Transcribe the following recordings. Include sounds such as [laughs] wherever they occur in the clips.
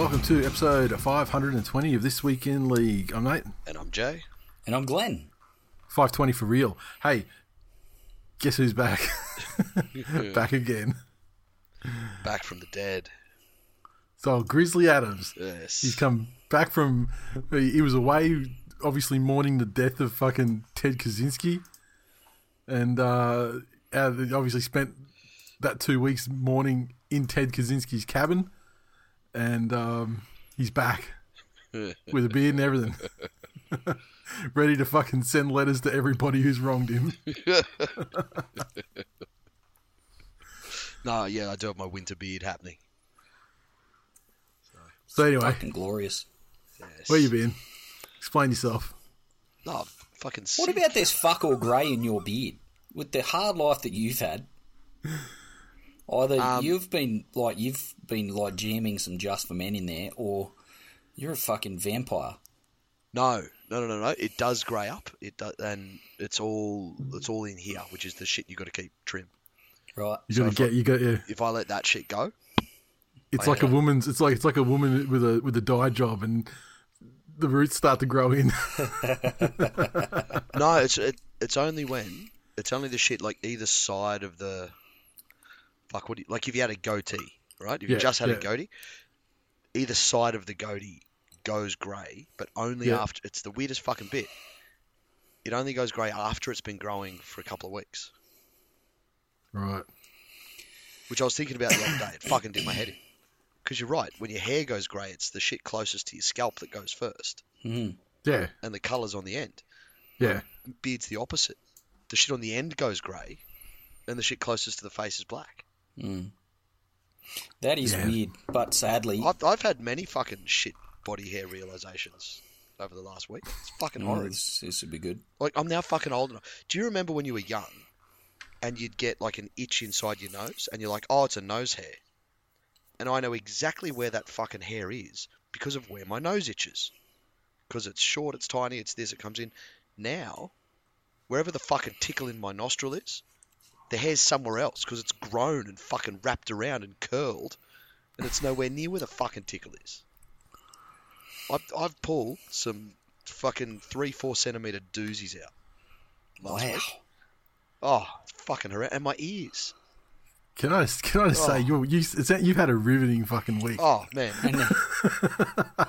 Welcome to episode 520 of This Week in League. I'm Nate. And I'm Jay. And I'm Glenn. 520 for real. Hey, guess who's back? [laughs] back again. Back from the dead. So, Grizzly Adams. Yes. He's come back from. He was away, obviously mourning the death of fucking Ted Kaczynski. And uh, obviously spent that two weeks mourning in Ted Kaczynski's cabin and um, he's back [laughs] with a beard and everything, [laughs] ready to fucking send letters to everybody who's wronged him. [laughs] no, yeah, I do have my winter beard happening. So, so anyway, fucking glorious. Yes. Where you been? Explain yourself. No, fucking. What sick. about this fuck all grey in your beard? With the hard life that you've had, Either um, you've been like you've been like jamming some just for men in there, or you're a fucking vampire. No, no, no, no, no. It does grey up. It does, and it's all it's all in here, which is the shit you got to keep trim. Right. You got to get. I, you got. Yeah. If I let that shit go, it's I like a woman's. It's like it's like a woman with a with a dye job, and the roots start to grow in. [laughs] no, it's it, it's only when it's only the shit like either side of the fuck, what you, like if you had a goatee, right? If you just had yeah. a goatee, either side of the goatee goes grey, but only yeah. after. It's the weirdest fucking bit. It only goes grey after it's been growing for a couple of weeks. Right. Which I was thinking about the other day. It fucking did my head in. Because you're right. When your hair goes grey, it's the shit closest to your scalp that goes first. Mm. Yeah. And the colour's on the end. Yeah. Beard's the opposite. The shit on the end goes grey, and the shit closest to the face is black. Mm. That is yeah. weird, but sadly, I've, I've had many fucking shit body hair realizations over the last week. It's fucking horrible. Oh, this, this would be good. Like I'm now fucking old enough. Do you remember when you were young, and you'd get like an itch inside your nose, and you're like, oh, it's a nose hair, and I know exactly where that fucking hair is because of where my nose itches, because it's short, it's tiny, it's this, it comes in. Now, wherever the fucking tickle in my nostril is, the hair's somewhere else because it's grown and fucking wrapped around and curled, and it's nowhere near where the fucking tickle is. I've, I've pulled some fucking three, four centimeter doozies out. Last wow. Week. Oh, it's fucking horrendous. And my ears. Can I can I just oh. say you you that, you've had a riveting fucking week. Oh man. I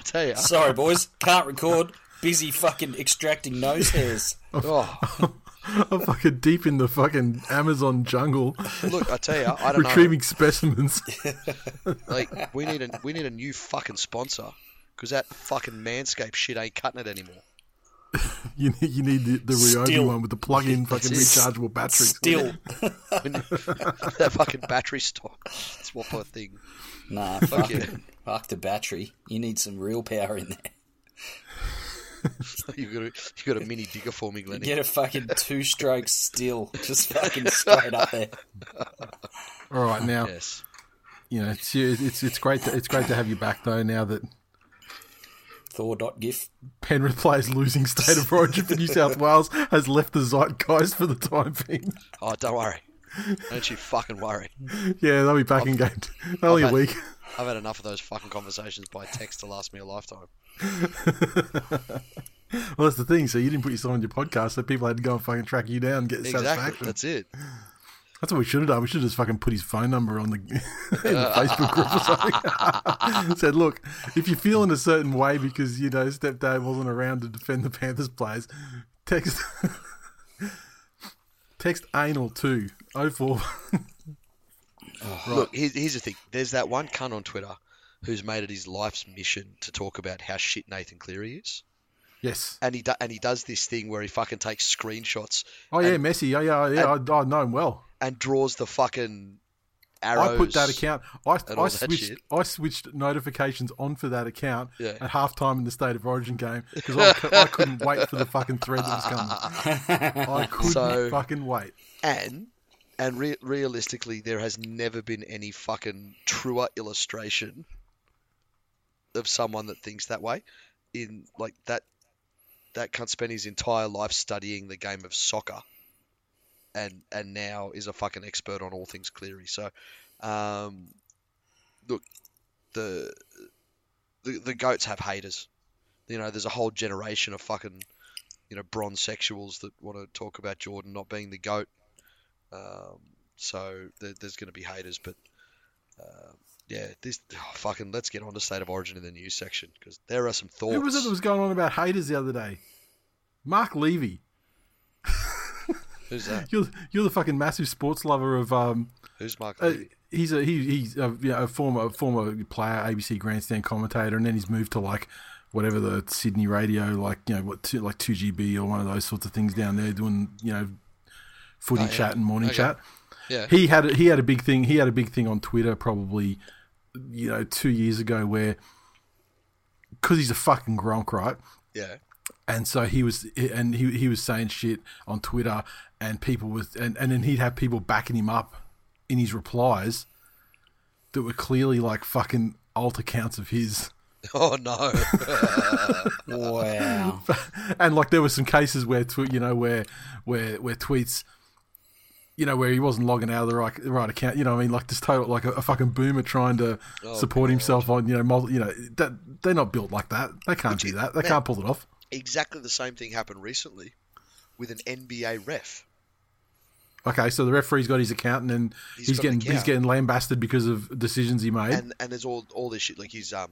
[laughs] tell you. Sorry, boys, can't record. Busy fucking extracting nose hairs. oh. [laughs] I'm fucking deep in the fucking Amazon jungle. Look, I tell you, I don't know. retrieving know. specimens. [laughs] like we need a we need a new fucking sponsor because that fucking Manscaped shit ain't cutting it anymore. [laughs] you need you need the, the Ryobi one with the plug-in fucking rechargeable battery. Still, that fucking battery stock. That's what poor thing. Nah, fuck, yeah. fuck the battery. You need some real power in there. [laughs] you got a you got a mini digger for me, Glenn. Get a fucking two stroke still, just fucking straight up there. [laughs] All right, now, yes. you know it's it's it's great to, it's great to have you back though. Now that Thor.gif Penrith plays losing state of origin for New South Wales has left the zeitgeist for the time being. Oh, don't worry. Don't you fucking worry. [laughs] Yeah, they'll be back I've, in game. Only a week. I've had enough of those fucking conversations by text to last me a lifetime. [laughs] well, that's the thing. So you didn't put yourself on your podcast, so people had to go and fucking track you down and get exactly. satisfaction. That's it. That's what we should have done. We should have just fucking put his phone number on the, [laughs] in the Facebook group or something. Said, look, if you're feeling a certain way because you know stepdad wasn't around to defend the Panthers players, text text anal to 04. [laughs] Look, here's, here's the thing. There's that one cunt on Twitter who's made it his life's mission to talk about how shit Nathan Cleary is. Yes. And he do, and he does this thing where he fucking takes screenshots Oh yeah, And- Messi. Oh yeah, yeah. I, I know him well. and draws the fucking arrows. I put that account. I, I switched. I switched notifications on for that account Yeah. at halftime in the State of Origin game because I, I couldn't wait for the fucking thread that was coming. [laughs] I couldn't So- fucking wait. And and re- realistically, there has never been any fucking truer illustration of someone that thinks that way. In like that, that cunt spent his entire life studying the game of soccer, and and now is a fucking expert on all things Cleary. So, um, look, the the the goats have haters. You know, there's a whole generation of fucking you know bronze sexuals that want to talk about Jordan not being the goat. Um, so there, there's going to be haters, but uh, yeah, this oh, fucking let's get on to state of origin in the news section because there are some thoughts. Who was it that was going on about haters the other day? Mark Levy. Who's that? [laughs] You're you're the fucking massive sports lover of um. Who's Mark? Uh, Levy? he's a he, he's a, you know, a former former player, ABC grandstand commentator, and then he's moved to like whatever the Sydney radio, like you know what, two, like two GB or one of those sorts of things down there, doing you know footy Oh, yeah. chat and morning Okay. chat. yeah, He had a, he had a big thing. He had a big thing on Twitter probably you know two years ago where because he's a fucking gronk, right? yeah. and so he was and he he was saying shit on Twitter and people was and, and then he'd have people backing him up in his replies that were clearly like fucking alt accounts of his [laughs] Oh no. [laughs] Wow. [laughs] and like there were some cases where tw- you know where where where tweets you know where he wasn't logging out of the right the right account you know what I mean like this total like a, a fucking boomer trying to Oh, support himself on you know multi, you know that they're not built like that they can't do that they man. can't pull it off exactly the same thing happened recently with an NBA ref. Okay, so the referee's got his account, and then He's he's, getting he's getting lambasted because of decisions he made. and and there's all all this shit like his um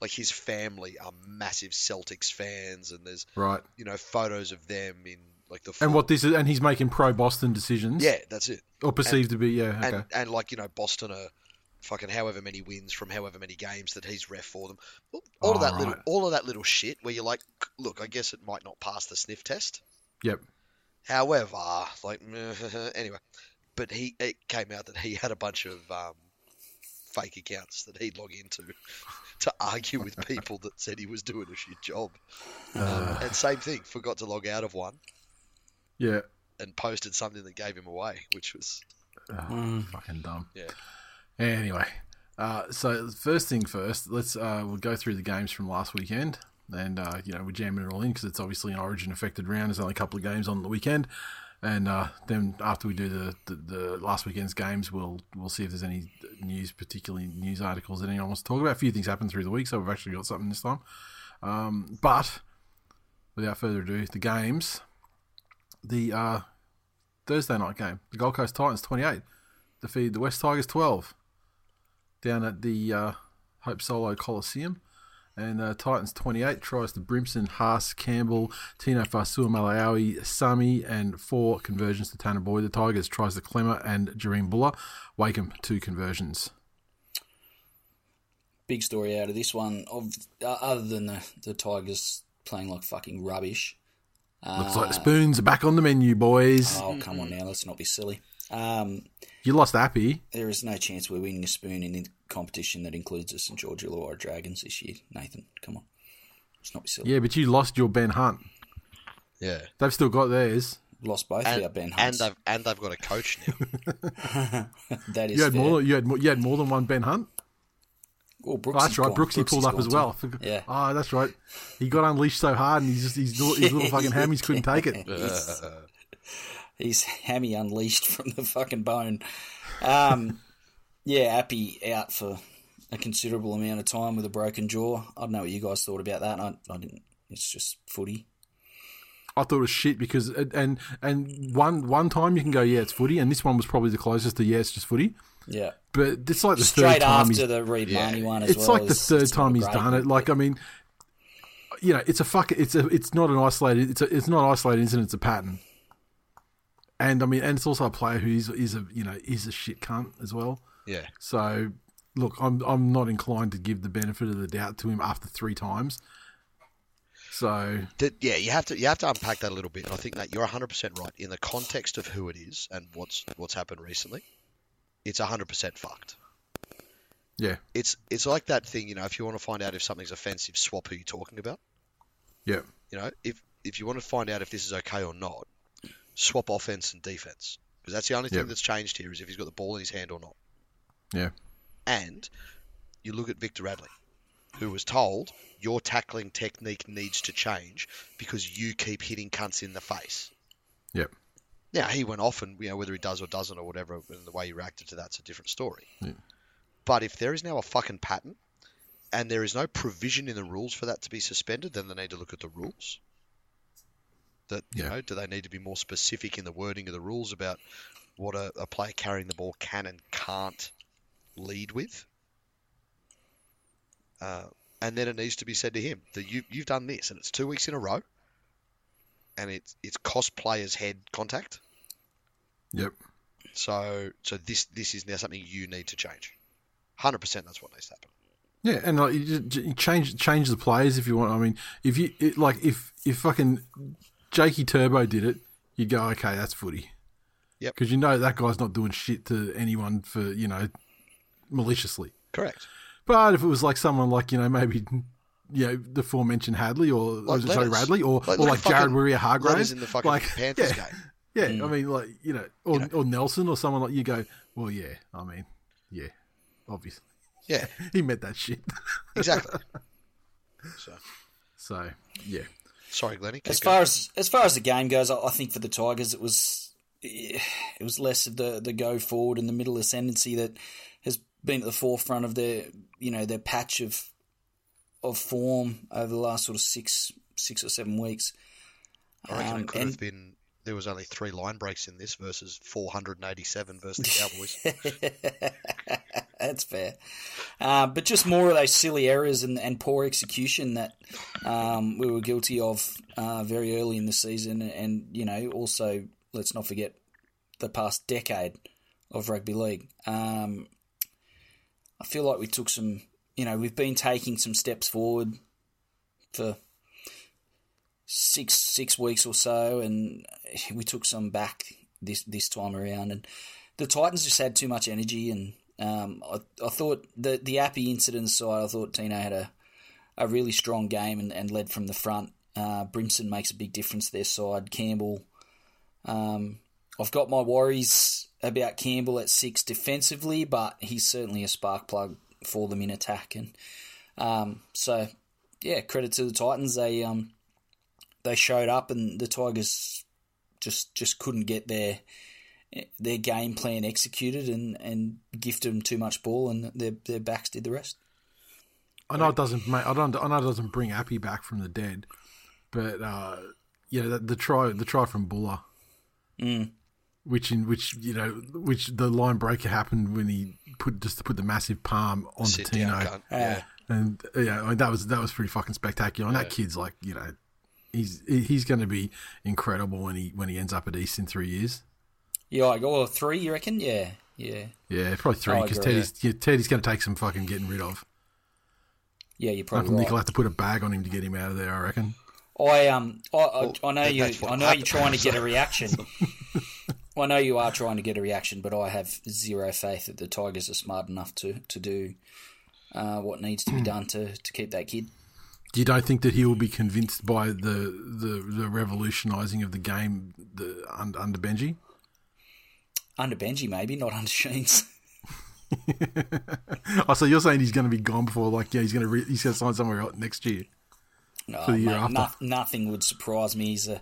like his family are massive Celtics fans and there's right, you know photos of them in like the and what this is, and he's making pro Boston decisions. yeah that's it or perceived to be. Yeah, okay. and and like you know Boston are fucking however many wins from however many games that he's ref for them all, all of Oh, that little all of that little shit where you're like look I guess it might not pass the sniff test yep. however like [laughs] anyway but he it came out that he had a bunch of um fake accounts that he'd log into [laughs] to argue with people that said he was doing a shit job. Um, and same thing, forgot to log out of one Yeah. and posted something that gave him away, which was Oh, Fucking dumb. Yeah. Anyway, uh, so first thing first, let's uh, we'll go through the games from last weekend, and uh, you know we're jamming it all in because it's obviously an Origin affected round. There's only a couple of games on the weekend, and uh, then after we do the, the, the last weekend's games, we'll we'll see if there's any news, particularly news articles that anyone wants to talk about. A few things happened through the week, so we've actually got something this time. Um, but without further ado, the games. The uh, Thursday night game, the Gold Coast Titans 28 defeated the West Tigers 12 down at the uh, Hope Solo Coliseum. And uh, Titans 28 tries to Brimson, Haas, Campbell, Tino Fa'asuamaleaui, Sami, and four conversions to Tanah Boyd. The Tigers tries to Klemmer and Jahream Bula. Wakeham, two conversions. Big story out of this one, of uh, other than the, the Tigers playing like fucking rubbish. Looks like spoons are back on the menu, boys. Oh, come on now, let's not be silly. Um, You lost Appy. there is no chance we're winning a spoon in a competition that includes the St George Illawarra Dragons this year. Nathan, come on. Let's not be silly. Yeah, but you lost your Ben Hunt. yeah. They've still got theirs. Lost both And, our Ben and Hunts. they've and they've got a coach now. [laughs] that is You had fair. more. You had you had more than one Ben Hunt. Oh, Brooksy Oh, that's right. Brooksy pulled up as well. Yeah. Oh, that's right. He got unleashed so hard, and he's just his little, his little fucking hammies couldn't take it. [laughs] He's, he's hammy unleashed from the fucking bone. Um, yeah, Appy out for a considerable amount of time with a broken jaw. I don't know what you guys thought about that. I, I didn't. It's just footy. I thought it was shit because and and one one time you can go yeah it's footy, and this one was probably the closest to yeah it's just footy. Yeah. But it's like the Straight third time he's after the Reed Mahoney one as it's well. It's like the third it's time he's great done it. Like I mean, you know, it's a fuck. It's a. It's not an isolated. It's a. It's not isolated incident. It's a pattern. And I mean, and it's also a player who is is a you know is a shit cunt as well. Yeah. So look, I'm I'm not inclined to give the benefit of the doubt to him after three times. So That- yeah, you have to you have to unpack that a little bit. And I think that you're 100% right in the context of who it is and what's what's happened recently. It's 100% fucked. yeah, It's it's like that thing, you know, if you want to find out if something's offensive, swap who you're talking about. yeah, You know, if if you want to find out if this is okay or not, swap offense and defense because that's the only thing Yep. that's changed here is if he's got the ball in his hand or not. yeah, And you look at Victor Radley, who was told your tackling technique needs to change because you keep hitting cunts in the face. Yep. Now he went off, and you know whether he does or doesn't or whatever, and the way he reacted to that's a different story. Yeah. But if there is now a fucking pattern, and there is no provision in the rules for that to be suspended, then they need to look at the rules. That you Yeah. know, do they need to be more specific in the wording of the rules about what a, a player carrying the ball can and can't lead with? Uh, and then it needs to be said to him that you you've done this, and it's two weeks in a row, and it's it's cost players head contact. Yep. So so this this is now something you need to change. Hundred percent, that's what needs to happen. Yeah, and like you you change change the players if you want. I mean, if you it, like if if fucking Jakey Turbo did it, you'd go, okay, that's footy. Yep. Because you know that guy's not doing shit to anyone for you know maliciously. Correct. But if it was like someone like you know maybe you know the aforementioned Hadley or, Like sorry Radley or Like- or like like Jared Waerea-Hargreaves in the fucking like, Panthers yeah, game. Yeah, Mm. I mean like you know or, or Nelson or someone like you go, well yeah, I mean yeah, obviously Yeah, [laughs] he meant that shit. [laughs] exactly. so so yeah, sorry, Glennie. keep As going. far as as far as the game goes, I I think for the Tigers it was [sighs] it was less of the, the go forward and the middle ascendancy that has been at the forefront of their you know their patch of of form over the last sort of six six or seven weeks. I reckon um, it could and- have been. There was only three line breaks in this versus 487 versus the Cowboys. [laughs] That's fair. Uh, but just more of those silly errors and, and poor execution that um, we were guilty of uh, very early in the season. And, you know, also, let's not forget the past decade of rugby league. Um, I feel like we took some, you know, we've been taking some steps forward for six six weeks or so, and we took some back this this time around. And the Titans just had too much energy, and um, I, I thought the the Appy incident side, I thought Tino had a a really strong game and, and led from the front. Uh, Brimson makes a big difference their side. Campbell, um, I've got my worries about Campbell at six defensively, but he's certainly a spark plug for them in attack. And um, so, yeah, credit to the Titans. They um, they showed up, and the Tigers just just couldn't get their their game plan executed, and, and gifted them too much ball, and their their backs did the rest. I know it doesn't. Make, I don't. I know it doesn't bring Appy back from the dead, but uh, yeah, the, the try, the try from Bula, Mm. which in which you know, which the line breaker happened when he put just to put the massive palm on Sit Tino, down. Yeah. and yeah, I mean, that was that was pretty fucking spectacular. And that kid's like, you know, he's he's going to be incredible when he when he ends up at East in three years. Yeah, I go well, three. You reckon? Yeah, yeah, Yeah, probably three because agree. Teddy's yeah, Teddy's going to take some fucking getting rid of. yeah. You're Michael probably Nick will have to put a bag on him to get him out of there. I reckon. I um, I, I, Well, I know you I know you're trying to get a [laughs] reaction. [laughs] I know you are trying to get a reaction, but I have zero faith that the Tigers are smart enough to to do uh, what needs to Hmm. be done to, to keep that kid. You don't think that he will be convinced by the the, the revolutionising of the game the, under, under Benji? Under Benji, maybe not under Sheens. [laughs] [laughs] Oh, so you're saying he's going to be gone before, like, yeah, he's going to re- he's going to sign somewhere else next year. No, year mate, after. no- nothing would surprise me. He's a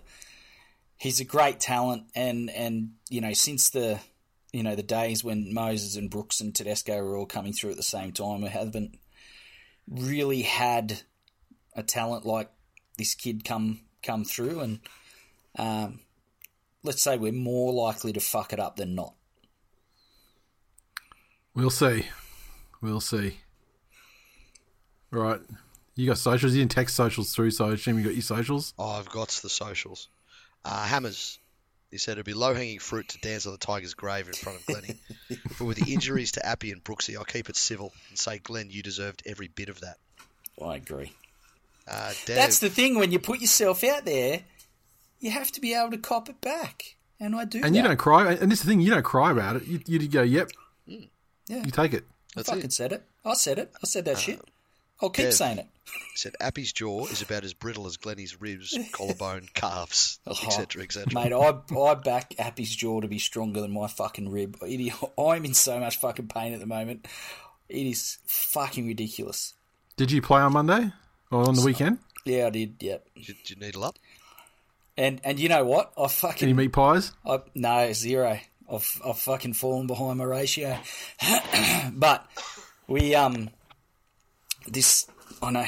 he's a great talent, and and you know since the you know the days when Moses and Brooks and Tedesco were all coming through at the same time, we haven't really had a talent like this kid come come through, and um, let's say we're more likely to fuck it up than not. We'll see. We'll see. Right. You got socials. You didn't text socials through, so I assume you got your socials. Oh, I've got the socials. Uh, Hammers. He said it'd be low hanging fruit to dance on the Tiger's grave in front of Glennie. [laughs] but with the injuries to Appy and Brooksy, I'll keep it civil and say, Glenn, you deserved every bit of that. I agree. Uh, That's the thing when you put yourself out there, you have to be able to cop it back, and I do. And that. you don't cry. And this is the thing, you don't cry about it. You, you go, yep, Yeah, you take it. I fucking it. said it. I said it. I said that shit. I'll keep Dev. saying it. [laughs] Said Appy's jaw is about as brittle as Glennie's ribs, [laughs] collarbone, calves, [laughs] Oh, etc., etc. Mate, I I back Appy's jaw to be stronger than my fucking rib. It, I'm in so much fucking pain at the moment. It is fucking ridiculous. Did you play on Monday or on the weekend? Yeah, I did. Yep. Did you needle up? And and you know what? I Any you meat pies? I, no zero. I've I've fucking fallen behind my ratio. [clears throat] but we um this I know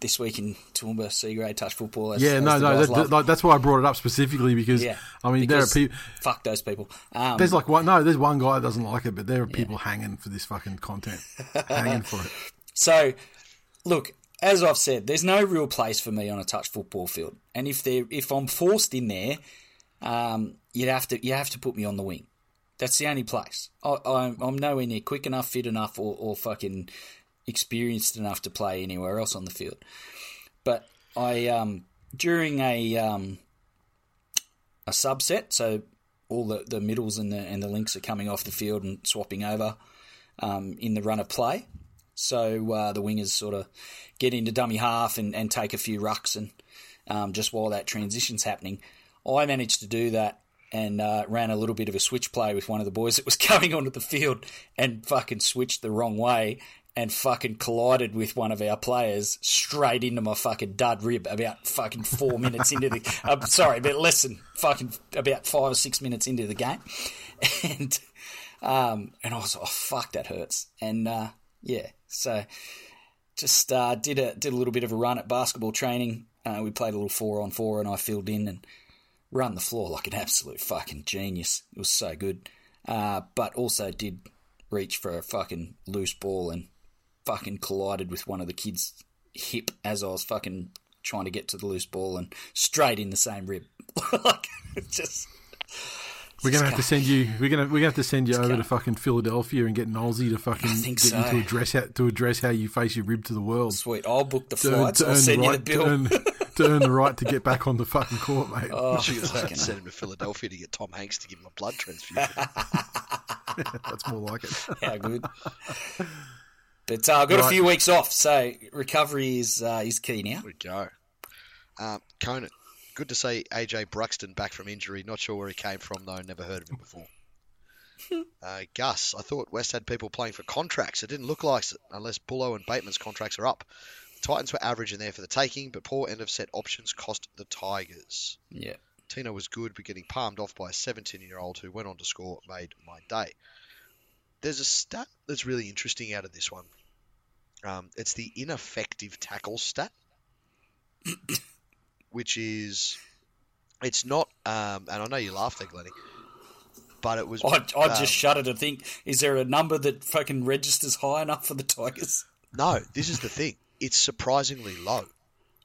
this week in Toowoomba C grade touch football. As, Yeah, as no, no. That, that- that's why I brought it up specifically because yeah, I mean there are people. Fuck those people. Um, There's like one. No, there's one guy that doesn't like it, but there are people hanging for this fucking content, hanging for it. [laughs] So, look, as I've said, there's no real place for me on a touch football field, and if they if I'm forced in there, um, you'd have to you have to put me on the wing. That's the only place. I, I'm, I'm nowhere near quick enough, fit enough, or, or fucking experienced enough to play anywhere else on the field. But I um, during a um, a subset, so all the, the middles and the and the links are coming off the field and swapping over um, in the run of play. So uh, the wingers sort of get into dummy half and, and take a few rucks, and um, just while that transition's happening, I managed to do that and uh, ran a little bit of a switch play with one of the boys that was [laughs] going onto the field and fucking switched the wrong way and fucking collided with one of our players straight into my fucking dud rib about fucking four [laughs] minutes into the. I'm sorry, but less than fucking about five or six minutes into the game, [laughs] and um, and I was like, oh fuck, that hurts, and uh, yeah, so just uh, did a did a little bit of a run at basketball training. Uh, we played a little four on four, and I filled in and run the floor like an absolute fucking genius. It was so good, uh, but also did reach for a fucking loose ball and fucking collided with one of the kids' hip as I was fucking trying to get to the loose ball and straight in the same rib. [laughs] like just We're gonna have to send you. We're gonna we're gonna have to send you over go. to fucking Philadelphia and get an Aussie to fucking I think get you so. to address how to address how you face your rib to the world. sweet. I'll book the To, flights. to I'll earn the send you the right, bill. to, earn, [laughs] to earn the right to get back on the fucking court, mate. Oh, She was fucking send him to Philadelphia to get Tom Hanks to give him a blood transfusion. [laughs] [laughs] That's more like it. How good. But uh, I've got a few weeks off, so recovery is uh, is key now. we go. Um, Conan, good to see AJ Bruxton back from injury. Not sure where he came from though. Never heard of him before. [laughs] uh, Gus, I thought West had people playing for contracts. It didn't look like it unless Bullo and Bateman's contracts are up. The Titans were average in there for the taking, but poor end of set options cost the Tigers. Yeah. Tino was good, but getting palmed off by a 17 year old who went on to score made my day. There's a stat that's really interesting out of this one. Um, it's the ineffective tackle stat, [coughs] which is it's not. Um, and I know you laughed there, Glennie, but it was. I, I um, just shudder to think: is there a number that fucking registers high enough for the Tigers? no. This is the thing. It's surprisingly low.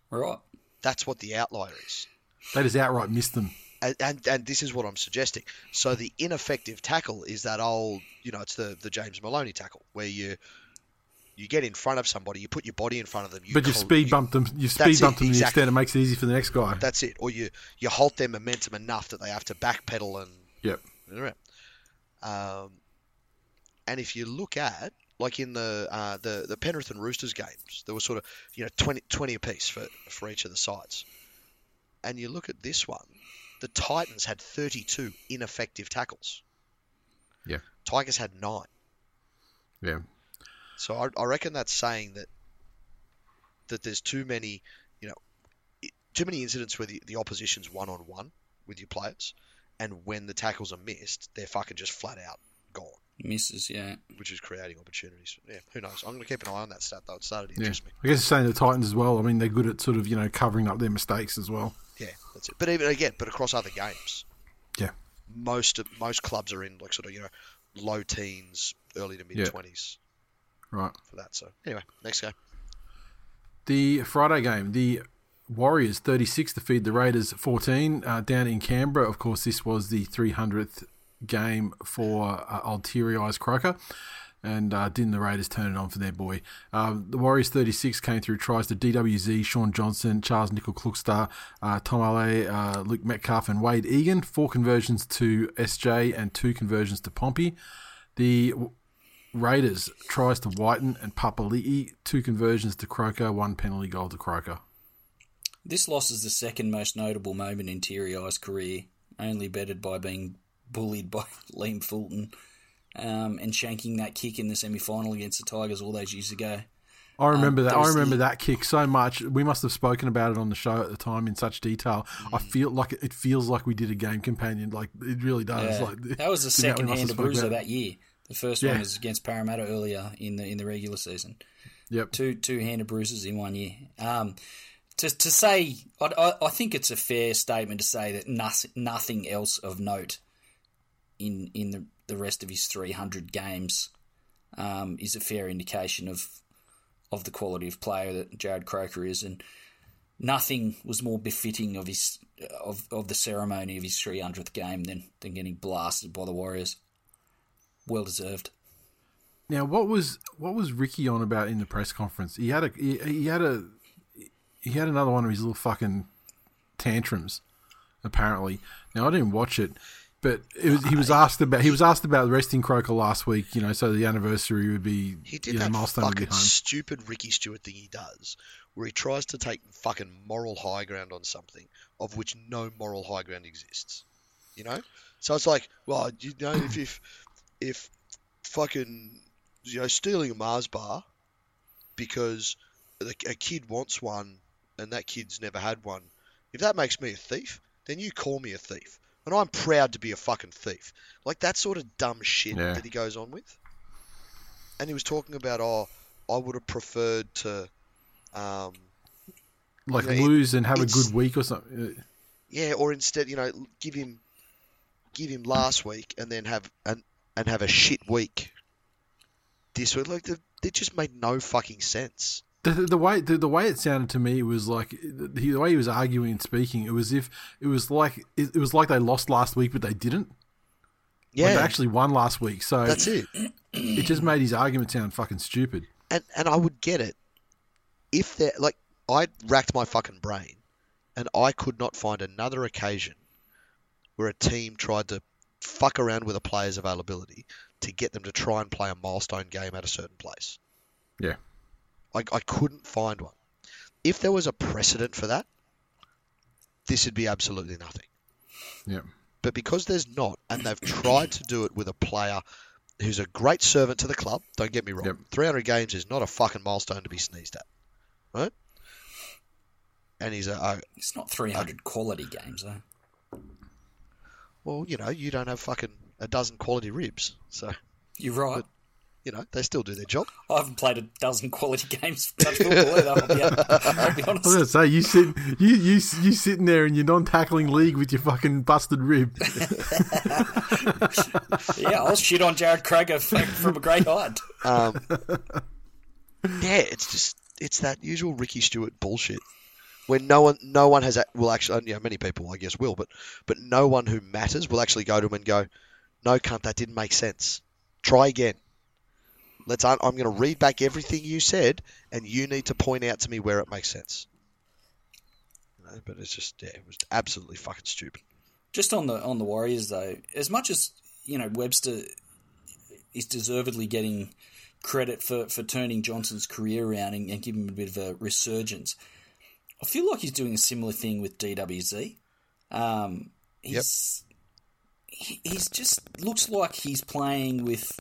Right. That's what the outlier is. They just outright missed them. and, and and this is what I'm suggesting. So the ineffective tackle is that old, you know, it's the the James Maloney tackle where you you get in front of somebody, you put your body in front of them, you But you speed bump them. You speed bump them to the exactly. extent it makes it easy for the next guy. That's it, or you you halt their momentum enough that they have to backpedal and Yep. um, and if you look at like in the uh, the the Penrith and Roosters games, there was sort of you know 20, 20 apiece for for each of the sides, and you look at this one, the Titans had 32 ineffective tackles. Yeah. Tigers had nine. Yeah. So I, I reckon that's saying that that there's too many, you know, too many incidents where the, the opposition's one on one with your players, and when the tackles are missed, they're fucking just flat out gone, Misses, yeah. which is creating opportunities. Yeah, who knows? I'm going to keep an eye on that stat though. It started to Yeah. interest me. I guess it's saying the Titans as well. I mean, they're good at sort of you know covering up their mistakes as well. Yeah, that's it. But even again, but across other games, Yeah. most of, most clubs are in like sort of you know low teens, early to mid Yeah. Right. for that. So anyway, next game. The Friday game, the Warriors 36 to feed the Raiders 14 uh, down in Canberra. Of course, this was the 300th game for uh, old Teary Eyes Croker. And uh, didn't the Raiders turn it on for their boy? Uh, the Warriors 36 came through tries to DWZ, Shaun Johnson, Charnze Nicoll-Klokstad, uh, Tom Ale, uh, Luke Metcalf, and Wade Egan. Four conversions to SJ and two conversions to Pompey. The Raiders tries to Whiten and Papali'i, two conversions to Croker, one penalty goal to Croker. This loss is the second most notable moment in Teary Eye's career, only bettered by being bullied by [laughs] Liam Fulton um, and shanking that kick in the semi final against the Tigers all those years ago. I remember Um, that. I remember the- that kick so much. We must have spoken about it on the show at the time in such detail. I feel like it feels like we did a game companion. Like it really does. Yeah. Like that was the [laughs] the amount we second hand bruiser that year. The first Yeah. one was against Parramatta earlier in the in the regular season. Yep. Two two handed bruises in one year. Um, to to say, I, I, I think it's a fair statement to say that nothing nothing else of note in in the, the rest of his three hundred games um, is a fair indication of of the quality of player that Jarrod Croker is, and nothing was more befitting of his of, of the ceremony of his three hundredth game than than getting blasted by the Warriors. Well deserved. Now, what was what was Ricky on about in the press conference? He had a he, he had a he had another one of his little fucking tantrums. Apparently, now I didn't watch it, but it was, he was asked about he was asked about resting Croker last week. You know, so the anniversary would be He did you know, that milestone would be fucking home. stupid Ricky Stuart thing he does, where he tries to take fucking moral high ground on something of which no moral high ground exists. You know, so it's like, well, you know, if if if fucking you know stealing a Mars bar because a, kid wants one and that kid's never had one, if that makes me a thief, then you call me a thief. And I'm proud to be a fucking thief. Like that sort of dumb shit Yeah. that he goes on with. And he was talking about, oh, I would have preferred to, um, Like you know, it- lose and have a good week or something. yeah, or instead, you know, give him, give him last week and then have and and have a shit week. This week, like, the, it just made no fucking sense. The, the, the way the, the way it sounded to me was like the, way he was arguing and speaking. It was if it was like it, it was like they lost last week, but they didn't. Yeah, Like they actually won last week, so that's it. it just made his argument sound fucking stupid. and and I would get it if there like I racked my fucking brain and I could not find another occasion where a team tried to fuck around with a player's availability to get them to try and play a milestone game at a certain place. Yeah. I, I couldn't find one. If there was a precedent for that, this would be absolutely nothing. Yeah. But because there's not, and they've tried to do it with a player who's a great servant to the club, don't get me wrong. Yep. 300 games is not a fucking milestone to be sneezed at, right? And he's a, a It's not 300 quality games, though. Well, you know, you don't have fucking a dozen quality ribs, so You're right. you know they still do their job. I haven't played a dozen quality [laughs] games for touch football either. I'll be, I'll be [laughs] I was gonna say you sit you you you sitting there in your non-tackling league with your fucking busted rib. [laughs] Yeah, I'll shit on Jarrod Croker from, from a great height. Um, yeah, it's just it's that usual Ricky Stuart bullshit. When no one, no one has, will actually, you know, many people I guess will, but but no one who matters will actually go to him and go, "No, cunt, that didn't make sense. Try again. Let's. I'm going to read back everything you said, and you need to point out to me where it makes sense." You know, but it's just, yeah, it was absolutely fucking stupid. Just on the on the Warriors though, as much as you know Webster is deservedly getting credit for, for turning Johnson's career around and, and giving him a bit of a resurgence, I feel like he's doing a similar thing with DWZ. Um, he's he, he's just looks like he's playing with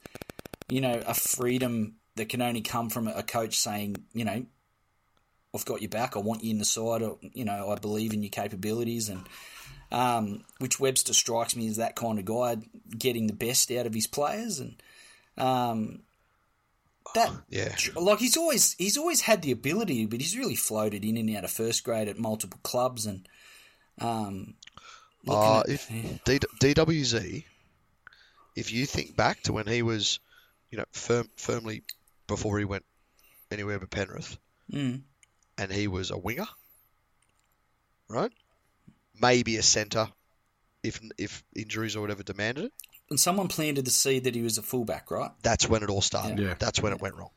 you know a freedom that can only come from a coach saying you know I've got your back. I want you in the side. Or, you know, I believe in your capabilities, and um, which Webster strikes me as that kind of guy, getting the best out of his players, and um, that Yeah. like he's always he's always had the ability, but he's really floated in and out of first grade at multiple clubs, and um, Uh, at- if yeah. D- DWZ, if you think back to when he was, you know, firm, firmly before he went anywhere but Penrith, Mm. and he was a winger, right? Maybe a centre, if if injuries or whatever demanded it. And someone planted the seed that he was a fullback, right? That's when it all started. Yeah. That's when it went wrong.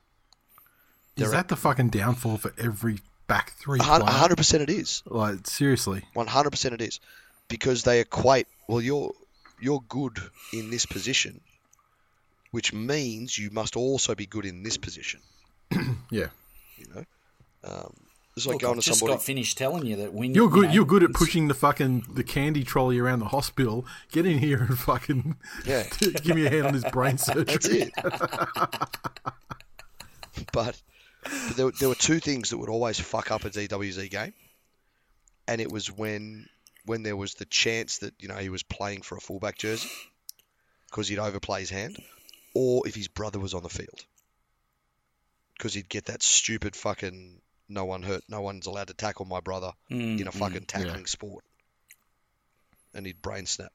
Is There are- that the fucking downfall for every back three A hun- a player? hundred percent, it is. Like seriously, One hundred percent, it is, because they equate. Well, you're you're good in this position, which means you must also be good in this position. [clears throat] yeah. You know, um, it's like Look, going I've to just somebody. got finished telling you that when You're good. You know, You're good at pushing the fucking the candy trolley around the hospital. Get in here and fucking [laughs] Yeah. [laughs] give me a hand on this brain [laughs] surgery. That's it. but, but there, there were two things that would always fuck up a DWZ game, and it was when when there was the chance that you know he was playing for a fullback jersey because he'd overplay his hand, or if his brother was on the field because he'd get that stupid fucking no one hurt, no one's allowed to tackle my brother Mm, in a mm. fucking tackling sport, and he'd brain snap.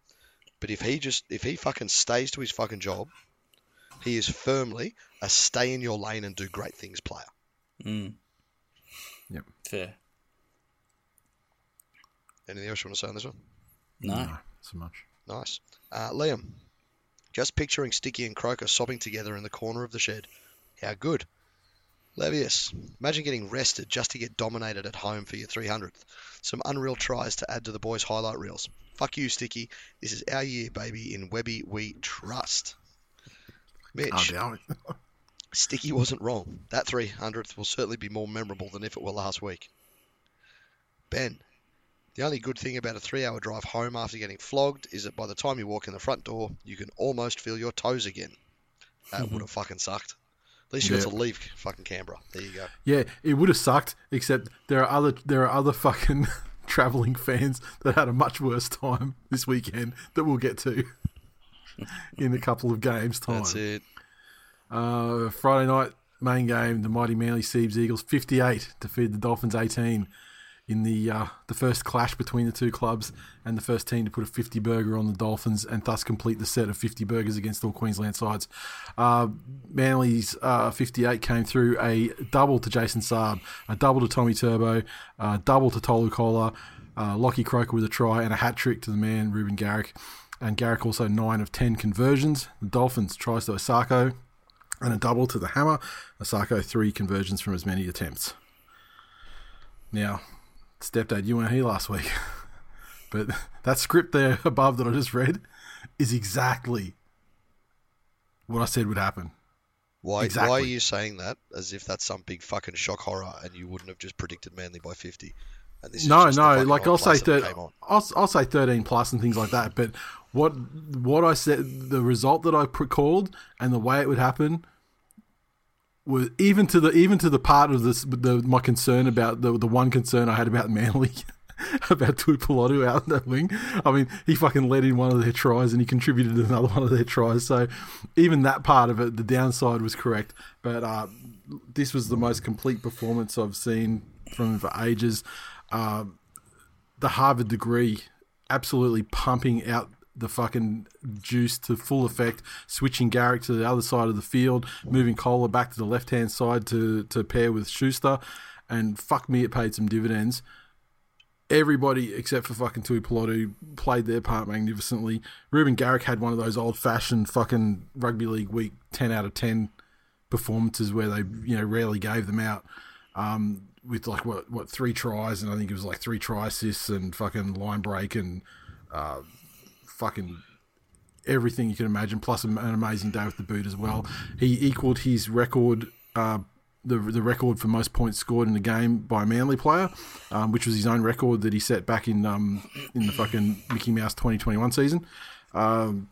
But if he just if he fucking stays to his fucking job, he is firmly a stay in your lane and do great things player. Mm. Yep. Fair. Anything else you want to say on this one? No. No, so much. Nice. Uh, Liam, just picturing Sticky and Croker sobbing together in the corner of the shed. How good. Levius, imagine getting rested just to get dominated at home for your 300th. Some unreal tries to add to the boys' highlight reels. Fuck you, Sticky. This is our year, baby. In Webby, we trust. Mitch. [laughs] Sticky wasn't wrong. That 300th will certainly be more memorable than if it were last week. Ben, the only good thing about a three hour drive home after getting flogged is that by the time you walk in the front door, you can almost feel your toes again. That would have fucking sucked. At least you got Yeah. to leave fucking Canberra. There you go. Yeah, it would have sucked. Except there are other there are other fucking [laughs] traveling fans that had a much worse time this weekend that we'll get to [laughs] in a couple of games time. That's it. Uh, Friday night main game, the mighty Manly Seabs Eagles 58 defeated the Dolphins 18 in the uh, the first clash between the two clubs and the first team to put a 50 burger on the Dolphins and thus complete the set of 50 burgers against all Queensland sides. Uh, Manly's uh, 58 came through a double to Jason Saab, a double to Tommy Turbo, a double to Tolu Koula, uh, Lockie Croker with a try, and a hat trick to the man Reuben Garrick. And Garrick also 9 of 10 conversions. The Dolphins tries to Isaako, and a double to the hammer. Isaako three conversions from as many attempts. Now, stepdad, you weren't here last week, [laughs] but that script there [laughs] above that I just read is exactly what I said would happen. Why, why are you saying that as if that's some big fucking shock horror and you wouldn't have just predicted Manly by 50? And this is No, just no, like I'll say place that it thir- I'll, I'll say thirteen plus and things like that. But what what I said, the result that I pre- called and the way it would happen was even to the even to the part of this the my concern about the the one concern I had about [laughs] Manly. about Tuipulotu out in that wing. I mean, he fucking led in one of their tries and he contributed another one of their tries. So even that part of it, the downside was correct. But uh, this was the most complete performance I've seen from for ages. Uh, the Harvard degree absolutely pumping out the fucking juice to full effect, switching Garrick to the other side of the field, moving Koula back to the left hand side to, to pair with Schuster, and fuck me, it paid some dividends. Everybody except for fucking Tuipulotu played their part magnificently. Reuben Garrick had one of those old fashioned fucking rugby league week ten out of ten performances where they you know rarely gave them out. Um, with like what what three tries and I think it was like three try assists and fucking line break and uh, fucking everything you can imagine, plus an amazing day with the boot as well. He equaled his record, uh, the the record for most points scored in a game by a Manly player, um, which was his own record that he set back in um, in the fucking Mickey Mouse 2021 season. Um,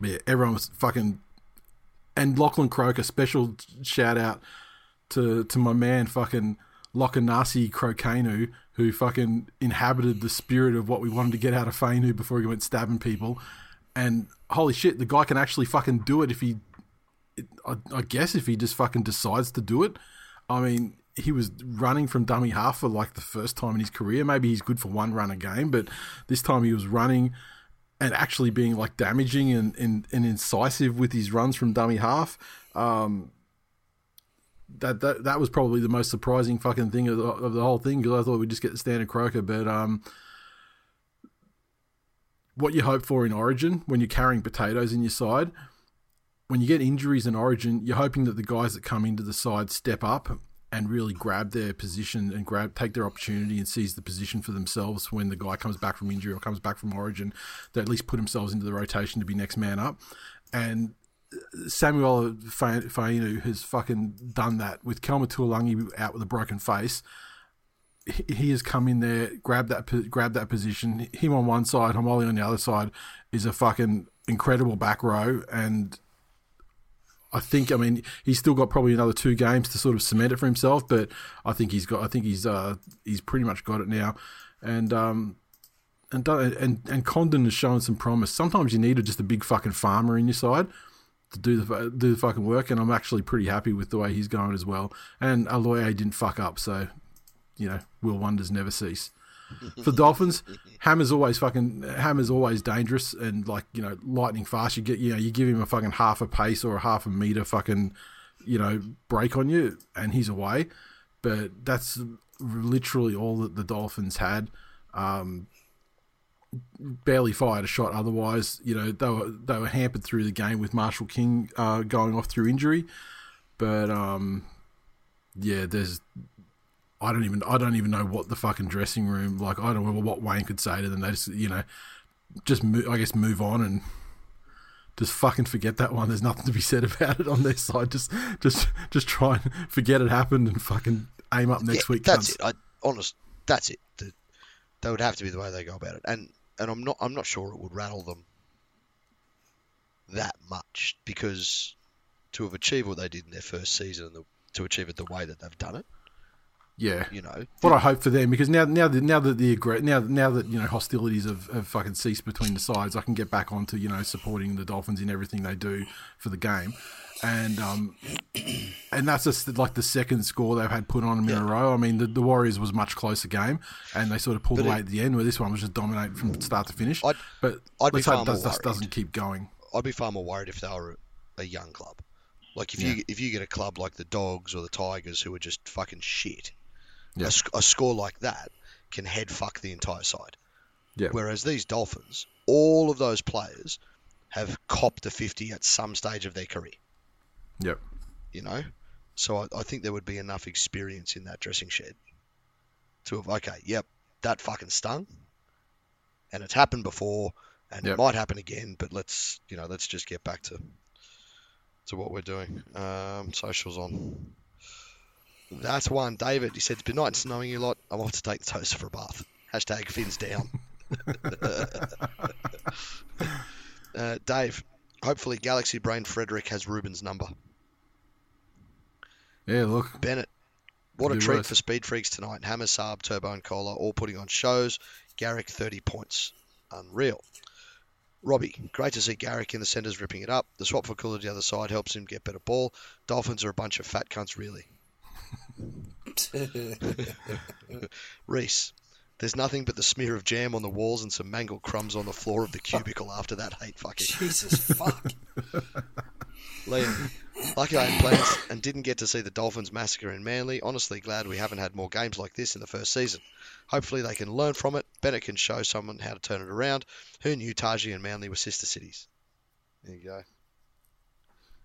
yeah, everyone was fucking. And Lachlan Croker, special shout out to to my man fucking Lokanasi Krokenu, who fucking inhabited the spirit of what we wanted to get out of Fainu before he went stabbing people. And holy shit, the guy can actually fucking do it if he, I, I guess, if he just fucking decides to do it. I mean, he was running from dummy half for like the first time in his career. Maybe he's good for one run a game, but this time he was running and actually being like damaging and, and, and incisive with his runs from dummy half. Um, that, that that was probably the most surprising fucking thing of the, of the whole thing because I thought we'd just get the standard croker, but um, what you hope for in Origin when you're carrying potatoes in your side, when you get injuries in Origin, you're hoping that the guys that come into the side step up and really grab their position and grab take their opportunity and seize the position for themselves when the guy comes back from injury or comes back from Origin. They at least put themselves into the rotation to be next man up, and Samuel Fainu has fucking done that with Kelma out with a broken face. He has come in there, grabbed that, grabbed that position. Him on one side, Haumole on the other side, is a fucking incredible back row. And I think, I mean, he's still got probably another two games to sort of cement it for himself. But I think he's got, I think he's, uh, he's pretty much got it now. And um, and and and Condon has shown some promise. Sometimes you need just a big fucking farmer in your side to do the do the fucking work, and I'm actually pretty happy with the way he's going as well. And Aloiai didn't fuck up, so you know, will wonders never cease. For [laughs] Dolphins, Hammer's always fucking Hammer's always dangerous and like you know lightning fast. You get you know you give him a fucking half a pace or a half a meter fucking you know break on you, and he's away. But that's literally all that the Dolphins had. Um, barely fired a shot. Otherwise, you know, they were they were hampered through the game with Marshall King uh, going off through injury. But um, yeah, there's I don't even I don't even know what the fucking dressing room like. I don't know what Wayne could say to them. They just you know just move, I guess move on and just fucking forget that one. There's nothing to be said about it on their side. Just just just try and forget it happened and fucking aim up next yeah, week. That's cunts. it. I honest. That's it. That would have to be the way they go about it. And and I'm not I'm not sure it would rattle them that much because to have achieved what they did in their first season, the, to achieve it the way that they've done it. Yeah, you know what I hope for them because now, now that now that the now now that you know hostilities have, have fucking ceased between the sides, I can get back onto you know supporting the Dolphins in everything they do for the game and um, and that's just like the second score they've had put on them yeah. in a row. I mean, the, the, Warriors was a much closer game, and they sort of pulled but away it, at the end. Where this one was just dominated from start to finish. I'd, but I'd let's hope does, doesn't keep going. I'd be far more worried if they were a young club. Like if yeah. you if you get a club like the Dogs or the Tigers who are just fucking shit, yeah. a, a score like that can head fuck the entire side. Yeah. Whereas these Dolphins, all of those players have copped a 50 at some stage of their career. Yep. You know, so I, I think there would be enough experience in that dressing shed to have okay, yep, that fucking stung, and it's happened before, and yep. it might happen again. But let's you know, let's just get back to to what we're doing. Um, socials on. That's one. David, he said, it's been nice knowing you a lot. I'm off to take the toaster for a bath. Hashtag fins down. [laughs] uh, Dave, hopefully Galaxy Brain Frederick has Reuben's number. Yeah, look. Bennett, what a treat worth. for Speed Freaks tonight. Hammer, Saab, Turbo, and Koula all putting on shows. Garrick, 30 points. Unreal. Robbie, great to see Garrick in the centres ripping it up. The swap for Koula to the other side helps him get better ball. Dolphins are a bunch of fat cunts, really. [laughs] [laughs] Reese, there's nothing but the smear of jam on the walls and some mangled crumbs on the floor of the [laughs] cubicle after that hate fucking. [laughs] Jesus fuck. Liam, lucky I had plans and didn't get to see the Dolphins massacre in Manly. Honestly, glad we haven't had more games like this in the first season. Hopefully, they can learn from it. Bennett can show someone how to turn it around. Who knew Taji and Manly were sister cities? There you go.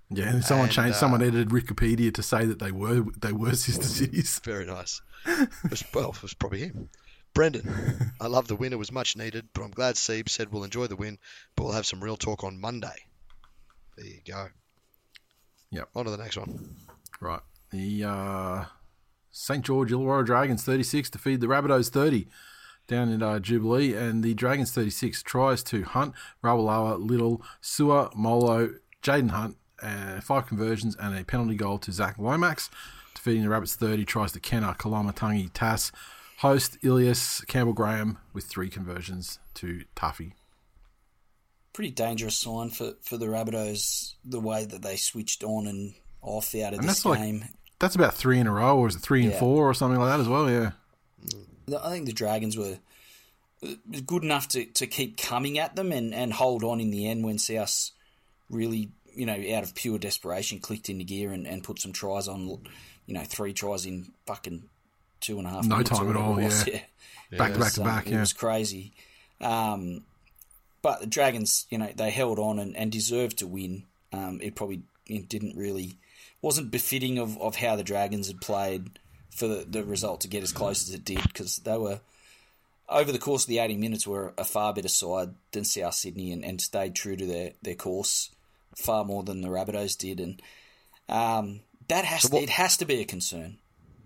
Yeah, and someone and, changed. Uh, someone edited Wikipedia to say that they were they were sister [laughs] cities. Very nice. It was, well, it was probably him. Brendan, [laughs] I love the win. It was much needed, but I'm glad Sieb said we'll enjoy the win, but we'll have some real talk on Monday. There you go. Yep. On to the next one. Right. The uh, St. George Illawarra Dragons 36 defeat the Rabbitohs 30 down in uh, Jubilee, and the Dragons 36 tries to Hunt, Ravalawa, Little, Sewer, Molo, Jaden Hunt, uh, five conversions and a penalty goal to Zac Lomax. Defeating the Rabbits 30 tries to Kenner, Koloamatangi, Tass, Host Ilias Campbell Graham with three conversions to Taaffe. Pretty dangerous sign for, for the Rabbitohs, the way that they switched on and off out of and this game. Like, that's about three in a row, or is it three and four, or something like that as well? Yeah. I think the Dragons were uh, good enough to, to keep coming at them and, and hold on in the end when South really you know, out of pure desperation, clicked into gear and, and put some tries on. You know, three tries in fucking two and a half. No time at all, was. yeah. [laughs] Back to back to Um, back, It was crazy. Um, but the Dragons, you know, they held on and, and deserved to win. Um, it probably it didn't really wasn't befitting of, of how the Dragons had played for the, the result to get as close as it did because they were over the course of the 80 minutes were a far better side than South Sydney and, and stayed true to their, their course far more than the Rabbitohs did and um, that has So to, it has to be a concern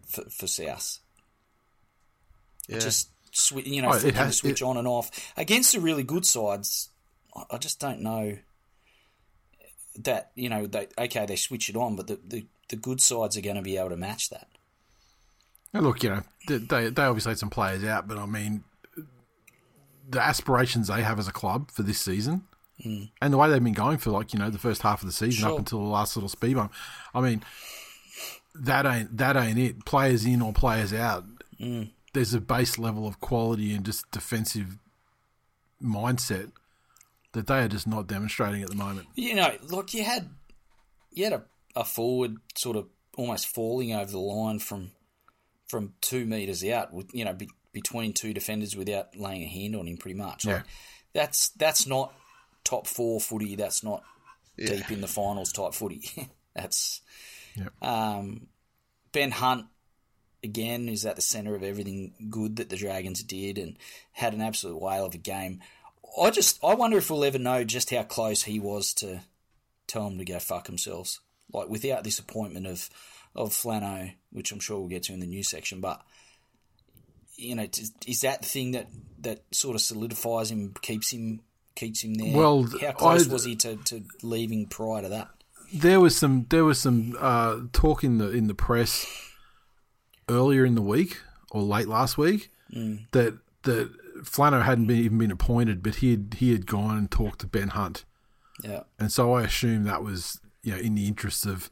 for, for South Yeah. just swi- you know Oh, it has- switch it- on and off against the really good sides. I- just don't know that you know they okay they switch it on, but the the, the good sides are going to be able to match that. Look, you know, they, they they obviously had some players out, but I mean, the aspirations they have as a club for this season, mm. and the way they've been going for like you know the first half of the season up until the last little speed bump. I mean, that ain't that ain't it. Players in or players out. Mm. There's a base level of quality and just defensive mindset that they are just not demonstrating at the moment. You know, look, you had you had a, a forward sort of almost falling over the line from from two meters out, with you know be, between two defenders without laying a hand on him, pretty much. Like, Yeah. that's that's not top four footy. That's not deep in the finals type footy. [laughs] that's Yep. um, Ben Hunt again is at the centre of everything good that the Dragons did and had an absolute whale of a game. I just I wonder if we'll ever know just how close he was to tell them to go fuck themselves. Like without this appointment of of Flano, which I'm sure we'll get to in the news section, but you know, t- is that the thing that that sort of solidifies him, keeps him keeps him there? Well, how close I- was he to, to leaving prior to that? there was some there was some uh, talk in the in the press earlier in the week or late last week that that Flano hadn't been even been appointed, but he had he had gone and talked to Ben Hunt, Yeah, and so I assume that was you know in the interest of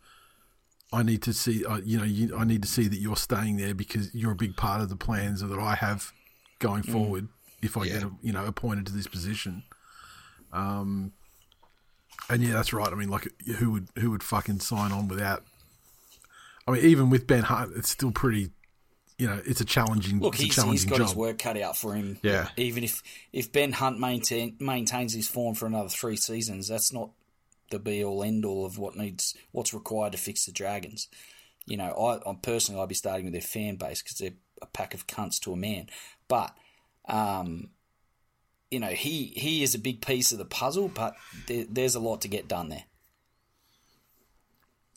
I need to see uh, you know you, I need to see that you're staying there because you're a big part of the plans that I have going forward if I get you know appointed to this position. Um, and yeah, that's right. I mean, like, who would who would fucking sign on without? I mean, even with Ben Hunt, it's still pretty. You know, it's a challenging. look, he's, challenging he's got job. his work cut out for him. Yeah. even if if Ben Hunt maintain, maintains his form for another three seasons, that's not the be all end all of what needs what's required to fix the Dragons. You know, I I'm personally I'd be starting with their fan base because they're a pack of cunts to a man. But um, you know, he he is a big piece of the puzzle, but there, there's a lot to get done there.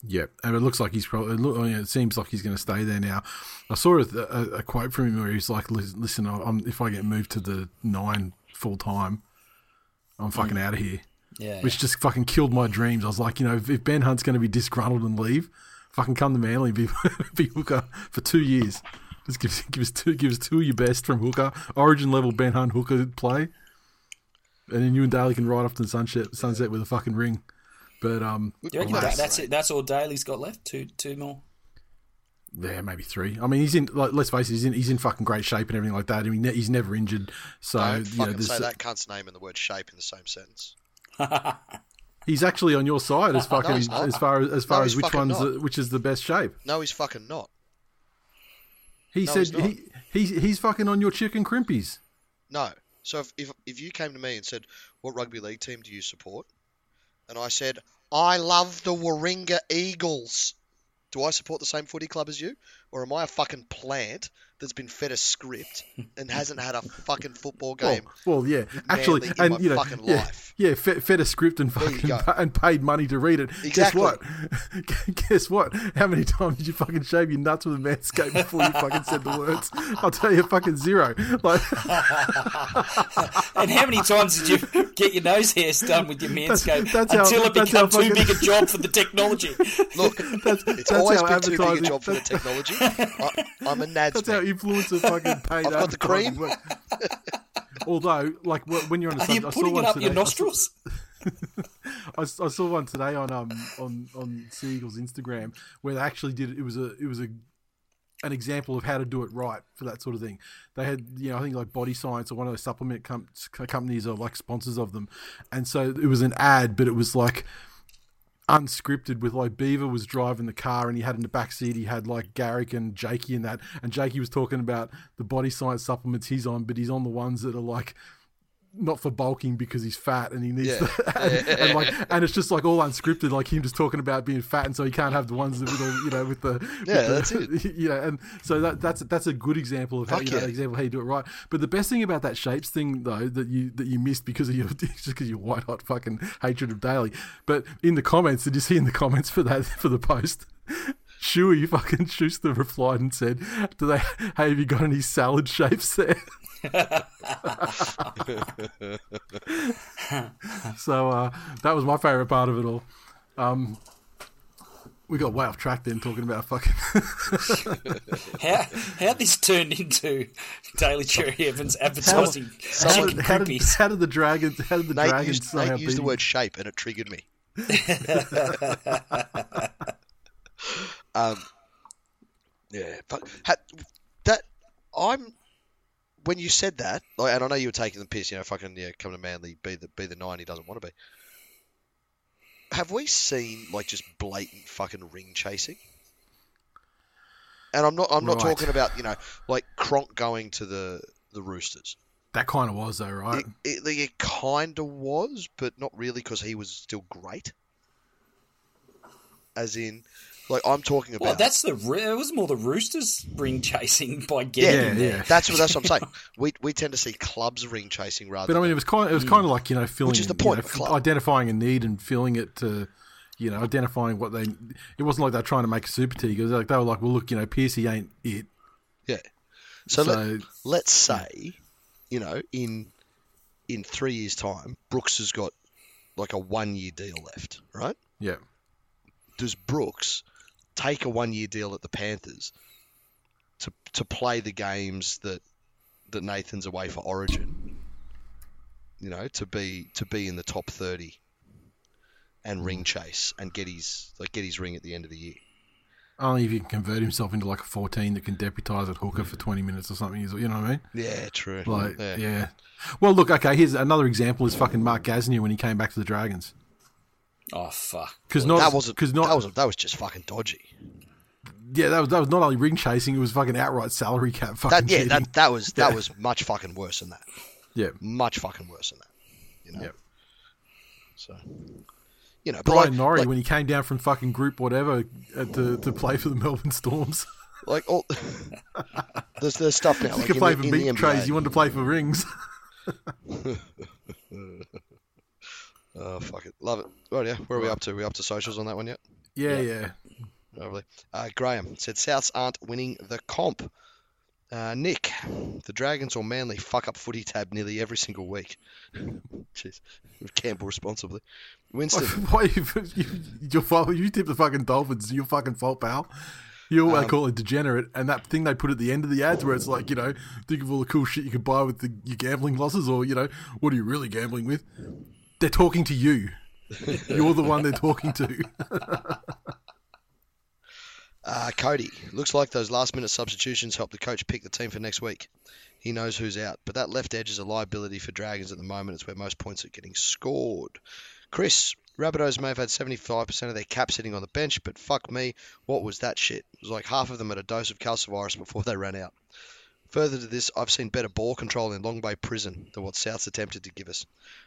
Yeah, and it looks like he's probably. It, look, it seems like he's going to stay there now. I saw a, a, a quote from him where he's like, "Listen, I'm, if I get moved to the nine full time, I'm mm. fucking out of here." Yeah, Which just fucking killed my dreams. I was like, you know, if, if Ben Hunt's going to be disgruntled and leave, fucking come to Manly, and be [laughs] be hooker for two years. Just give, give us two, give us two of your best from hooker, Origin level Ben Hunt hooker play, and then you and Daly can ride off to the sunset sunset with a fucking ring. But um, you reckon that, that's it? That's all Daly's got left. Two two more. Yeah, maybe three. I mean, he's in. Like, let's face it, he's in. He's in fucking great shape and everything like that. I mean, he's never injured. So Don't you know, fucking say that cunt's name and the word shape in the same sentence. [laughs] he's actually on your side as [laughs] fucking he's not. as far as as far No, as which one's the, which is the best shape. No, he's fucking not. He No, said he's not. he he's he's fucking on your chicken crimpies. No. So if, if if you came to me and said, "What rugby league team do you support?" And I said, "I love the Warringah Eagles," do I support the same footy club as you, or am I a fucking plant that's been fed a script and hasn't had a fucking football game? well, yeah, actually, in and my you know, fucking yeah, life. yeah, fed, fed a script and fucking and paid money to read it. Exactly. Guess what? [laughs] Guess what? How many times did you fucking shave your nuts with a manscape before you fucking said the words? I'll tell you, fucking zero. Like. [laughs] And how many times did you get your nose hairs done with your [laughs] manscape that's how- until it that's how became too big a job for the technology? Look, That's, it's that's always been too big a advertising- job for the technology. I, I'm a nads That's how man. Influencer fucking [laughs] paid I've got the cream. works. Although, like when you're on a Are you subject, I saw putting one it up today. your I saw- nostrils? [laughs] I, s- I saw one today on um on on Seagull's Instagram where they actually did it. It was a it was a an example of how to do it right for that sort of thing. They had you know I think like Body Science or one of those supplement com- companies are like sponsors of them, and so it was an ad, but it was like unscripted with like Beaver was driving the car and he had in the back seat he had like Garrick and Jakey and that. And Jakey was talking about the body science supplements he's on but he's on the ones that are like not for bulking because he's fat and he needs Yeah. and, [laughs] and like and it's just like all unscripted like him just talking about being fat and so he can't have the ones that with all, you know with the [laughs] Yeah, with that's the, [laughs] you know and so that that's that's a good example of how Fuck you know, yeah. example how you do it right. But the best thing about that shapes thing though that you that you missed because of your just because your white hot fucking hatred of Daly but in the comments did you see in the comments for that for the post Shuey fucking Schuster replied and said, "Do they? Hey, have you got any salad shapes there?" so uh, that was my favourite part of it all. Um, we got way off track then talking about fucking. [laughs] How how this turned into Daly Cherry Evans advertising how, chicken did, how, did, cookies? how did the dragons? How did the Nate dragons used, somehow Nate used the word shape and it triggered me. [laughs] [laughs] um, yeah, but ha, that I'm when you said that, like, and I know you were taking the piss, you know, fucking yeah, come to Manly, be the be the nine he doesn't want to be. Have we seen like just blatant fucking ring chasing? And I'm not I'm not Right. talking about you know like Cronk going to the the Roosters. That kind of was though, right? It, it, it kind of was, but not really because he was still great. As in, like I'm talking about. Well, that's the it was more the Roosters ring chasing by getting Yeah, there. yeah. that's what that's what I'm saying. [laughs] We we tend to see clubs ring chasing rather. But I mean, it was kind. Of, it was kind of like you know filling, Which is the you point know, of a f- club. identifying a need and filling it to, you know, identifying what they. It wasn't like they were trying to make a super team. It was like they were like, well, look, you know, Piercy ain't it. yeah. So, So, let, let's say, you know, in in three years' time, Brooks has got like a one year deal left, right? yeah, does Brooks take a one year deal at the Panthers to to play the games that that Nathan's away for Origin? You know, to be to be in the top thirty and ring chase and get his like get his ring at the end of the year. only if he can convert himself into like a fourteen that can deputise at hooker for twenty minutes or something. You know what I mean? Yeah, true. Like, yeah. yeah. Well, look, okay. Here's another example: is fucking Mark Gasnier when he came back to the Dragons. Oh fuck! Because not that wasn't because not that was that was just fucking dodgy. yeah that was that was not only ring chasing; it was fucking outright salary cap fucking That yeah, cheating. that that was that [laughs] Yeah. was much fucking worse than that. yeah. Much fucking worse than that. You know. Yep. So, you know, Brian like, Norrie like, when he came down from fucking group whatever uh, to, to play for the Melbourne Storms. [laughs] like all there's there's stuff now. you Like could in play the, for in the meat trays. You wanted to play for rings. [laughs] Oh fuck it, love it. Right, yeah. Where are we up to? we up to socials on that one yet? Yeah, yeah. Lovely. Uh, Graham said Souths aren't winning the comp. Uh, Nick, the Dragons or Manly fuck up footy tab nearly every single week. [laughs] Jeez, Campbell responsibly. Winston, [laughs] Why you, you, your fault? You tip the fucking Dolphins. Your fucking fault, pal. You Um, uh, call it degenerate, and that thing they put at the end of the ads, where it's like, you know, think of all the cool shit you could buy with the, your gambling losses, or you know, what are you really gambling with? They're talking to you. You're the one they're talking to. [laughs] uh, Cody, looks like those last minute substitutions helped the coach pick the team for next week. He knows who's out, but that left edge is a liability for Dragons at the moment. It's where most points are getting scored. Chris, Rabbitohs may have had 75% of their cap sitting on the bench, but fuck me, what was that shit? It was like half of them had a dose of calicivirus before they ran out. Further to this, I've seen better ball control in Long Bay Prison than what South's attempted to give us.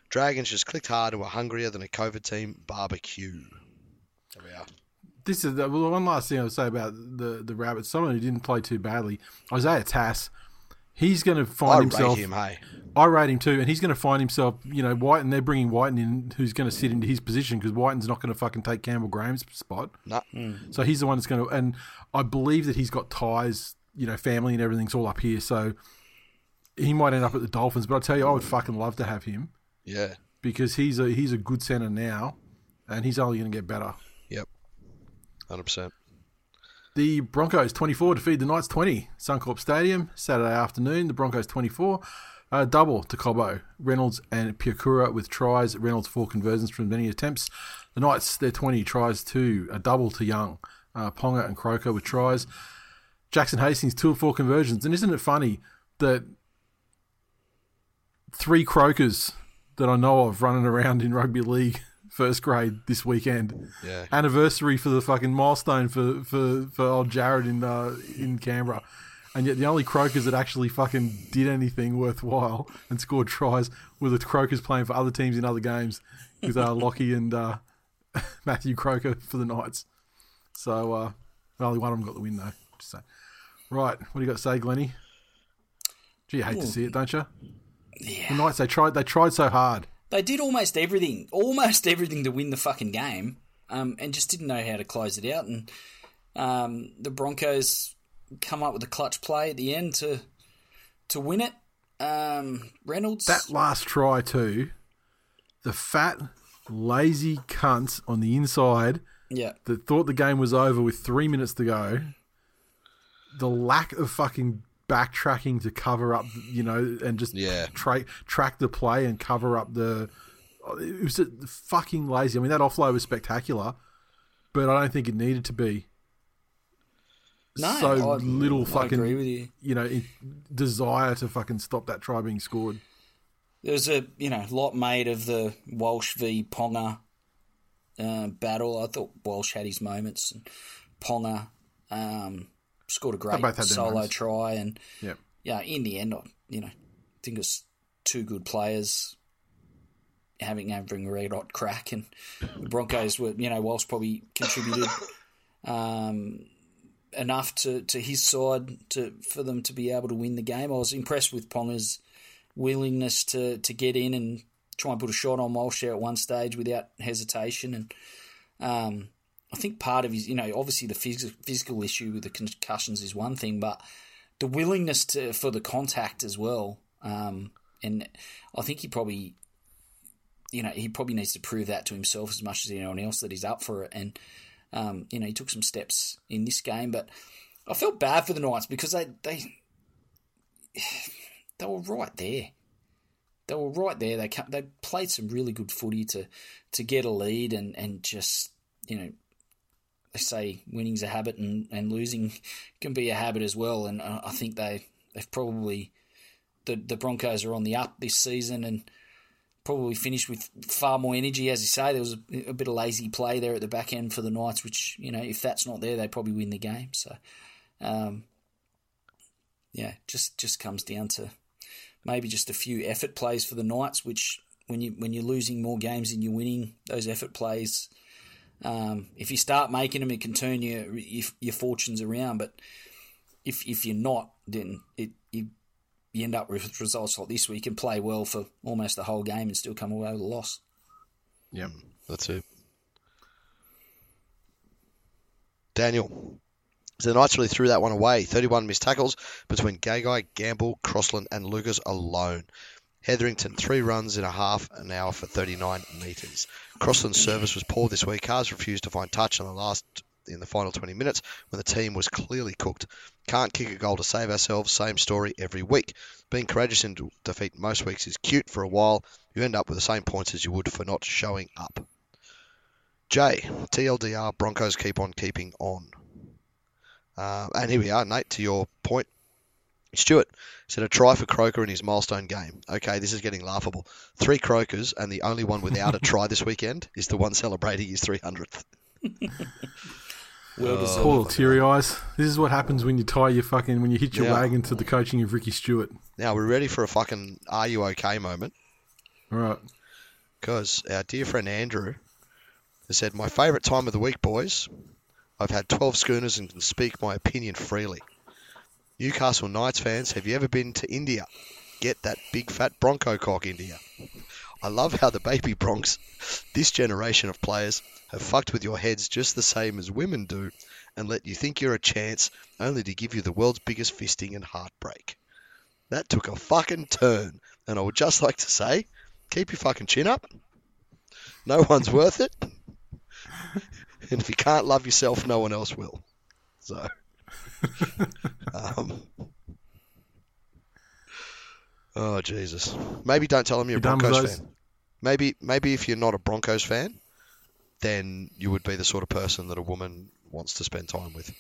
Dragons just clicked hard and were hungrier than a COVID team barbecue. There we are. this is the, well, one last thing I would say about the the Rabbits. Someone who didn't play too badly, Isaiah Tass. He's going to find I himself. rate him, hey. I rate him too, and he's going to find himself, you know, Wighton. They're bringing Wighton in, who's going to sit into his position because Wighton's not going to fucking take Campbell Graham's spot. No. So he's the one that's going to, and I believe that he's got ties, you know, family and everything's all up here. So he might end up at the Dolphins, but I tell you, I would fucking love to have him Yeah. because he's a he's a good center now, and he's only going to get better. Yep. 100%. The Broncos 24 defeat the Knights 20. Suncorp Stadium, Saturday afternoon. The Broncos 24. Uh, double to Cobbo. Reynolds and Piakura with tries. Reynolds four conversions from many attempts. The Knights, their 20 tries two. A double to Young. Uh, Ponga and Croker with tries. Jackson Hastings, two of four conversions. And isn't it funny that three Crokers that I know of running around in rugby league [laughs] first grade this weekend. Yeah. Anniversary for the fucking milestone for for, for old Jarrod in uh, in Canberra. And yet the only Crokers that actually fucking did anything worthwhile and scored tries were the Crokers playing for other teams in other games with uh, Lockie and uh, [laughs] Matthew Croker for the Knights. So uh, only one of them got the win though. Just saying. Right, what do you got to say, Glenny? Gee, you hate to see it, don't you? Yeah. The Knights they tried they tried so hard. They did almost everything, almost everything to win the fucking game, um, and just didn't know how to close it out. And um, the Broncos come up with a clutch play at the end to to win it. Um, Reynolds. That last try too, the fat, lazy cunts on the inside yeah. that thought the game was over with three minutes to go. The lack of fucking backtracking to cover up, you know, and just Yeah. tra- track the play and cover up the. It was fucking lazy. I mean, that offload was spectacular, but I don't think it needed to be. No, so I- little I fucking, agree with you. you know, desire to fucking stop that try being scored. There was a you know lot made of the Walsh v Ponga uh, battle. I thought Walsh had his moments. And Ponga um, scored a great solo try, and Yeah. yeah, in the end, I you know think it was two good players having having a red hot crack, and the Broncos were you know Walsh probably contributed. [laughs] Um, enough to, to his side to for them to be able to win the game. I was impressed with Ponga's willingness to, to get in and try and put a shot on Walsh at one stage without hesitation. And um, I think part of his, you know, obviously the phys- physical issue with the concussions is one thing, but the willingness to for the contact as well. Um, and I think he probably, you know, he probably needs to prove that to himself as much as anyone else that he's up for it. And um, you know, he took some steps in this game, but I felt bad for the Knights because they they [sighs] they were right there. They were right there. They they played some really good footy to to get a lead and, and just you know say winning's a habit and, and losing can be a habit as well. And I I think they they've probably the the Broncos are on the up this season and probably finished with far more energy. As you say, there was a, a bit of lazy play there at the back end for the Knights, which you know if that's not there, they probably win the game. So, um, yeah, just just comes down to maybe just a few effort plays for the Knights, which when you when you're losing more games than you're winning, those effort plays. Um, if you start making them, it can turn your your, your fortunes around. But if if you're not, then it you you end up with results like this where you can play well for almost the whole game and still come away with a loss. Yeah. That's it. Daniel. So the Knights really threw that one away. 31 missed tackles between Gagai, Gamble, Crossland, and Lucas alone. Hetherington, three runs in a half an hour for 39 metres. Crossland's service was poor this week. Cars refused to find touch in the last in the final 20 minutes when the team was clearly cooked. Can't kick a goal to save ourselves. Same story every week. Being courageous in defeat most weeks is cute for a while. You end up with the same points as you would for not showing up. J, TLDR, Broncos keep on keeping on. Uh, and here we are, Nate, to your point. Stuart said a try for Croker in his milestone game. Okay, this is getting laughable. Three Crokers, and the only one without a try this weekend is the one celebrating his 300th. Well oh, deserved. Poor teary eyes. This is what happens when you tie your fucking when you hitch your Yeah. wagon to the coaching of Ricky Stuart. Now, we're ready for a fucking are you okay moment. All right. because our dear friend Andrew has said, My favourite time of the week, boys. I've had 12 schooners and can speak my opinion freely. Newcastle Knights fans, have you ever been to India? Get that big fat Bronco cock, India. I love how the baby Bronx, this generation of players, have fucked with your heads just the same as women do and let you think you're a chance only to give you the world's biggest fisting and heartbreak. That took a fucking turn, and I would just like to say, keep your fucking chin up. No one's worth it. [laughs] And if you can't love yourself, no one else will. So, [laughs] um, oh Jesus! Maybe don't tell them you're a You with Broncos fan. Maybe, maybe if you're not a Broncos fan, then you would be the sort of person that a woman wants to spend time with.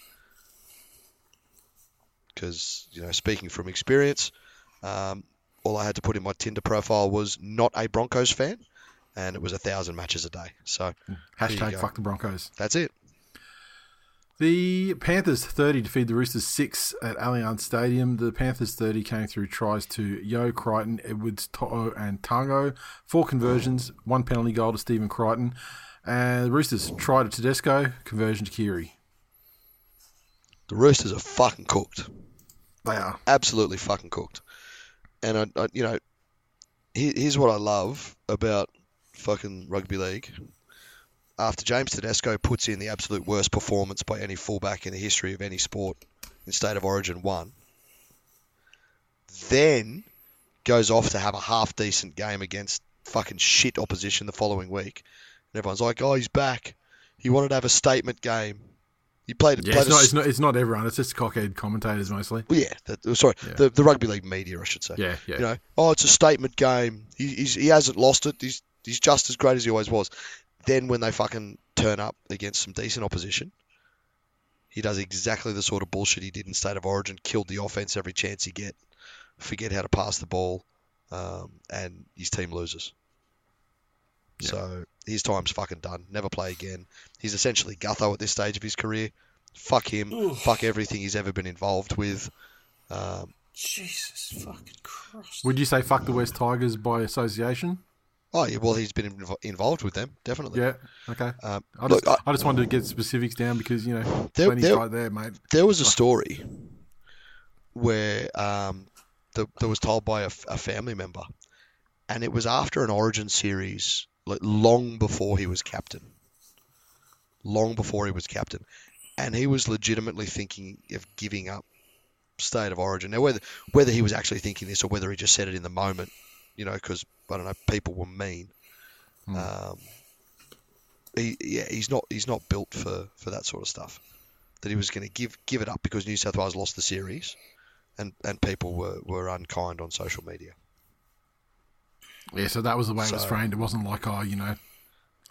Because you know, speaking from experience, um, all I had to put in my Tinder profile was not a Broncos fan, and it was a thousand matches a day. So Hashtag fuck the Broncos. that's it. The Panthers 30 defeated the Roosters 6 at Allianz Stadium. The Panthers 30 came through tries to Yeo, Crichton, Edwards, To'o, and Tango. Four conversions, one penalty goal to Stephen Crichton. And the Roosters tried to Tedesco, conversion to Kiri. The Roosters are fucking cooked. They are. absolutely fucking cooked. And I, I you know, here, here's what I love about fucking rugby league. After James Tedesco puts in the absolute worst performance by any fullback in the history of any sport in State of Origin one, then goes off to have a half decent game against fucking shit opposition the following week, and everyone's like, "Oh, he's back. He wanted to have a statement game. He played, Yeah, played it's a not, it's, not, it's not everyone. It's just cockhead commentators mostly. well, yeah, the, sorry, Yeah. the, the rugby league media, I should say. Yeah, yeah. You know, oh, it's a statement game. He, he's, he hasn't lost it. He's, he's just as great as he always was. Then when they fucking turn up against some decent opposition, he does exactly the sort of bullshit he did in State of Origin. Killed the offense every chance he get. Forget how to pass the ball, um, and his team loses. Yeah. So his time's fucking done. Never play again. He's essentially Gutho at this stage of his career. Fuck him. Oof. Fuck everything he's ever been involved with. Um, Jesus fucking Christ. Would you say fuck the West Tigers by association? Oh yeah, well he's been inv- involved with them definitely. Yeah. Okay. Um, I look, just, I- I, just wanted to get specifics down because, you know, There- plenty there- right there, mate. there was a story where um, the, that was told by a family member, and it was after an Origin series, like long before he was captain. Long before he was captain, and he was legitimately thinking of giving up state of origin. Now, whether whether he was actually thinking this or whether he just said it in the moment, you know, because I don't know, people were mean. Hmm. Um, he, yeah, he's not he's not built for, for that sort of stuff. That he was going to give give it up because New South Wales lost the series, and, and people were, were unkind on social media. Yeah, so that was the way it was framed. It wasn't like, oh, you know,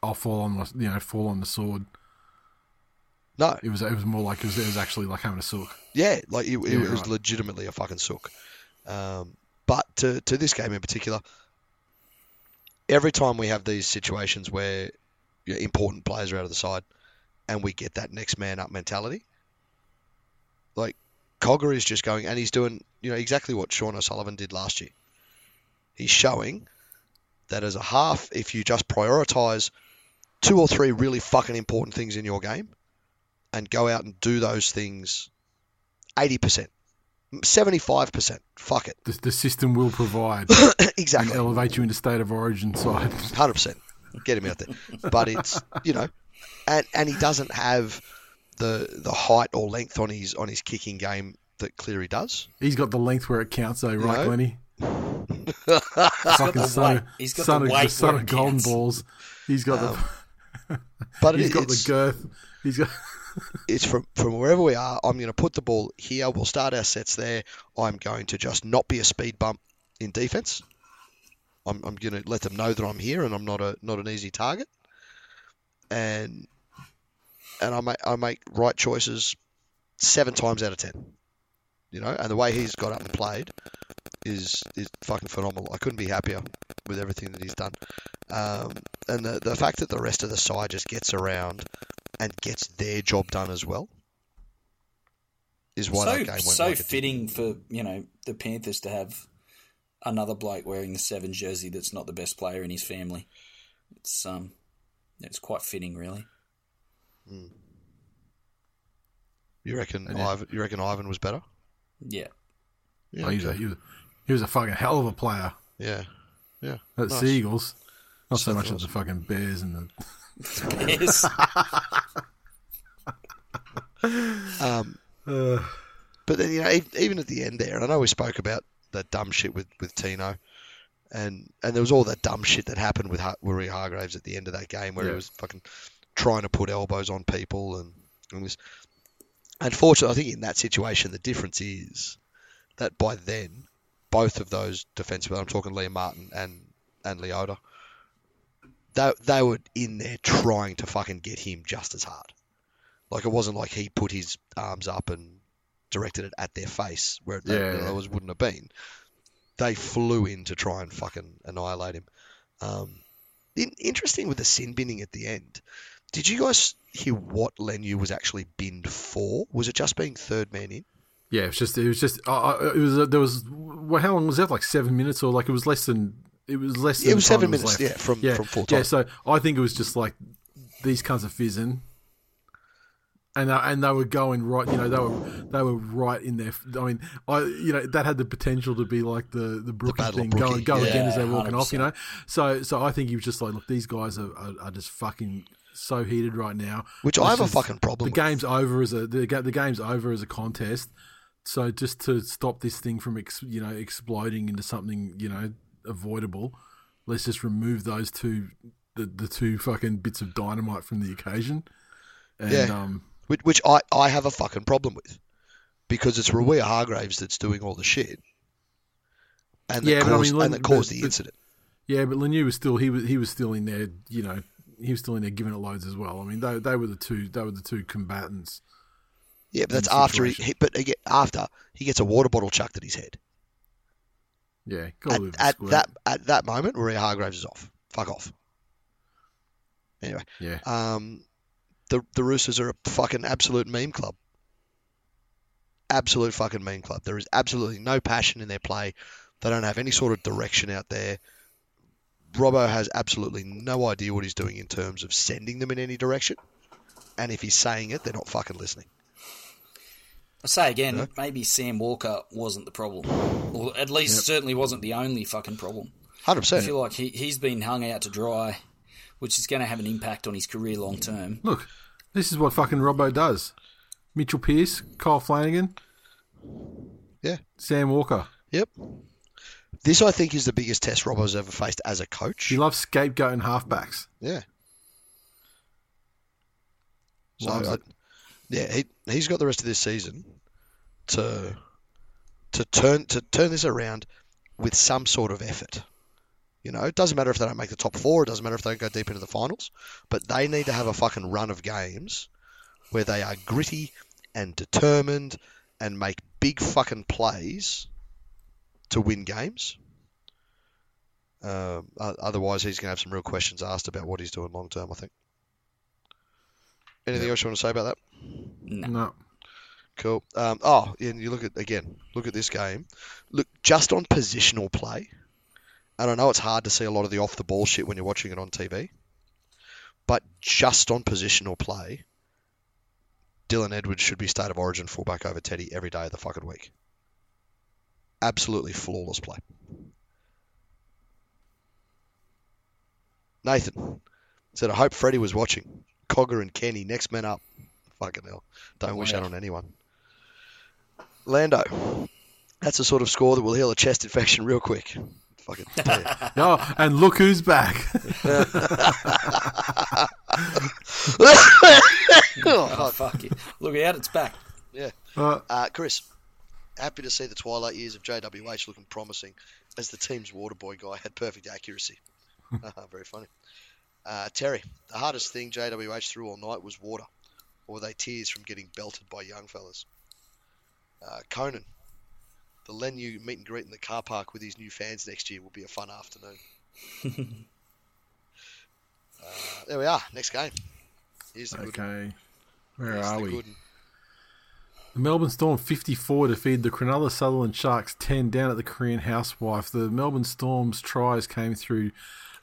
I'll fall on the, you know, fall on the sword. No, It was, it was more like it was, it was actually like having a sook. yeah, like it, it Yeah, was right. legitimately a fucking sook. Um, but to to this game in particular, every time we have these situations where you know, important players are out of the side, and we get that next man up mentality, like Cogger is just going and he's doing you know exactly what Sean O'Sullivan did last year. He's showing that as a half, if you just prioritise two or three really fucking important things in your game, and go out and do those things, eighty percent, seventy-five percent, fuck it, The, the system will provide [coughs] and exactly. elevate you into state of origin side. hundred percent. Get him out there. But it's you know, and and he doesn't have the the height or length on his on his kicking game that Cleary does. He's got the length where it counts, though, right, know? Glenny? [laughs] Fucking son, He's got son the of, weight son of golden balls. He's got Um, the [laughs] But he's it, got the girth. He's got it's from from wherever we are. I'm going to put the ball here. We'll start our sets there. I'm going to just not be a speed bump in defence. I'm, I'm going to let them know that I'm here and I'm not a not an easy target. And and I make I make right choices seven times out of ten. You know, and the way he's got up and played is is fucking phenomenal. I couldn't be happier with everything that he's done. Um, and the the fact that the rest of the side just gets around and gets their job done as well is why so that game went so like it did. fitting for you know the Panthers to have another bloke wearing the seven jersey that's not the best player in his family. It's um, it's quite fitting, really. You reckon Yeah. Ivan? You reckon Ivan was better? Yeah, Yeah, oh, he's a, he, was, he was a fucking hell of a player yeah, yeah. at Nice. Seagulls. Not so South much at the fucking Bears and the. Yes. [laughs] Um, Uh, but then you know, even at the end there, and I know we spoke about that dumb shit with, with Tino, and and there was all that dumb shit that happened with Willie Hargraves at the end of that game, where Yeah. he was fucking trying to put elbows on people and, and this. Unfortunately, I think in that situation, the difference is that by then, both of those defensive, I'm talking Liam Martin and and Leota, they they were in there trying to fucking get him just as hard. Like it wasn't like he put his arms up and directed it at their face where they, Yeah. otherwise wouldn't have been. They flew in to try and fucking annihilate him. Um, In, interesting with the sin binning at the end. Did you guys hear what Leniu was actually binned for? Was it just being third man in? Yeah, it was just it was just uh, it was uh, there was well, how long was that? Like seven minutes or like it was less than it was less. Than It was time seven minutes, yeah, from yeah, from full yeah. So I think it was just like these kinds of fizzing, and they, and they were going right. You know, they were they were right in there. I mean, I you know that had the potential to be like the the Brookie thing, go Brookie, go yeah. again as they're walking off. You know, so so I think he was just like, look, these guys are are, are just fucking so heated right now. Which I have a fucking problem The with. game's over as a the, the game's over as a contest. So just to stop this thing from ex, you know exploding into something you know avoidable, let's just remove those two the, the two fucking bits of dynamite from the occasion. And Yeah. um which, which I, I have a fucking problem with because it's Waerea-Hargreaves that's doing all the shit, and that Yeah, but I caused, mean, and that caused but- the but- incident. yeah, but Leniu was still he was he was still in there. You know he was still in there giving it loads as well. I mean they they were the two they were the two combatants. Yeah, but that's after he but again after he gets a water bottle chucked at his head. Yeah, At, at that at that moment, Waerea-Hargreaves is off. Fuck off. Anyway, Yeah, um, the the Roosters are a fucking absolute meme club. Absolute fucking meme club. There is absolutely no passion in their play. They don't have any sort of direction out there. Robbo has absolutely no idea what he's doing in terms of sending them in any direction. And if he's saying it, they're not fucking listening. I say again, maybe Sam Walker wasn't the problem, or at least certainly wasn't the only fucking problem. Hundred percent. I feel like he he's been hung out to dry, which is going to have an impact on his career long term. look, this is what fucking Robbo does. Mitchell Pearce, Kyle Flanagan, Yeah. Sam Walker. Yep. This I think is the biggest test Robbo's ever faced as a coach. He loves scapegoating halfbacks. Yeah. So, I- yeah, he he's got the rest of this season to to turn to turn this around with some sort of effort. You know, it doesn't matter if they don't make the top four. It doesn't matter if they don't go deep into the finals. But they need to have a fucking run of games where they are gritty and determined and make big fucking plays to win games. Um, otherwise, he's going to have some real questions asked about what he's doing long term. I think. Anything else you want to say about that? No. No. Cool. Um, oh, and you look at again. Look at this game. Look just on positional play. And I know it's hard to see a lot of the off the ball shit when you're watching it on TV. But just on positional play, Dylan Edwards should be state of origin fullback over Teddy every day of the fucking week. Absolutely flawless play. Nathan said, I hope Freddie was watching. Cogger and Kenny, next men up. Fucking hell. Don't wish that on anyone. Lando, that's the sort of score that will heal a chest infection real quick. Fucking [laughs] tell you. Oh, and look who's back. [laughs] Oh, fuck it. Look out, it's back. yeah. Uh, Uh, Chris, happy to see the twilight years of JWH looking promising as the team's water boy guy had perfect accuracy. [laughs] Very funny. Uh, Terry, the hardest thing JWH threw all night was water, or were they tears from getting belted by young fellas? Uh, Conan, the Leniu meet and greet in the car park with his new fans next year will be a fun afternoon. [laughs] uh, there we are. Next game. Here's the okay. Where Here's are the we? The Melbourne Storm 54 defeated the Cronulla Sutherland Sharks 10 down at the Korean Housewife. The Melbourne Storm's tries came through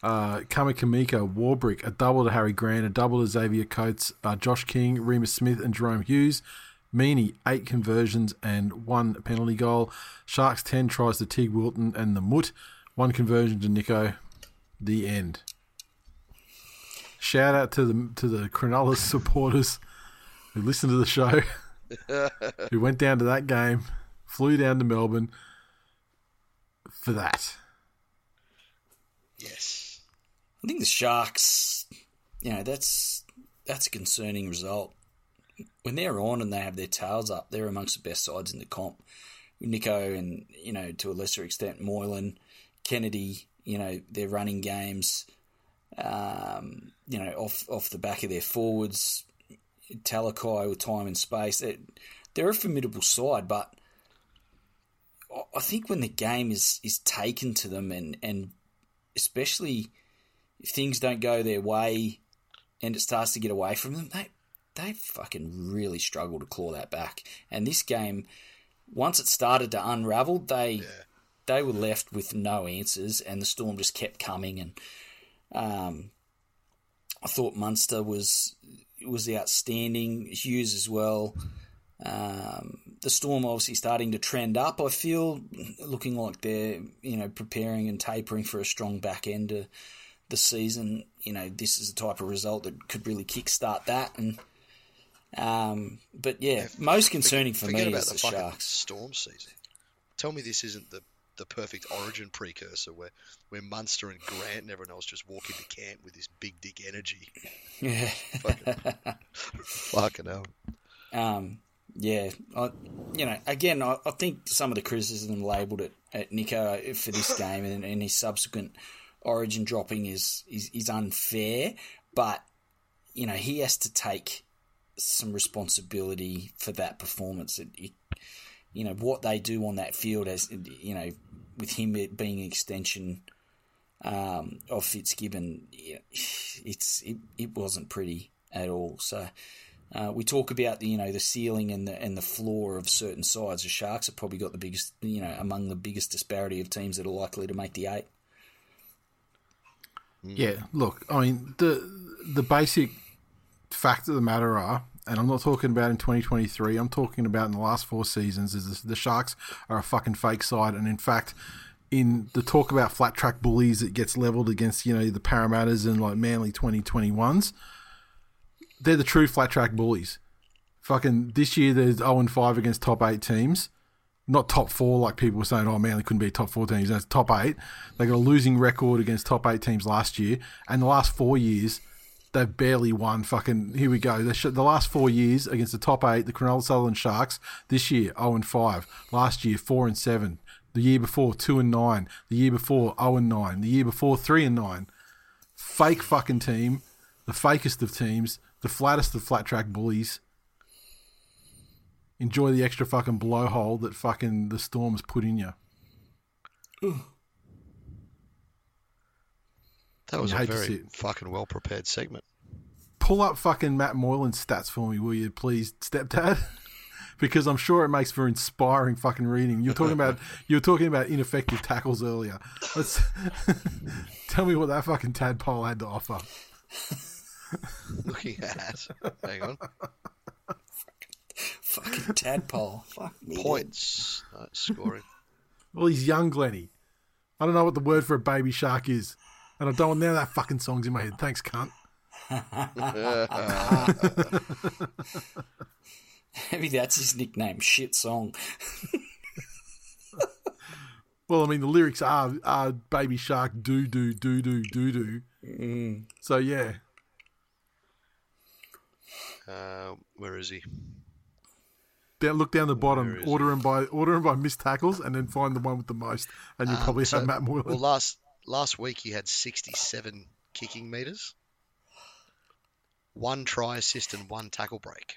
uh, Kamikamica, Warbrick, a double to Harry Grant, a double to Xavier Coates, uh, Josh King, Reimis Smith, and Jahrome Hughes. Meaney, eight conversions and one penalty goal. Sharks 10 tries to Teig Wilton and the Mutt, one conversion to Nico. The end. Shout out to the to the Cronulla [laughs] supporters who listened to the show [laughs] who went down to that game, flew down to Melbourne for that. Yes. I think the Sharks, you know, that's that's a concerning result. When they're on and they have their tails up, they're amongst the best sides in the comp. Nico and you know to a lesser extent Moylan, Kennedy, you know they're running games, um, you know off off the back of their forwards, Talakai with time and space. They're, they're a formidable side, but I- I think when the game is is taken to them and and especially if things don't go their way and it starts to get away from them, they they fucking really struggled to claw that back. And this game, once it started to unravel, they yeah. they were left with no answers, and the storm just kept coming. And um, I thought Munster was was outstanding. Hughes as well. Um, the storm obviously starting to trend up. I feel looking like they're you know preparing and tapering for a strong back end of the season. You know this is the type of result that could really kickstart that. And um, but yeah, yeah most concerning for me is the, the Sharks storm season. Tell me this isn't the the perfect origin precursor where where Munster and Grant and everyone else just walk into camp with this big dick energy. Yeah. fucking, [laughs] fucking hell. Um, yeah, I, you know, again, I, I, think some of the criticism labelled it at Nicho for this [laughs] game and, and, his subsequent Origin dropping is, is is unfair, but you know he has to take some responsibility for that performance. It, it, you know what they do on that field, as you know, with him being an extension um, of Fitzgibbon, it's it, it wasn't pretty at all. So uh, we talk about the you know the ceiling and the and the floor of certain sides. The Sharks have probably got the biggest you know among the biggest disparity of teams that are likely to make the eight. Yeah, look, I mean the the basic fact of the matter are, and I'm not talking about in 2023. I'm talking about in the last four seasons. Is the Sharks are a fucking fake side, and in fact, in the talk about flat track bullies, it gets leveled against you know the Parramatters and like Manly 2021s they're the true flat track bullies. Fucking this year, there's 0 and 5 against top eight teams. Not top four, like people were saying, oh man, they couldn't be top four teams. That's top eight. They got a losing record against top eight teams last year. And the last four years, they've barely won. Fucking, here we go. The, last four years against the top eight, the Cronulla Sutherland Sharks, this year, 0 and 5. Last year, 4 and 7. The year before, 2 and 9. The year before, 0 and 9. The year before, 3 and 9. Fake fucking team. The fakest of teams the flattest of flat track bullies. Enjoy the extra fucking blowhole that fucking the storms put in you. That was a very fucking well prepared segment. Pull up fucking Matt Moylan's stats for me, will you, please, stepdad? [laughs] because I'm sure it makes for inspiring fucking reading. You're talking about [laughs] you were talking about ineffective tackles earlier. Let's [laughs] tell me what that fucking tadpole had to offer. looking at. Hang on. Fucking tadpole. Fuck me. Points. Uh, scoring. Well, he's young, Glenny. I don't know what the word for a baby shark is. And I don't want now that fucking song's in my head. Thanks, cunt. [laughs] Maybe that's his nickname. Shit song. [laughs] well, I mean, the lyrics are, are baby shark doo doo doo doo doo doo. Mm. So yeah, uh, where is he? Down, look down the bottom. Order him by order him by missed tackles, and then find the one with the most, and you'll um, probably so, have Matt Moylan. Well, last last week he had sixty-seven kicking meters, one try assist, and one tackle break.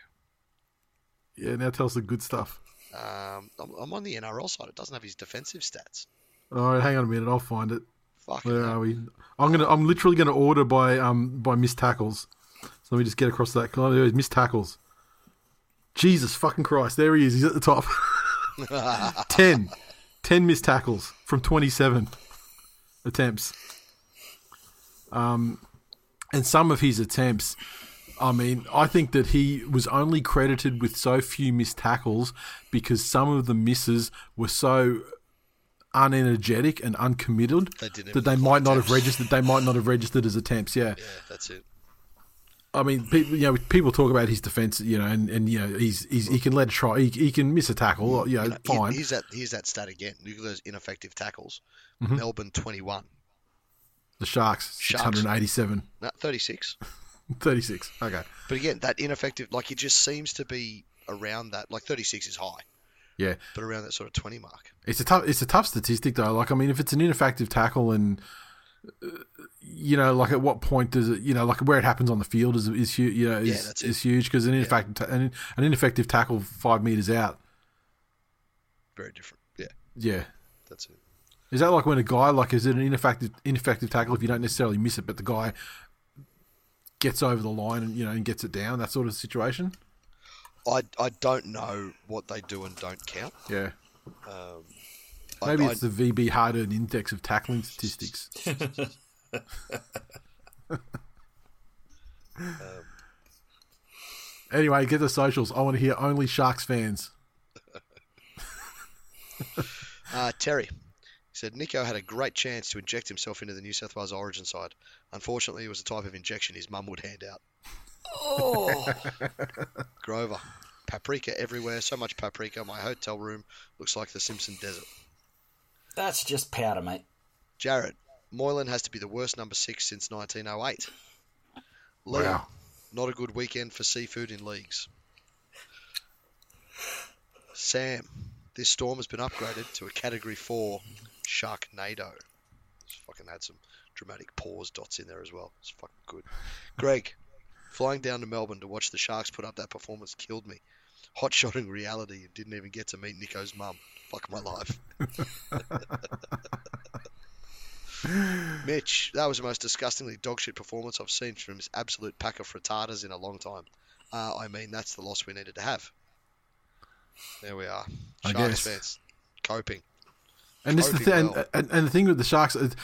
Yeah, now tell us the good stuff. Um, I'm, I'm, on the NRL side. It doesn't have his defensive stats. All right, hang on a minute. I'll find it. Fucking Where are we? I'm gonna. I'm literally gonna order by um by missed tackles. So let me just get across that. Oh, there missed tackles. Jesus fucking Christ. There he is. He's at the top. [laughs] [laughs] 10. 10 missed tackles from 27 attempts. Um, and some of his attempts, I mean, I think that he was only credited with so few missed tackles because some of the misses were so unenergetic and uncommitted that they might not have registered. They might not have registered as attempts. Yeah, yeah, that's it. I mean, people, you know, people talk about his defense, you know, and, and you know, he's, he's he can let a try, he, he can miss a tackle, you know, fine. Here's that here's that stat again. Look at those ineffective tackles. Mm-hmm. Melbourne twenty one. The Sharks, six hundred eighty seven. No, thirty six. [laughs] thirty six. Okay. But again, that ineffective, like it just seems to be around that. Like thirty six is high. Yeah. But around that sort of twenty mark. It's a tough. It's a tough statistic though. Like I mean, if it's an ineffective tackle and you know, like at what point does it, you know, like where it happens on the field is is you know is, yeah, is huge because an ineffective yeah. an, an ineffective tackle five meters out. Very different. Yeah. Yeah. That's it. Is that like when a guy like is it an ineffective ineffective tackle if you don't necessarily miss it, but the guy gets over the line and you know and gets it down, that sort of situation? I, I don't know what they do and don't count. Yeah. Um, Maybe I, it's the VB hard earned index of tackling statistics. [laughs] anyway, get the socials. I want to hear only Sharks fans. [laughs] Uh, Terry said Nicho had a great chance to inject himself into the New South Wales Origin side. Unfortunately, it was the type of injection his mum would hand out. Oh, [laughs] Grover, paprika everywhere. So much paprika. My hotel room looks like the Simpson Desert. That's just powder, mate. Jared, Moylan has to be the worst number six since 1908. Liam, Wow. not a good weekend for seafood in leagues. Sam, this storm has been upgraded to a Category 4 Sharknado. It's fucking had some dramatic pause dots in there as well. It's fucking good. Greg, flying down to Melbourne to watch the Sharks put up that performance killed me. Hot shotting reality and didn't even get to meet Nicho's mum. Fuck my life. [laughs] Mitch, that was the most disgustingly dogshit performance I've seen from this absolute pack of frittatas in a long time. Uh, I mean, that's the loss we needed to have. There we are. I Sharks guess. fans coping. And this the Coping thing, well. and, and, and the thing with the Sharks. Is,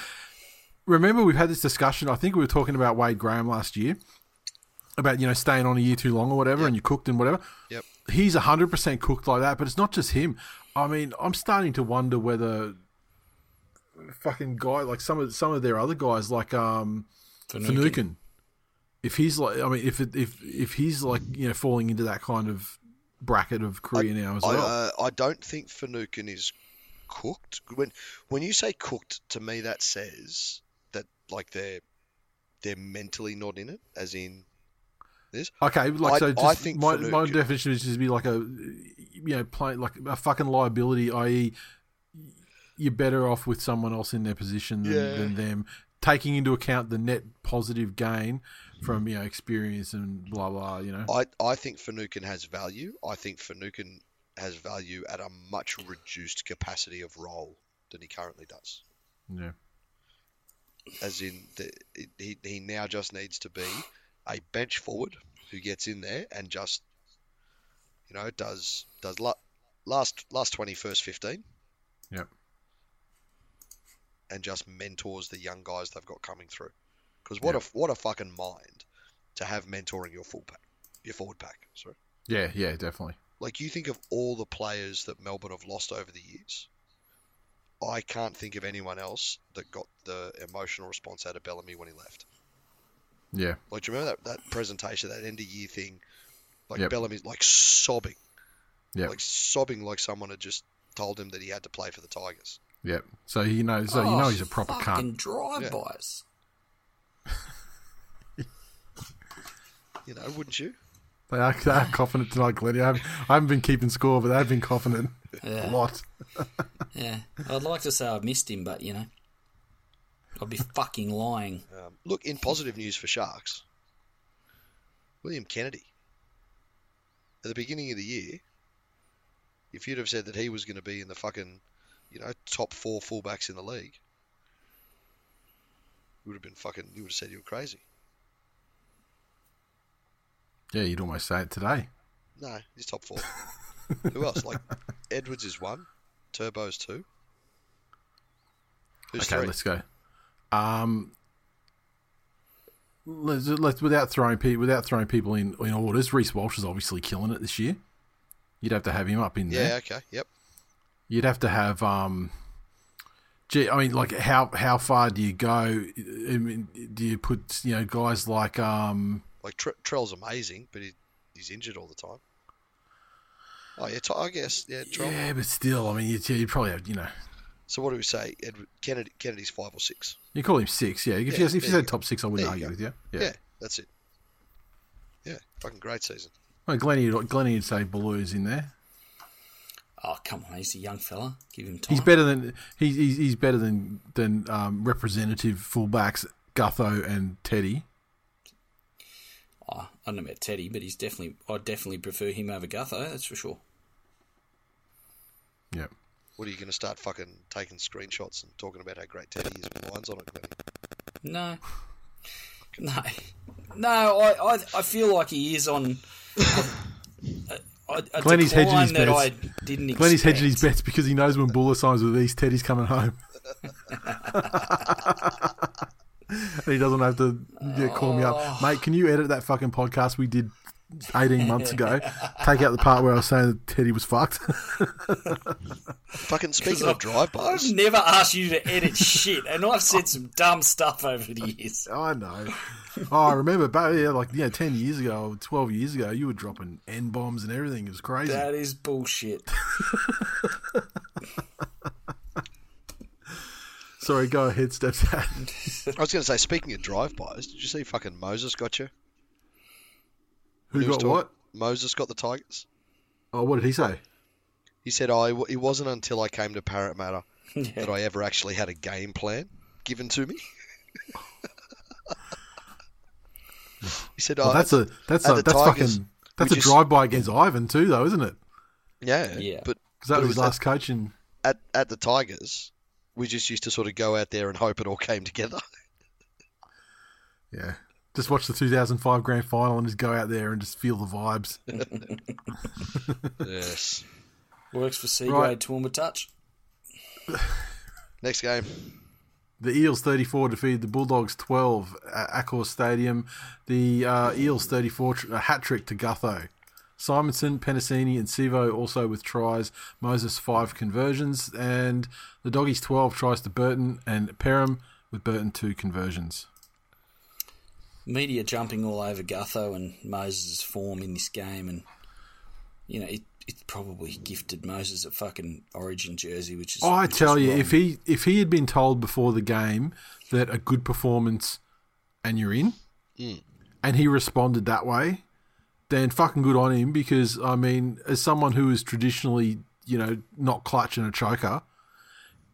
remember, we've had this discussion. I think we were talking about Wade Graham last year about you know staying on a year too long or whatever, Yep. and you cooked and whatever. Yep. He's hundred percent cooked like that, but it's not just him. I mean, I'm starting to wonder whether fucking guy like some of some of their other guys like um Finucane. If he's like, I mean, if it, if if he's like, you know, falling into that kind of bracket of career now as I, well. uh, I don't think Finucane is cooked. When when you say cooked, to me that says that like they're they're mentally not in it, as in this. Okay, like I- so. I think my, Fanuc- my definition is just be like a, you know, play like a fucking liability. I.e., you're better off with someone else in their position than, Yeah. than them, taking into account the net positive gain from you know experience and blah blah. You know, I, I think Finucane has value. I think Finucane has value at a much reduced capacity of role than he currently does. yeah, As in, the, he, he now just needs to be a bench forward who gets in there and just, you know, does does la- last last twenty first fifteen yep, and just mentors the young guys they've got coming through. Because what Yeah. a what a fucking mind to have mentoring your full pack, your forward pack. Sorry. yeah, yeah, definitely. Like you think of all the players that Melbourne have lost over the years. I can't think of anyone else that got the emotional response out of Bellamy when he left. Yeah, Like, do you remember that, that presentation, that end of year thing? Like Yep. Bellamy's like sobbing, Yeah. like sobbing, like someone had just told him that he had to play for the Tigers. yep. So you know, so you Oh, know he's a proper fucking cunt. drive-bys. You know, wouldn't you? They are, they are confident tonight, Glenn. I haven't, I haven't been keeping score, but they've been confident a lot. yeah. I'd like to say I've missed him, but you know, I'd be fucking lying. Um, look, in positive news for Sharks, William Kennedy. At the beginning of the year, if you'd have said that he was going to be in the fucking, you know, top four fullbacks in the league, you would have been fucking. You would have said you were crazy. Yeah, you'd almost say it today. No, he's top four. Who else? Like [laughs] Edwards is one, Turbo's two. Who's okay, three? let's go. Um, let's, let's without throwing people without throwing people in in orders. Reece Walsh is obviously killing it this year. You'd have to have him up in there. Yeah. Okay. Yep. You'd have to have um. Gee, I mean, like how how far do you go? I mean, do you put you know guys like um Like Tre- Trell's amazing, but he, he's injured all the time. Oh yeah, T- I guess yeah. Trell. yeah, but still, I mean, you'd, you'd probably have you know So what do we say? Edward Kennedy, Kennedy's five or six. you call him six, yeah. If Yeah, you if you said you top six, I wouldn't There argue go. with you. Yeah. that's it. Yeah, fucking great season. Well, Glennie, Glennie would say Bula's in there. Oh come on, he's a young fella. Give him time. He's better than he's he's, he's better than than um, representative fullbacks Gutho and Teddy. Oh, I don't know about Teddy, but he's definitely. I definitely prefer him over Gutho. That's for sure. Yeah. What are you going to start fucking taking screenshots and talking about how great Teddy is with lines on it? Glenny? No, no, no. I, I, I feel like he is on. A, a, a [laughs] Glenny's hedging his bets. I didn't Glenny's expect. hedging his bets because he knows when Bula signs with East, Teddy's coming home. [laughs] [laughs] and he doesn't have to yeah, call me Oh. up. Mate, can you edit that fucking podcast we did 18 months ago? [laughs] Take out the part where I was saying that Teddy was fucked. Fucking [laughs] speaking of drive-bys, I've never asked you to edit shit, and I've said some dumb stuff over the years. [laughs] I know. Oh, I remember back, yeah, like, yeah, 10 years ago, 12 years ago, you were dropping N bombs and everything. It was crazy. That is bullshit. Sorry, go ahead, Steps Dad. I was going to say, speaking of drive-bys, did you see fucking Moses got you? Who He got talk- what? Moses got the Tigers. Oh, what did he say? He said, "I it wasn't until I came to Parramatta Yeah. [laughs] that I ever actually had a game plan given to me." [laughs] he said, Well, oh, that's a that's a that's Tigers, fucking that's a just- drive by against Ivan too, though, isn't it? yeah, Yeah. But Because that but was his at- last coaching. at at the Tigers, we just used to sort of go out there and hope it all came together. [laughs] Yeah. Just watch the 2005 grand final and just go out there and just feel the vibes. [laughs] yes. Works for C Right. grade Toowoomba touch. Next game. The Eels 34 defeated the Bulldogs 12 at Accor Stadium. The uh, Eels 34 tr- a hat trick to Gutho. Simonsson, Penisini, and Sivo also with tries. Moses five conversions, and the Doggies 12 tries to Burton and Perham with Burton two conversions. Media jumping all over Gutho and Moses' form in this game, and you know it. It probably gifted Moses a fucking Origin jersey, which is. Oh, I which tell is you, wrong. if he if he had been told before the game that a good performance and you're in, mm. and he responded that way, then fucking good on him. Because I mean, as someone who is traditionally, you know, not clutch and a choker,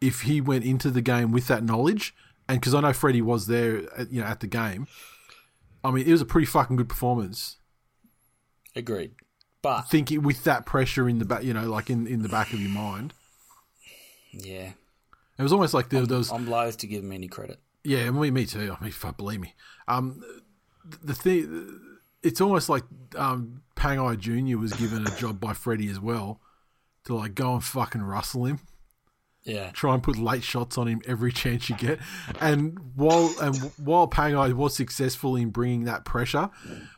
if he went into the game with that knowledge, and because I know Freddie was there, at, you know, at the game, I mean, it was a pretty fucking good performance. agreed, but Thinking with that pressure in the back, you know, like in, in the back of your mind, yeah, it was almost like there, there was I'm loath to give him any credit. Yeah, me, me too. I mean, fuck, believe me. Um, the thing, it's almost like um, Pangai Junior was given a job by Freddie as well to like go and fucking rustle him, Yeah, try and put late shots on him every chance you get. And while and while Pangai was successful in bringing that pressure,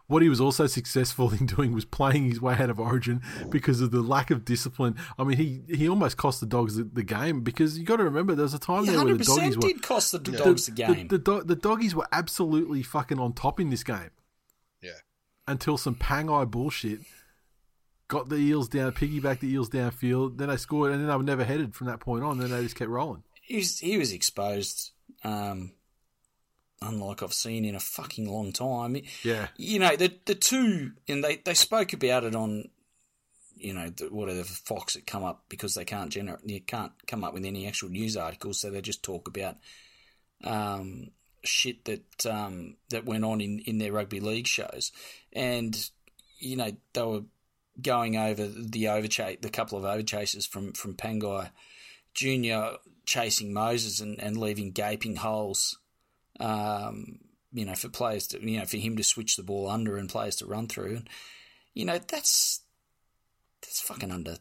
what he was also successful [laughs] in doing was playing his way out of Origin because of the lack of discipline. I mean, he he almost cost the dogs the, the game because you got to remember there was a time there where hundred the doggies percent were did cost the dogs the, game. the, do- the doggies were absolutely fucking on top in this game Yeah. until some Pangai bullshit got the Eels down, piggybacked the Eels downfield. Then they scored, and then they were never headed from that point on. Then they just kept rolling. he was he was exposed, um, unlike I've seen in a fucking long time. Yeah, You know the the two, and they they spoke about it on, you know, the, whatever Fox had come up because they can't generate, you can't come up with any actual news articles, so they just talk about, um, shit that um that went on in in their rugby league shows, and you know they were going over the overchase, the couple of overchases from from Pangai Junior chasing Moses and, and leaving gaping holes, um, you know, for players to, you know, for him to switch the ball under and players to run through, and you know that's that's fucking under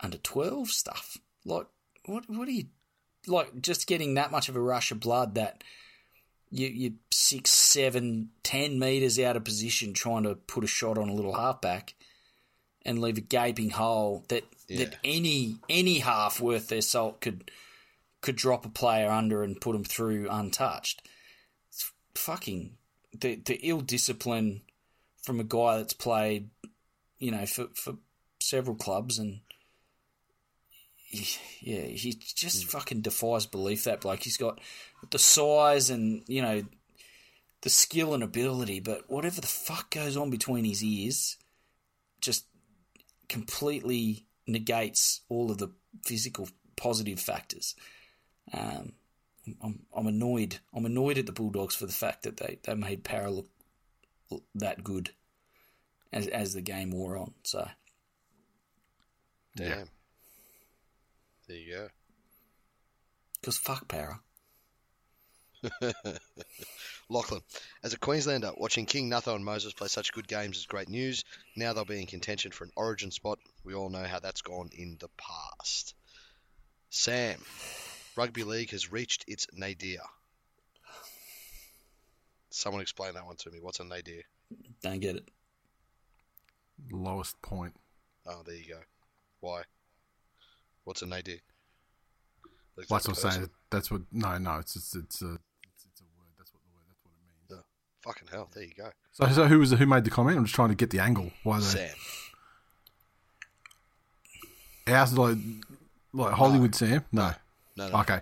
under twelve stuff. Like, what what are you like? Just getting that much of a rush of blood that you you six, seven, ten meters out of position trying to put a shot on a little halfback and leave a gaping hole that that any any half worth their salt could could drop a player under and put them through untouched. It's fucking the the ill discipline from a guy that's played, you know, for for several clubs and yeah, he just hmm. fucking defies belief. That bloke, he's got the size and you know the skill and ability, but whatever the fuck goes on between his ears, just completely negates all of the physical positive factors. Um, I'm, I'm annoyed. I'm annoyed at the Bulldogs for the fact that they, they made Para look that good as as the game wore on. So Damn. There you go. Because fuck Para. Go. [laughs] Lachlan, as a Queenslander, watching King, Gutho, and Moses play such good games is great news. Now they'll be in contention for an origin spot. We all know how that's gone in the past. Sam, rugby league has reached its nadir. Someone explain that one to me. What's a nadir? Don't get it. Lowest point. Oh, there you go. Why? What's a nadir? Looks That's like what a I'm saying. That's what. No, no. It's it's it's it's, it's a word. That's what the word. That's what it means. Fucking hell, there you go. So, so who was the, who made the comment? I'm just trying to get the angle. Why they? Sam. Ours like like Hollywood Sam? No. No, no. Okay.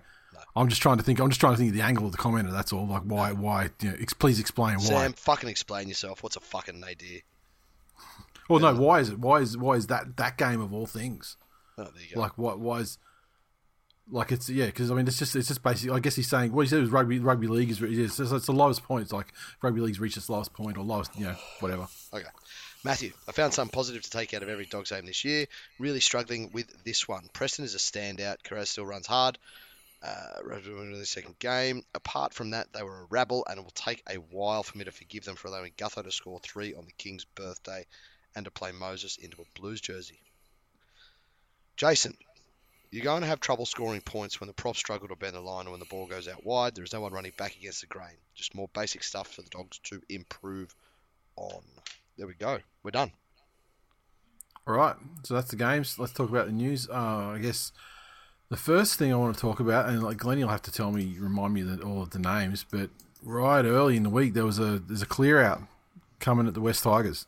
I'm just trying to think. I'm just trying to think of the angle of the commenter. That's all. Like why? Why? You know, ex- please explain why. Sam, fucking explain yourself. What's a fucking idea? well, no. Why is it? Why is why is that that game of all things? Oh, there you go. Like what? Why is like it's yeah? Because I mean, it's just it's just basically. I guess he's saying what he said was rugby rugby league is it's, it's, the lowest point. It's like rugby league's reached its lowest point or lowest. You know, whatever. Okay. Matthew, I found some positive to take out of every dog's game this year. Really struggling with this one. Preston is a standout. Carras still runs hard. Uh, winning the second game. Apart from that, they were a rabble, and it will take a while for me to forgive them for allowing Gutho to score three on the King's birthday and to play Moses into a Blues jersey. Jason, you're going to have trouble scoring points when the props struggle to bend the line or when the ball goes out wide. There is no one running back against the grain. Just more basic stuff for the dogs to improve on. There we go. We're done. All right, so that's the games. Let's talk about the news. Uh, I guess the first thing I want to talk about, and like Glenn, you'll have to tell me, remind me that all of the names. But right early in the week, there was a there's a clear out coming at the West Tigers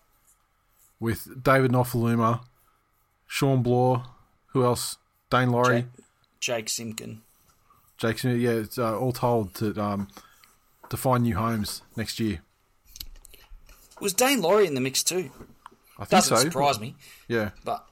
with David Nofoaluma, Shawn Blore, who else? Daine Laurie, Jake, Jake Simpkin. Jake Smith. Yeah, it's uh, all told to um, to find new homes next year. Was Daine Laurie in the mix too? I think Doesn't so. surprise me, Yeah, but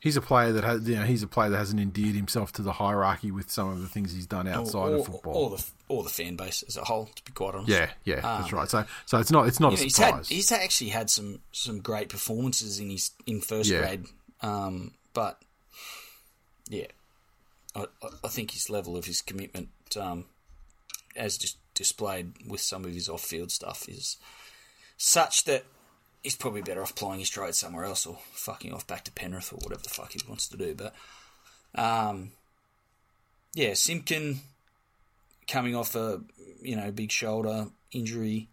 he's a player that has you know he's a player that hasn't endeared himself to the hierarchy with some of the things he's done outside or, of football. or the or the fan base as a whole, to be quite honest. Yeah, yeah, that's Um, right. So, so it's not it's not You know, a he's had surprise. he's actually had some some great performances in his in first Yeah. grade, um, but yeah, I, I- think his level of his commitment, um, as just displayed with some of his off field stuff, is such that he's probably better off plying his trade somewhere else or fucking off back to Penrith or whatever the fuck he wants to do. But um, yeah, Simpkin coming off a you know big shoulder injury.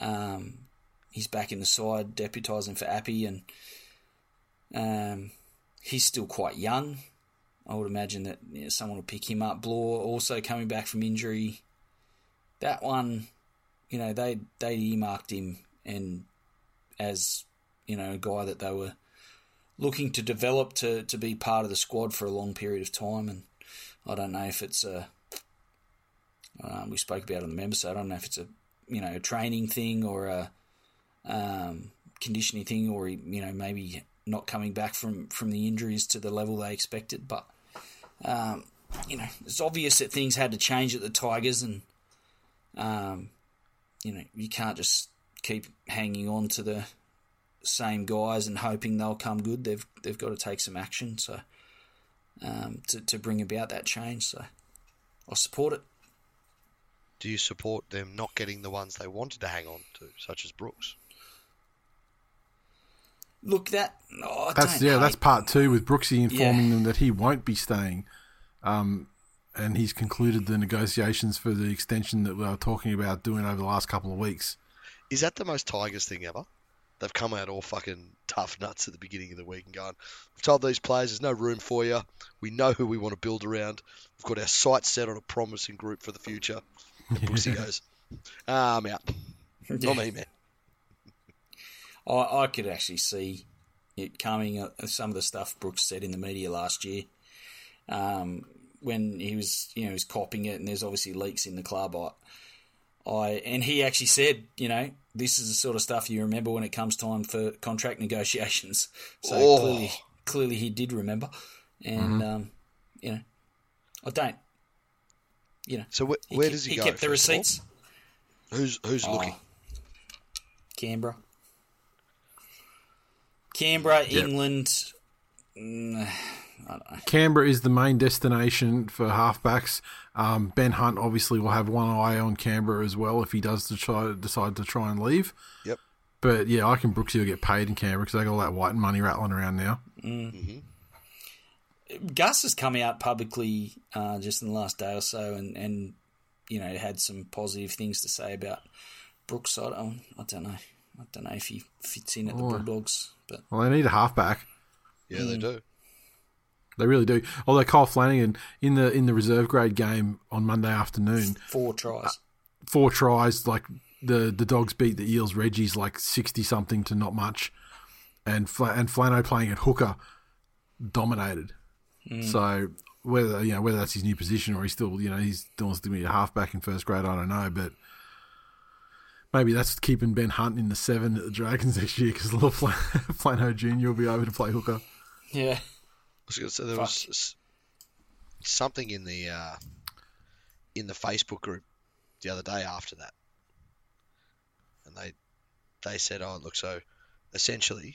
Um, he's back in the side, deputising for Appy, and um, he's still quite young. I would imagine that you know, someone will pick him up. Blore also coming back from injury. That one, you know, they they earmarked him and as you know a guy that they were looking to develop to to be part of the squad for a long period of time. And I don't know if it's a um, we spoke about on the member side. I don't know if it's a you know a training thing or a um, conditioning thing, or you know maybe not coming back from from the injuries to the level they expected. But um, you know it's obvious that things had to change at the Tigers, and um, you know you can't just keep hanging on to the same guys and hoping they'll come good. They've they've got to take some action. So. Um, to, to bring about that change, so I support it. Do you support them not getting the ones they wanted to hang on to, such as Brooks? Look, that oh, that's don't yeah, that's part two with Brooksy informing Yeah. them that he won't be staying, um, and he's concluded the negotiations for the extension that we were talking about doing over the last couple of weeks. Is that the most Tigers thing ever? They've come out all fucking tough nuts at the beginning of the week and gone, We've told these players there's no room for you. We know who we want to build around. We've got our sights set on a promising group for the future. And Brooksy [laughs] goes, ah, I'm out. Yeah. Not me, man. I, I could actually see it coming. Uh, some of the stuff Brooks said in the media last year, um, when he was, you know, he was copying it, and there's obviously leaks in the club. I, I and he actually said, you know, this is the sort of stuff you remember when it comes time for contract [laughs] negotiations. So Oh. clearly, clearly he did remember, and um, you know, I don't. You know, So wh- where ke- does he, he go? kept the first of all? receipts. Who's who's Oh. looking? Canberra. Canberra, Yep. England, Mm, I don't know. Canberra is the main destination for halfbacks. Um, ben Hunt obviously will have one eye on Canberra as well if he does to try, decide to try and leave. Yep. But yeah, I can Brooksy will get paid in Canberra because they got all that white money rattling around now. Gus has come out publicly uh, just in the last day or so, and, and you know had some positive things to say about Brookside. Oh, I don't know. I don't know if he fits in at the Oh. Bulldogs, but Well, they need a halfback. Yeah, they hmm. do. They really do. Oh, Although Kyle Flanagan in the in the reserve grade game on Monday afternoon, four tries. Uh, four tries. Like the the dogs beat the Eels. Reggie's like sixty something to not much, and Fla- and Flano playing at hooker dominated. Hmm. So whether you know whether that's his new position or he's still you know he's still wants to be a halfback in first grade, I don't know, but. Maybe that's keeping Ben Hunt in the seven at the Dragons next year because little Flan- [laughs] Flano Junior will be able to play hooker. Yeah. I was going to say there was something in the uh, in the Facebook group the other day after that, and they they said, "Oh, look, so essentially,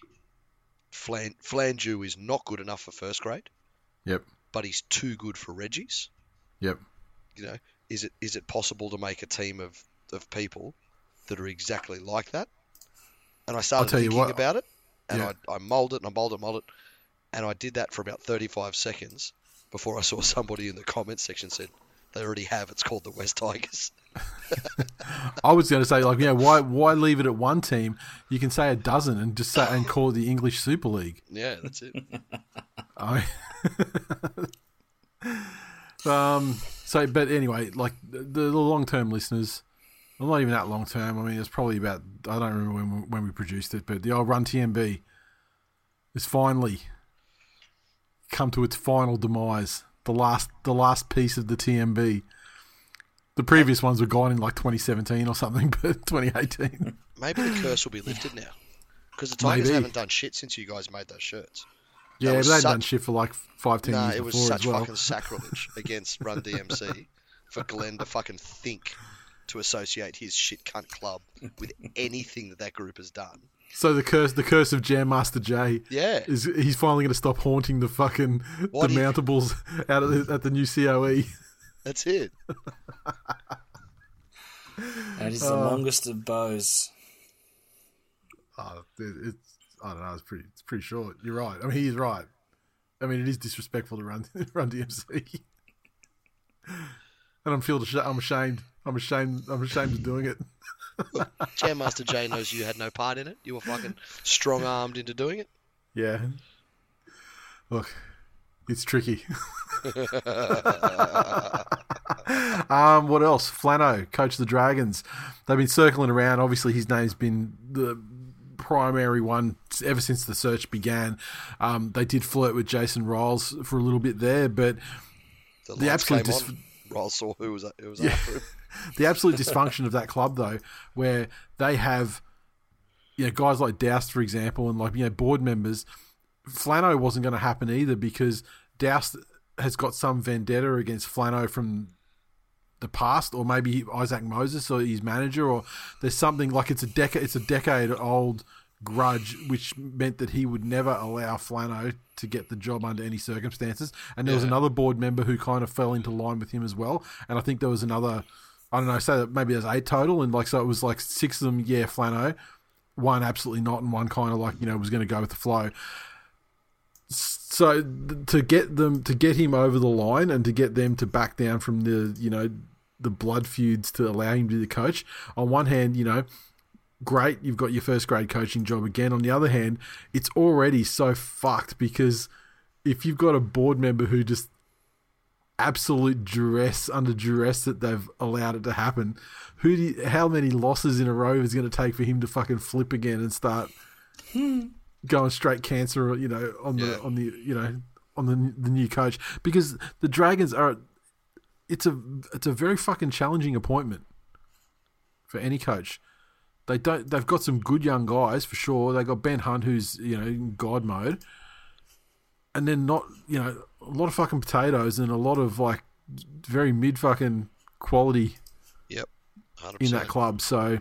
Flan Flanju is not good enough for first grade, Yep, but he's too good for Reggie's. yep. You know, is it is it possible to make a team of of people that are exactly like that?" And I started tell you thinking what- about it, and Yeah. I I molded it and I molded it, molded it, and I did that for about 35 seconds before I saw [laughs] somebody in the comments section said they already have. It's called the West Tigers. [laughs] I was going to say, like, yeah, why why leave it at one team? You can say a dozen and just say and call it the English Super League. Yeah, that's it. [laughs] I, um. So, but anyway, like the, the long term listeners, well, not even that long term. I mean, it's probably about I don't remember when we, when we produced it, but the old Run TMB is finally come to its final demise. The last the last piece of the TMB. The previous ones were gone in like 2017 or something, [laughs] but 2018. Maybe the curse will be lifted now. Because the Tigers Maybe. haven't done shit since you guys made those shirts. Yeah, but they hadn't such- done shit for like five, ten Nah, years it was such well. fucking sacrilege [laughs] against Run DMC for Glenn to fucking think to associate his shit cunt club with [laughs] anything that that group has done. So the curse, the curse of Jam Master Jay, yeah, is he's finally going to stop haunting the fucking Why the do you- mountables out of the, at the new. COE. That's it. [laughs] That is the Uh. longest of bows. It, it's I don't know. It's pretty. It's pretty short. You're right. I mean, he's right. I mean, it is disrespectful to run [laughs] run DMC, and I'm feel asha- I'm ashamed. I'm ashamed. I'm ashamed of doing it. [laughs] Jam Master Jay knows you had no part in it. You were fucking strong armed into doing it. Yeah. Look, it's tricky. [laughs] um, what else? Flano, coach of the Dragons. They've been circling around. Obviously, his name's been the primary one ever since the search began. Um, they did flirt with Jason Ryles for a little bit there, but The, The absolute dis-. Ryles saw who was who was after him. [laughs] the absolute dysfunction of that club, though, where they have, you know, guys like Doust, for example, and like you know, board members. Flano wasn't going to happen either because Doust has got some vendetta against Flano from the past, or maybe Isaac Moses or his manager, or there's something like it's a decade, it's a decade old grudge, which meant that he would never allow Flano to get the job under any circumstances. And there was another board member who kind of fell into line with him as well. And I think there was another, I don't know, say that maybe there's eight total, and like so it was like six of them, yeah, Flano, one absolutely not, and one kind of like you know was going to go with the flow. So to get them to get him over the line and to get them to back down from the you know the blood feuds to allow him to be the coach. On one hand, you know, great, you've got your first grade coaching job again. On the other hand, it's already so fucked because if you've got a board member who just absolute duress under duress that they've allowed it to happen, who do you, how many losses in a row is going to take for him to fucking flip again and start [laughs] going straight cancer, you know, on the Yeah. on the you know on the the new coach because the Dragons are it's a it's a very fucking challenging appointment for any coach. They don't. They've got some good young guys for sure. They got Ben Hunt, who's you know in god mode, and then not you know a lot of fucking potatoes and a lot of like very mid fucking quality Yep, hundred in that club. So,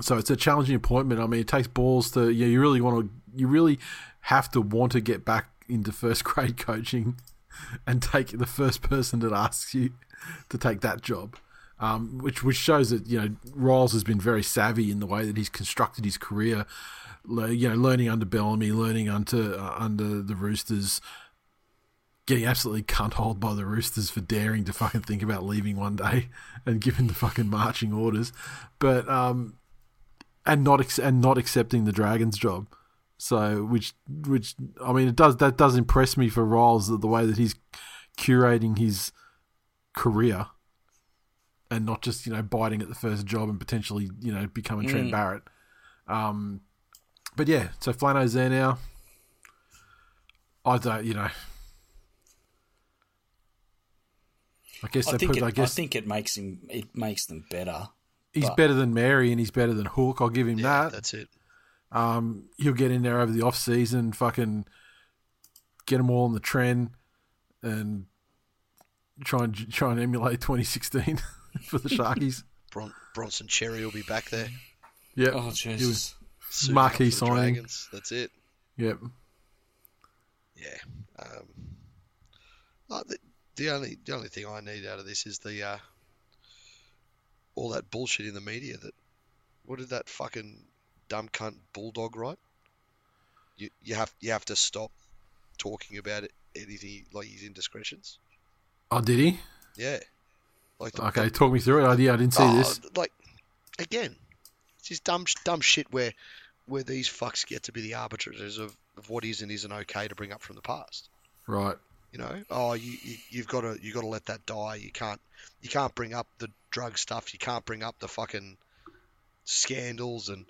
so it's a challenging appointment. I mean, it takes balls to yeah. You really want to. You really have to want to get back into first [laughs] grade coaching and take the first person that asks you to take that job. Um, which which shows that you know Ryles has been very savvy in the way that he's constructed his career. You know, learning under Bellamy, learning under uh, under the Roosters, getting absolutely cunt holed by the Roosters for daring to fucking think about leaving one day and giving the fucking marching orders, but um, and not ex- and not accepting the Dragons job. So, which which I mean, it does that does impress me for Ryles the, the way that he's curating his career and not just you know biting at the first job and potentially you know becoming Trent Mm. Barrett. Um, but yeah, so Flano's there now. I don't, you know. I guess I they think put. it, I I think it makes him it makes them better. he's but- better than Mary and he's better than Hook. I'll give him Yeah, that. that's it. Um, he'll get in there over the off season, fucking get them all on the trend, and try and try and emulate 2016 [laughs] for the [laughs] Sharkies. Bron- Bronson Xerri will be back there. Yep. Oh Jesus! Suiting Marquee up for signing. Dragons. That's it. Yep. Yeah. Um, the, the only the only thing I need out of this is the uh, all that bullshit in the media. That what did that fucking dumb cunt bulldog write? You you have you have to stop talking about it, anything like his indiscretions. Oh, did he? Yeah. Like the, Okay, talk me through it. Oh, yeah, I didn't see Oh, this. Like again, it's just dumb dumb shit where where these fucks get to be the arbiters of, of what is and isn't okay to bring up from the past. Right. You know, oh, you, you you've got to you got to let that die. You can't you can't bring up the drug stuff. You can't bring up the fucking scandals and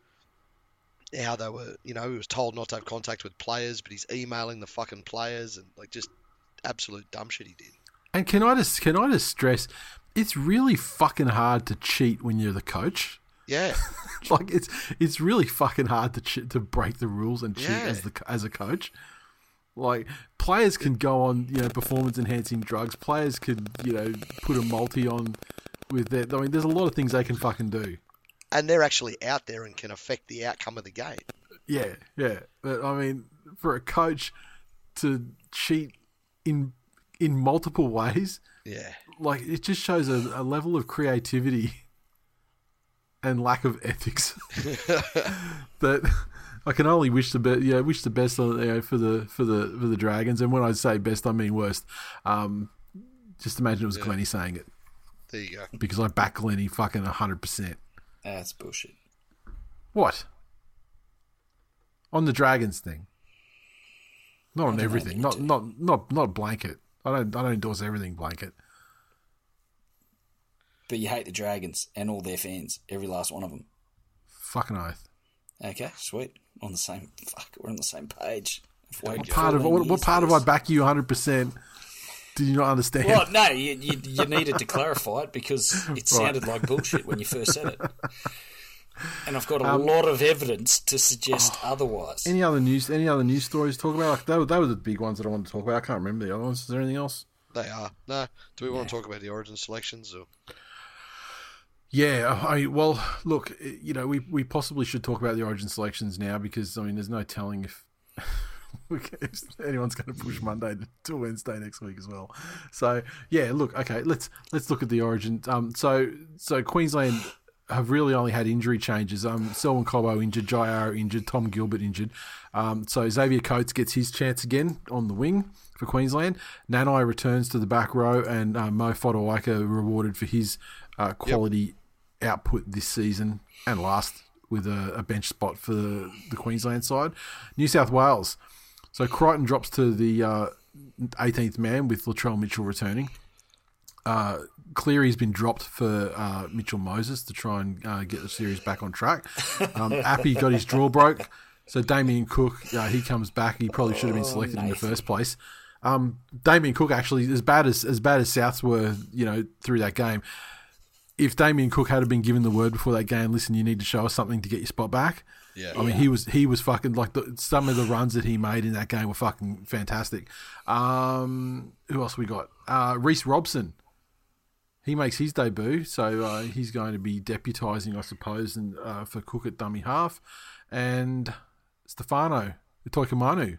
how they were. You know, he was told not to have contact with players, but he's emailing the fucking players and like just absolute dumb shit he did. And can I just can I just stress, it's really fucking hard to cheat when you're the coach. Yeah, [laughs] like it's it's really fucking hard to che- to break the rules and cheat Yeah. as the as a coach. Like players can go on, you know, performance enhancing drugs. Players could, you know, put a multi on with that. I mean, there's a lot of things they can fucking do. and they're actually out there and can affect the outcome of the game. Yeah, yeah. But I mean, for a coach to cheat in in multiple ways, Yeah, like it just shows a, a level of creativity and lack of ethics [laughs] [laughs] that I can only wish the best. Yeah, wish the best on, you know, for the for the for the dragons. And when I say best, I mean worst. Um, just imagine it was Glenny saying it there you go. because I back Glenny fucking hundred percent. That's bullshit. What on the dragons thing? Not on everything. Not not not not blanket. I don't I don't endorse everything blanket. But you hate the Dragons and all their fans, every last one of them. Fucking oath. Okay, sweet. On the same. Fuck, we're on the same page. What part of what, what part of I back you 100 percent? Did you not understand? Well, no, you, you, you needed to clarify it because it sounded like bullshit when you first said it. And I've got a Um, lot of evidence to suggest otherwise. Any other news? Any other news stories to talk about? Like they were, they were the big ones that I wanted to talk about. I can't remember the other ones. Is there anything else? They are. No, do we want to talk about the origin selections or? Yeah, I well, look, you know, we, we possibly should talk about the origin selections now because I mean, there's no telling if, [laughs] if anyone's going to push Monday to, Wednesday next week as well. So yeah, look, okay, let's let's look at the origin. Um, so so Queensland have really only had injury changes. Um, Selwyn Cobbo injured, Jai Arrow injured, Tom Gilbert injured. Um, so Xavier Coates gets his chance again on the wing for Queensland. Nanai returns to the back row, and uh, Mo Fotuaika rewarded for his uh, quality output this season and last with a, a bench spot for the, the Queensland side. New South Wales. So Crichton drops to the uh, 18th man with Latrell Mitchell returning. Uh, Cleary's been dropped for uh, Mitchell Moses to try and uh, get the series back on track. Um, [laughs] Appy got his draw broke, so Damien Cook uh, he comes back. He probably should have been selected in the first place. Um, Damien Cook actually, as bad as as bad as Souths were, you know, through that game. If Damien Cook had been given the word before that game, listen, you need to show us something to get your spot back. Yeah. I mean, he was he was fucking like the, some of the runs that he made in that game were fucking fantastic. Um, who else we got? Uh, Reece Robson. He makes his debut, so uh, he's going to be deputising, I suppose, and uh, for Cook at dummy half, and Stefano Utoikamanu.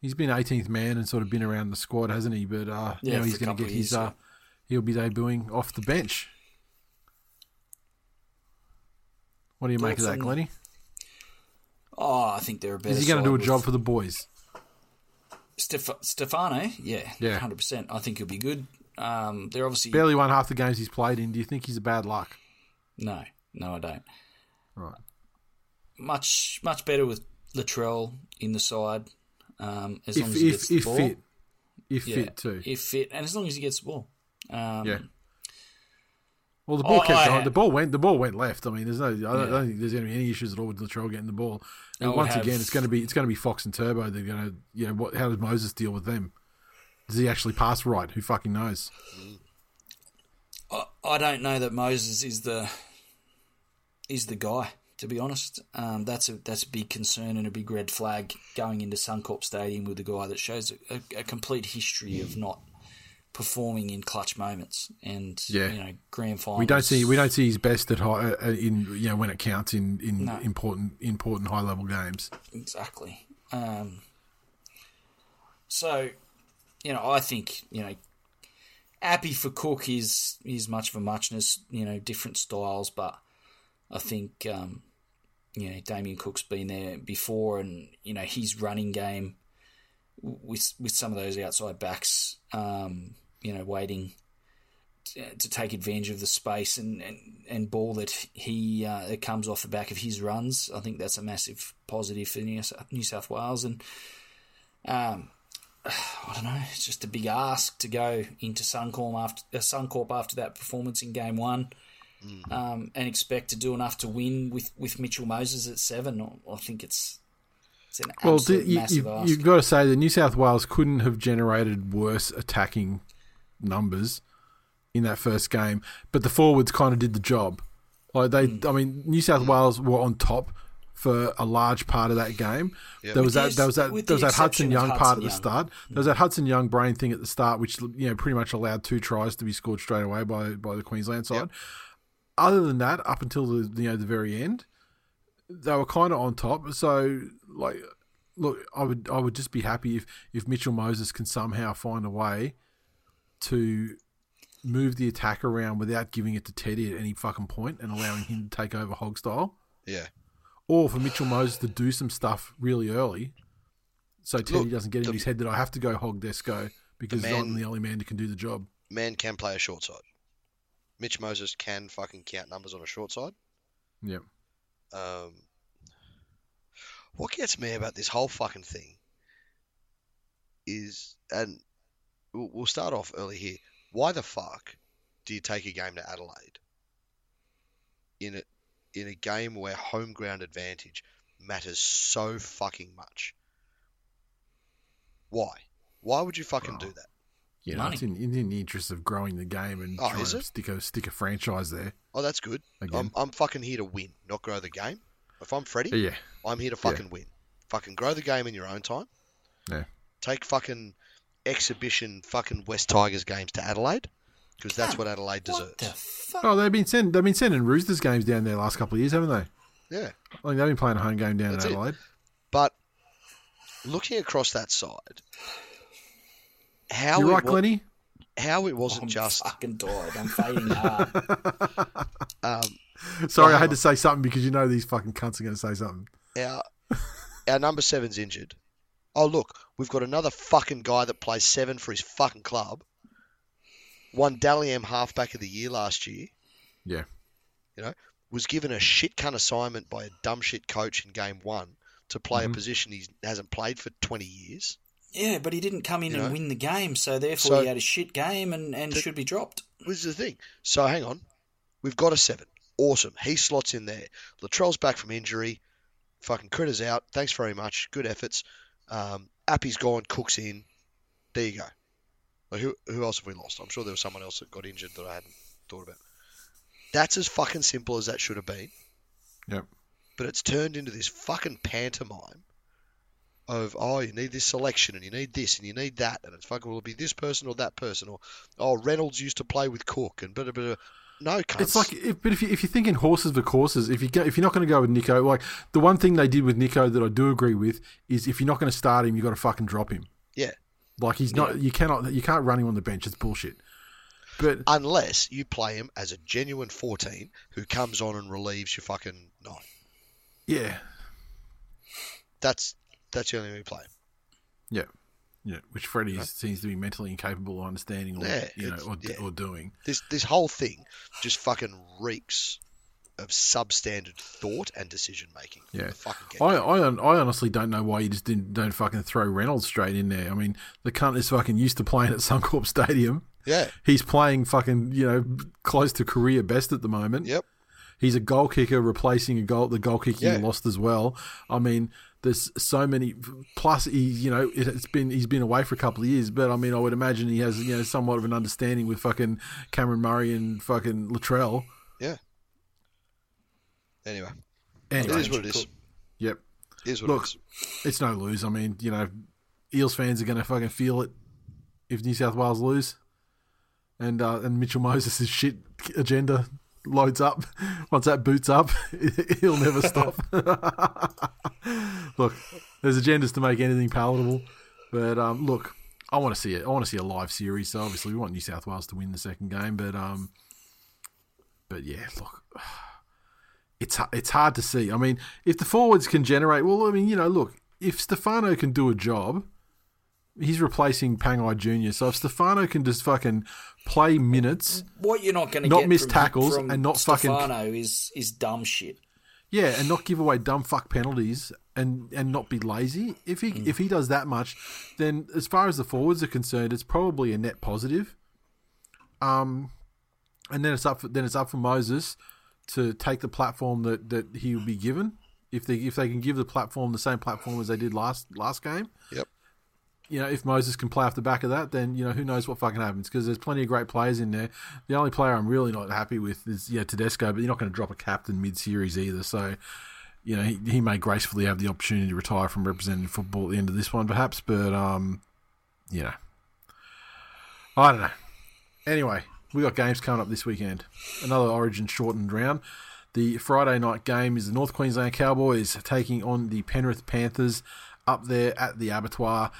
He's been 18th man and sort of been around the squad, hasn't he? But uh, Yeah, now he's going to get his. years, Uh, he'll be debuting off the bench. What do you make of that, Glenny? Oh, I think they're a better. Is he going to do a job for the boys? Stef- Stefano? Yeah, Yeah. hundred percent. I think he'll be good. Um, they're obviously Barely won half the games he's played in. Do you think he's a bad luck? no, no, I don't. Right. Much, much better with Latrell in the side. Um, as long as he if gets the if ball. fit, if Yeah, fit too. If fit, and as long as he gets the ball. Um, Yeah. Well, the ball Oh, kept going. The ball went. The ball went left. I mean, there's no. I don't, I don't think there's going to be any issues at all with Latrell getting the ball. And Oh, once have- again, it's going to be it's going to be Fox and Turbo. They're going to you know what? How does Moses deal with them? Does he actually pass right? Who fucking knows? I, I don't know that Moses is the is the guy. To be honest, um, that's a that's a big concern and a big red flag going into Suncorp Stadium with a guy that shows a, a, a complete history of not performing in clutch moments and Yeah. you know grand finals. We don't see we don't see his best at high uh, in you know when it counts in in No. important important high level games. exactly. Um, so, you know, I think you know, Appy for Cook is is much of a muchness. You know, different styles, but I think um, you know Damien Cook's been there before, and you know his running game with with some of those outside backs, um, you know, waiting to, to take advantage of the space and, and, and ball that he uh, that comes off the back of his runs. I think that's a massive positive for New South, New South Wales, and um, [sighs] I don't know, it's just a big ask to go into Suncorp after uh, Suncorp after that performance in Game One. Um, and expect to do enough to win with, with Mitchell Moses at seven. I- I think it's it's an Well, absolute you, massive you, ask. you've got to say that New South Wales couldn't have generated worse attacking numbers in that first game, but the forwards kind of did the job. Like they, Hmm. I mean, New South Wales were on top for a large part of that game. Yeah. There was that, there was that, there the was that Hudson Young part Hudson at the Young. start. There was that Hudson Young brain thing at the start, which you know pretty much allowed two tries to be scored straight away by by the Queensland side. Other than that, up until the you know the very end, they were kind of on top. So like, look, I would I would just be happy if if Mitchell Moses can somehow find a way to move the attack around without giving it to Teddy at any fucking point and allowing him to take over hog style, Yeah. or for Mitchell Moses to do some stuff really early, so Teddy Look, doesn't get in the- his head that I have to go hog Desco because man- I'm the only man who can do the job. Man can play a short side. Mitch Moses can fucking count numbers on a short side. Yeah. Um, what gets me about this whole fucking thing is, and we'll we'll start off early here. Why the fuck do you take a game to Adelaide in a in a game where home ground advantage matters so fucking much? Why? Why would you fucking do that? You know, Money. it's in, in the interest of growing the game and Oh, trying is to stick a stick a franchise there. Oh, that's good. Again. I'm, I'm fucking here to win, not grow the game. If I'm Freddie, Yeah, I'm here to fucking win. Fucking grow the game in your own time. Yeah. Take fucking exhibition fucking West Tigers games to Adelaide because that's what Adelaide what the deserves. fuck? Oh, they've been sending they've been sending Roosters games down there the last couple of years, haven't they? Yeah. I think they've been playing a home game down That's in it. Adelaide. But looking across that side, how You're it right, wa- Glenny. how it wasn't I'm just fucking tired. I'm fading hard. [laughs] um, Sorry, I had to say something because you know these fucking cunts are going to say something. our our number seven's injured. Oh look, we've got another fucking guy that plays seven for his fucking club. Won Dally M halfback of the year last year. Yeah. You know, was given a shit cunt assignment by a dumb shit coach in game one to play Mhm. a position he hasn't played for twenty years. yeah, but he didn't come in You and know? win the game, so therefore So- he had a shit game and, and The- should be dropped. This is the thing. So hang on. We've got a seven. Awesome. He slots in there. Latrell's back from injury. Fucking Critter's out. Thanks very much. Good efforts. Um, Appy's gone. Cook's in. There you go. Like, who, who else have we lost? I'm sure there was someone else that got injured that I hadn't thought about. That's as fucking simple as that should have been. Yep. But it's turned into this fucking pantomime of, oh, you need this selection and you need this and you need that. And it's fucking, will it be this person or that person? Or, oh, Reynolds used to play with Cook and blah, blah, blah. No, cunts. It's like, if, but if, you, if you're thinking horses for courses, if you go, if you're not going to go with Nicho, like the one thing they did with Nicho that I do agree with is if you're not going to start him, you have got to fucking drop him. yeah. Like he's not, you cannot, you can't run him on the bench. It's bullshit. But Unless you play him as a genuine 14 who comes on and relieves your fucking nine. yeah, That's that's the only way you play yeah, yeah. Which Freddie seems to be mentally incapable of understanding or Yeah, you know or, yeah. or doing. This this whole thing just fucking reeks of substandard thought and decision making. Yeah. Fucking I, I I honestly don't know why you just didn't don't fucking throw Reynolds straight in there. I mean, the cunt is fucking used to playing at [laughs] Suncorp Stadium. yeah. He's playing fucking you know close to career best at the moment. Yep. He's a goal kicker replacing a goal the goal kicking Yeah. lost as well. I mean, there's so many. Plus, he you know it, it's been he's been away for a couple of years, but I mean, I would imagine he has you know somewhat of an understanding with fucking Cameron Murray and fucking Latrell. Anyway, Anyway, it is what it is. yep. It is what Look, it is. it's no lose. I mean, you know, Eels fans are going to fucking feel it if New South Wales lose, and uh, and Mitchell Moses' shit agenda loads up. [laughs] Once that boots up, [laughs] he'll never stop. [laughs] look, there's agendas to make anything palatable, but um, look, I want to see it. I want to see a live series. So obviously, we want New South Wales to win the second game, but um, but yeah, look [sighs] it's it's hard to see. I mean, if the forwards can generate, well, I mean, you know, look, if Stefano can do a job, he's replacing Pangai Junior. So if Stefano can just fucking play minutes, What you're not going to Not get miss from, tackles from and not fucking- Stefano is is dumb shit. yeah, and not give away dumb fuck penalties and and not be lazy. If he if he does that much, then as far as the forwards are concerned, it's probably a net positive. Um, and then it's up for, then it's up for Moses to take the platform that, that he will be given. If they if they can give the platform the same platform as they did last last game, Yep. You know, if Moses can play off the back of that, then you know who knows what fucking happens because there's plenty of great players in there. The only player I'm really not happy with is yeah Tedesco, but you're not going to drop a captain mid series either. So, you know, he, he may gracefully have the opportunity to retire from representing football at the end of this one, perhaps. But um, you know, I don't know. Anyway, we got games coming up this weekend. Another Origin shortened round. The Friday night game is the North Queensland Cowboys taking on the Penrith Panthers up there at the Abattoir.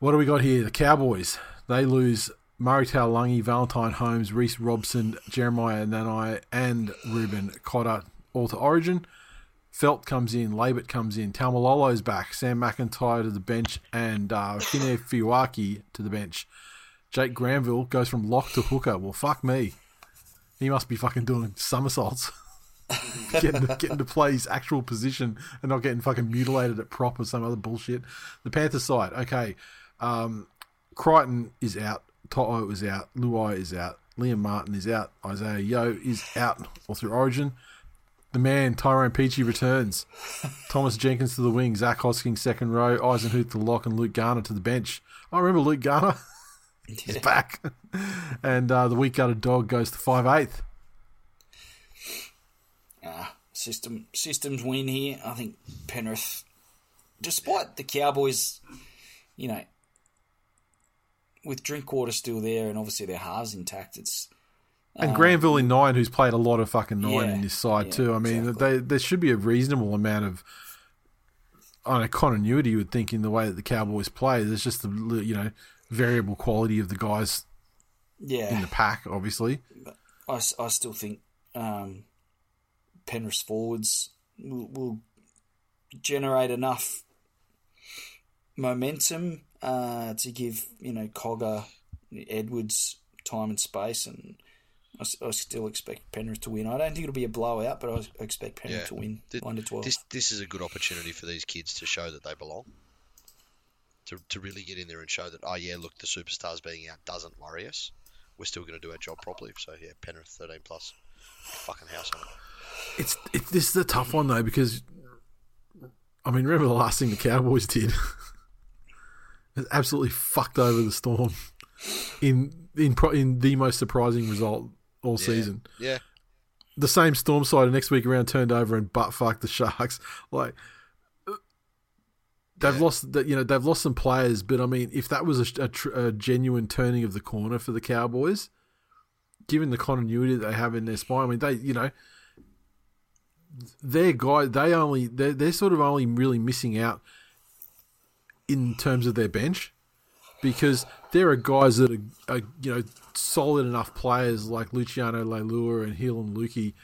What do we got here? The Cowboys. They lose Murray Taulagi, Valentine Holmes, Reece Robson, Jeremiah Nanai, and Reuben Cotter all to Origin. Feldt comes in, Laybutt comes in, Taumalolo's back, Sam McIntyre to the bench, and uh, Finefeuiaki to the bench. Jake Granville goes from lock to hooker. Well, fuck me. He must be fucking doing somersaults. [laughs] getting, to, getting to play his actual position and not getting fucking mutilated at prop or some other bullshit. The Panthers side, okay. Um, Crichton is out. Toto is out. Luai is out. Liam Martin is out. Isaah Yeo is out all through Origin. The man, Tyrone Peachey, returns. [laughs] Thomas Jenkins to the wing. Zac Hosking second row. Eisenhuth to the lock and Luke Garner to the bench. I remember Luke Garner. [laughs] He's back. [laughs] and uh, the weak gutted dog goes to five eighth. Ah, system systems win here. I think Penrith, despite the Cowboys, you know, with Drinkwater still there and obviously their halves intact, it's And Granville in nine, who's played a lot of fucking nine Yeah, in this side yeah, too. I mean, exactly. they, there should be a reasonable amount of I don't continuity. You would think in the way that the Cowboys play. There's just the you know variable quality of the guys Yeah. in the pack, obviously. I, I still think um, Penrith's forwards will, will generate enough momentum uh, to give you know Cogger, Edwards time and space, and I still expect Penrith to win. I don't think it'll be a blowout, but I expect Penrith Yeah. to win Th- one to twelve. This this is a good opportunity for these kids to show that they belong. To, to really get in there and show that oh yeah look the superstars being out doesn't worry us. We're still going to do our job properly. So yeah, Penrith thirteen plus, fucking house on it. It's it, this is a tough one though because I mean, remember the last thing the Cowboys did? [laughs] it absolutely fucked over the Storm in in pro, in the most surprising result all Yeah. season. Yeah, the same storm side next week around turned over and butt fucked the Sharks. [laughs] Like they've Yeah. lost that you know they've lost some players, but I mean if that was a, a, tr- a genuine turning of the corner for the Cowboys, given the continuity that they have in their spine, I mean, they, you know, their guy, they only, they're, they're sort of only really missing out in terms of their bench because there are guys that are, are you know, solid enough players like Luciano Leilua and Hill and Lukey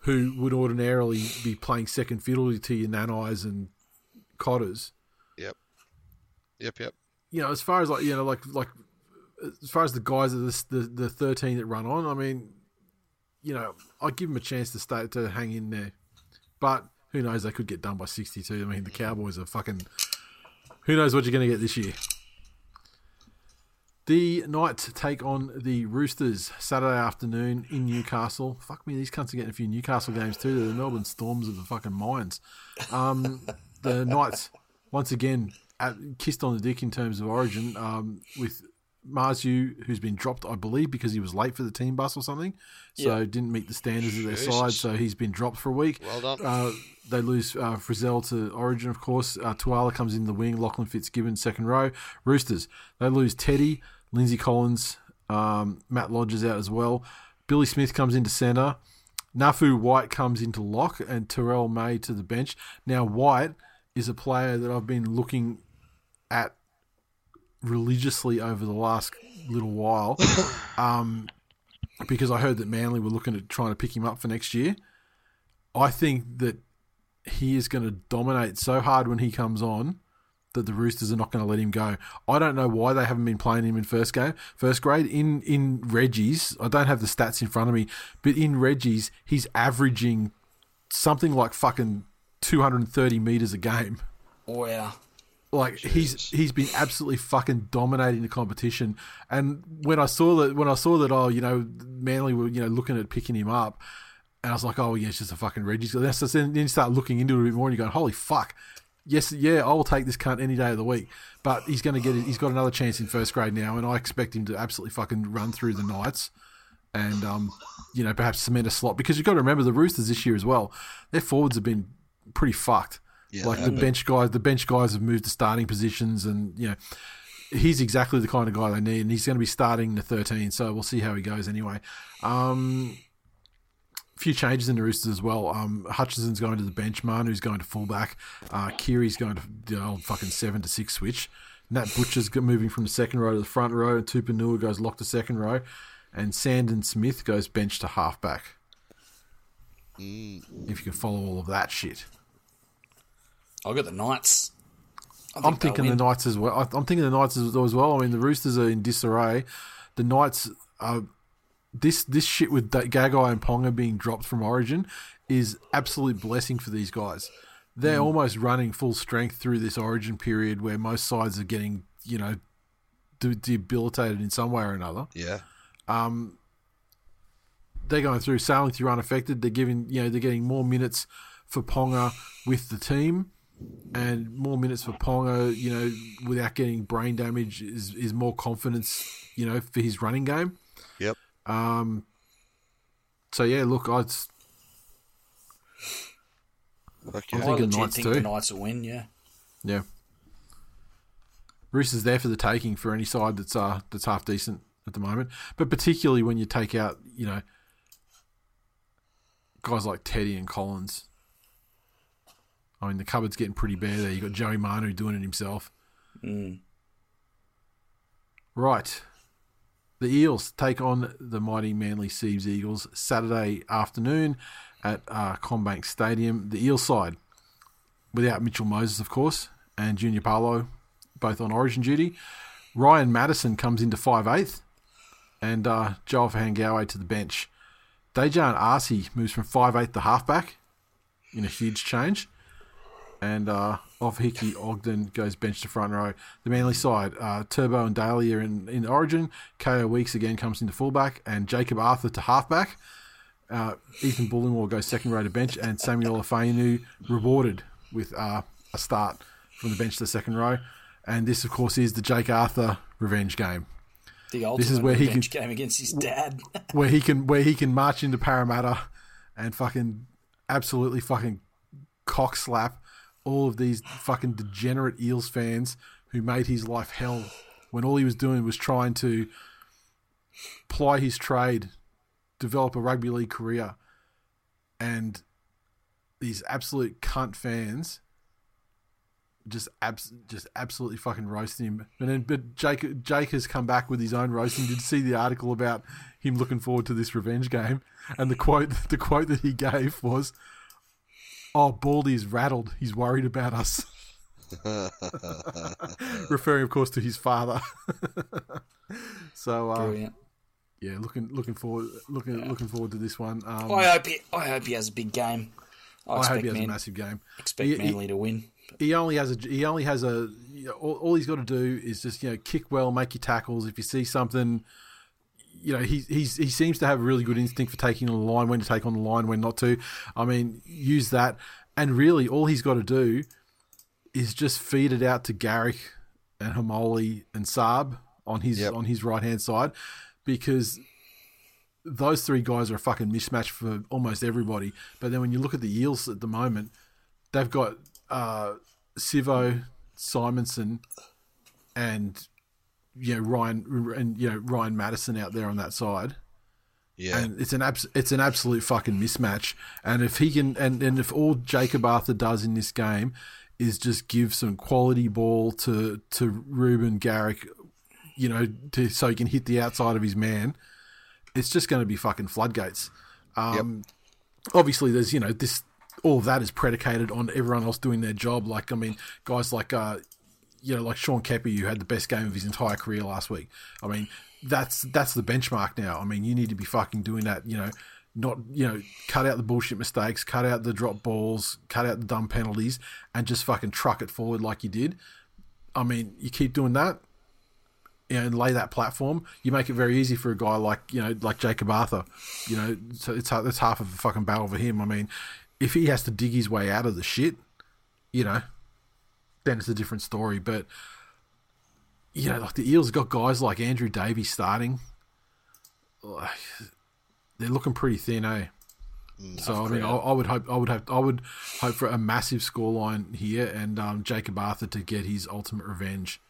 who would ordinarily be playing second fiddle to your Nanais and Cotters. Yep. Yep, yep. You know, as far as like, you know, like, like, as far as the guys of this, the the thirteen that run on, I mean, you know, I give them a chance to stay to hang in there, but who knows? They could get done by sixty-two. I mean, the mm. Cowboys are fucking. Who knows what you're going to get this year? The Knights take on the Roosters Saturday afternoon in Newcastle. Fuck me, these cunts are getting a few Newcastle games too. They're the Melbourne Storms of the fucking mines. Um, the Knights once again at, kissed on the dick in terms of origin um, with Marzhew, who's been dropped, I believe, because he was late for the team bus or something, so Yeah. didn't meet the standards of their side. So he's been dropped for a week. Well done. Uh, they lose uh, Frizzell to Origin, of course. Uh, Tuala comes in the wing. Lachlan Fitzgibbon second row. Roosters they lose Teddy, Lindsay Collins, um, Matt Lodge is out as well. Billy Smith comes into centre. Nafu Whyte comes into lock, and Terrell May to the bench. Now Whyte is a player that I've been looking at religiously over the last little while, [coughs] um, because I heard that Manly were looking at trying to pick him up for next year. I think that he is going to dominate so hard when he comes on that the Roosters are not going to let him go. I don't know why they haven't been playing him in first game, first grade. In in Reggie's, I don't have the stats in front of me, but in Reggie's, he's averaging something like fucking 230 meters a game. Wow. Like he's he's been absolutely fucking dominating the competition. And when I saw that when I saw that oh you know Manly were you know looking at picking him up, and I was like oh yeah it's just a fucking Reggie's. Then so then you start looking into it a bit more and you go holy fuck. Yes, yeah, I will take this cunt any day of the week. But he's going to get it. He's got another chance in first grade now, and I expect him to absolutely fucking run through the Knights, and um, you know, perhaps cement a slot because you've got to remember the Roosters this year as well. Their forwards have been pretty fucked. Yeah, like the bench guys, the bench guys have moved to starting positions, and you know, he's exactly the kind of guy they need, and he's going to be starting the 13. So we'll see how he goes anyway. Um, a few changes in the Roosters as well. Um, Hutchinson's going to the bench. Manu's going to fullback. Uh, Keary's going to the old fucking seven to six switch. Nat Butcher's moving from the second row to the front row. And Tupouniua goes lock to second row, and Sandon Smith goes bench to halfback. Mm. If you can follow all of that shit. I got the Knights. I I'm think thinking the. Knights as well. I- I'm thinking the Knights as, as well. I mean, the Roosters are in disarray. The Knights are this this shit with Gagai and Ponga being dropped from Origin is absolute blessing for these guys. They're mm. almost running full strength through this Origin period where most sides are getting you know de- debilitated in some way or another. Yeah. Um, they're going through sailing through unaffected. They're giving you know they're getting more minutes for Ponga with the team. And more minutes for Ponga, you know, without getting brain damage is, is more confidence, you know, for his running game. Yep. Um, so yeah, look, I'd Fuck I'm yeah. I thinking Knights think too. the Knights will win. Yeah. yeah. Roosters there for the taking for any side that's uh that's half decent at the moment, but particularly when you take out, you know, guys like Teddy and Collins. I mean, the cupboard's getting pretty bare there. You've got Joey Manu doing it himself. Mm. Right. The Eels take on the mighty Manly Seas Eagles Saturday afternoon at uh, CommBank Stadium. The Eel side, without Mitchell Moses, of course, and Junior Paulo, both on origin duty. Ryan Matterson comes into 5'8", and uh, Joe Ofahengaue to the bench. Daejarn Asi moves from 5'8 to halfback in a huge change. And uh, Ofahiki Ogden goes bench to front row. The Manly side, uh, Turbo and Daly are in, in origin. KO Weeks again comes into fullback, and Jacob Arthur to halfback. Uh, Ethan Bullemor goes second row to bench, and Samuela Fainu rewarded with uh, a start from the bench to the second row. And this, of course, is the Jake Arthur revenge game, The ultimate is where he can- game against his dad. [laughs] where he can where he can march into Parramatta and fucking absolutely fucking cock slap all of these fucking degenerate Eels fans who made his life hell when all he was doing was trying to ply his trade develop a rugby league career, and these absolute cunt fans just abs- just absolutely fucking roasting him. And then, but Jake Jake has come back with his own roasting. Did you see the article about him looking forward to this revenge game? And the quote [laughs] the quote that he gave was, "Oh, Baldy is rattled. He's worried about us." [laughs] Referring, of course, to his father. [laughs] so, uh, Brilliant. yeah, looking looking forward looking looking forward to this one. Um, I hope he. I hope he has a big game. I, I hope he has Man, a massive game. expect He- he- Manly to win. he only has a he only has a you know, all, all he's got to do is just you know kick well, make your tackles. If you see something, you know he he's he seems to have a really good instinct for taking on the line, when to take on the line, when not to. I mean, use that, and really all he's got to do is just feed it out to Garrick and Hamoli and Saab on his Yep. on his right hand side, because those three guys are a fucking mismatch for almost everybody. But then when you look at the yields at the moment, they've got uh, Sivo, Simonsson, and you know Ryan and you know Ryan Matterson out there on that side. Yeah. And it's an abs- it's an absolute fucking mismatch. And if he can, and, and if all Jacob Arthur does in this game is just give some quality ball to to Reuben Garrick, you know, to so he can hit the outside of his man, it's just going to be fucking floodgates. Um, Obviously, there's you know this all of that is predicated on everyone else doing their job. Like I mean, guys like uh, you know, like Sean Keppie, who had the best game of his entire career last week. I mean, that's that's the benchmark now. I mean, you need to be fucking doing that. You know, not you know, cut out the bullshit mistakes, cut out the drop balls, cut out the dumb penalties, and just fucking truck it forward like you did. I mean, you keep doing that. And lay that platform, you make it very easy for a guy like you know, like Jacob Arthur. You know, so it's it's half of a fucking battle for him. I mean, if he has to dig his way out of the shit, you know, then it's a different story. But you know, like the Eels got guys like Andrew Davies starting. Like, they're looking pretty thin, eh? so I mean, I, I would hope, I would have, I would hope for a massive scoreline here, and um, Jacob Arthur to get his ultimate revenge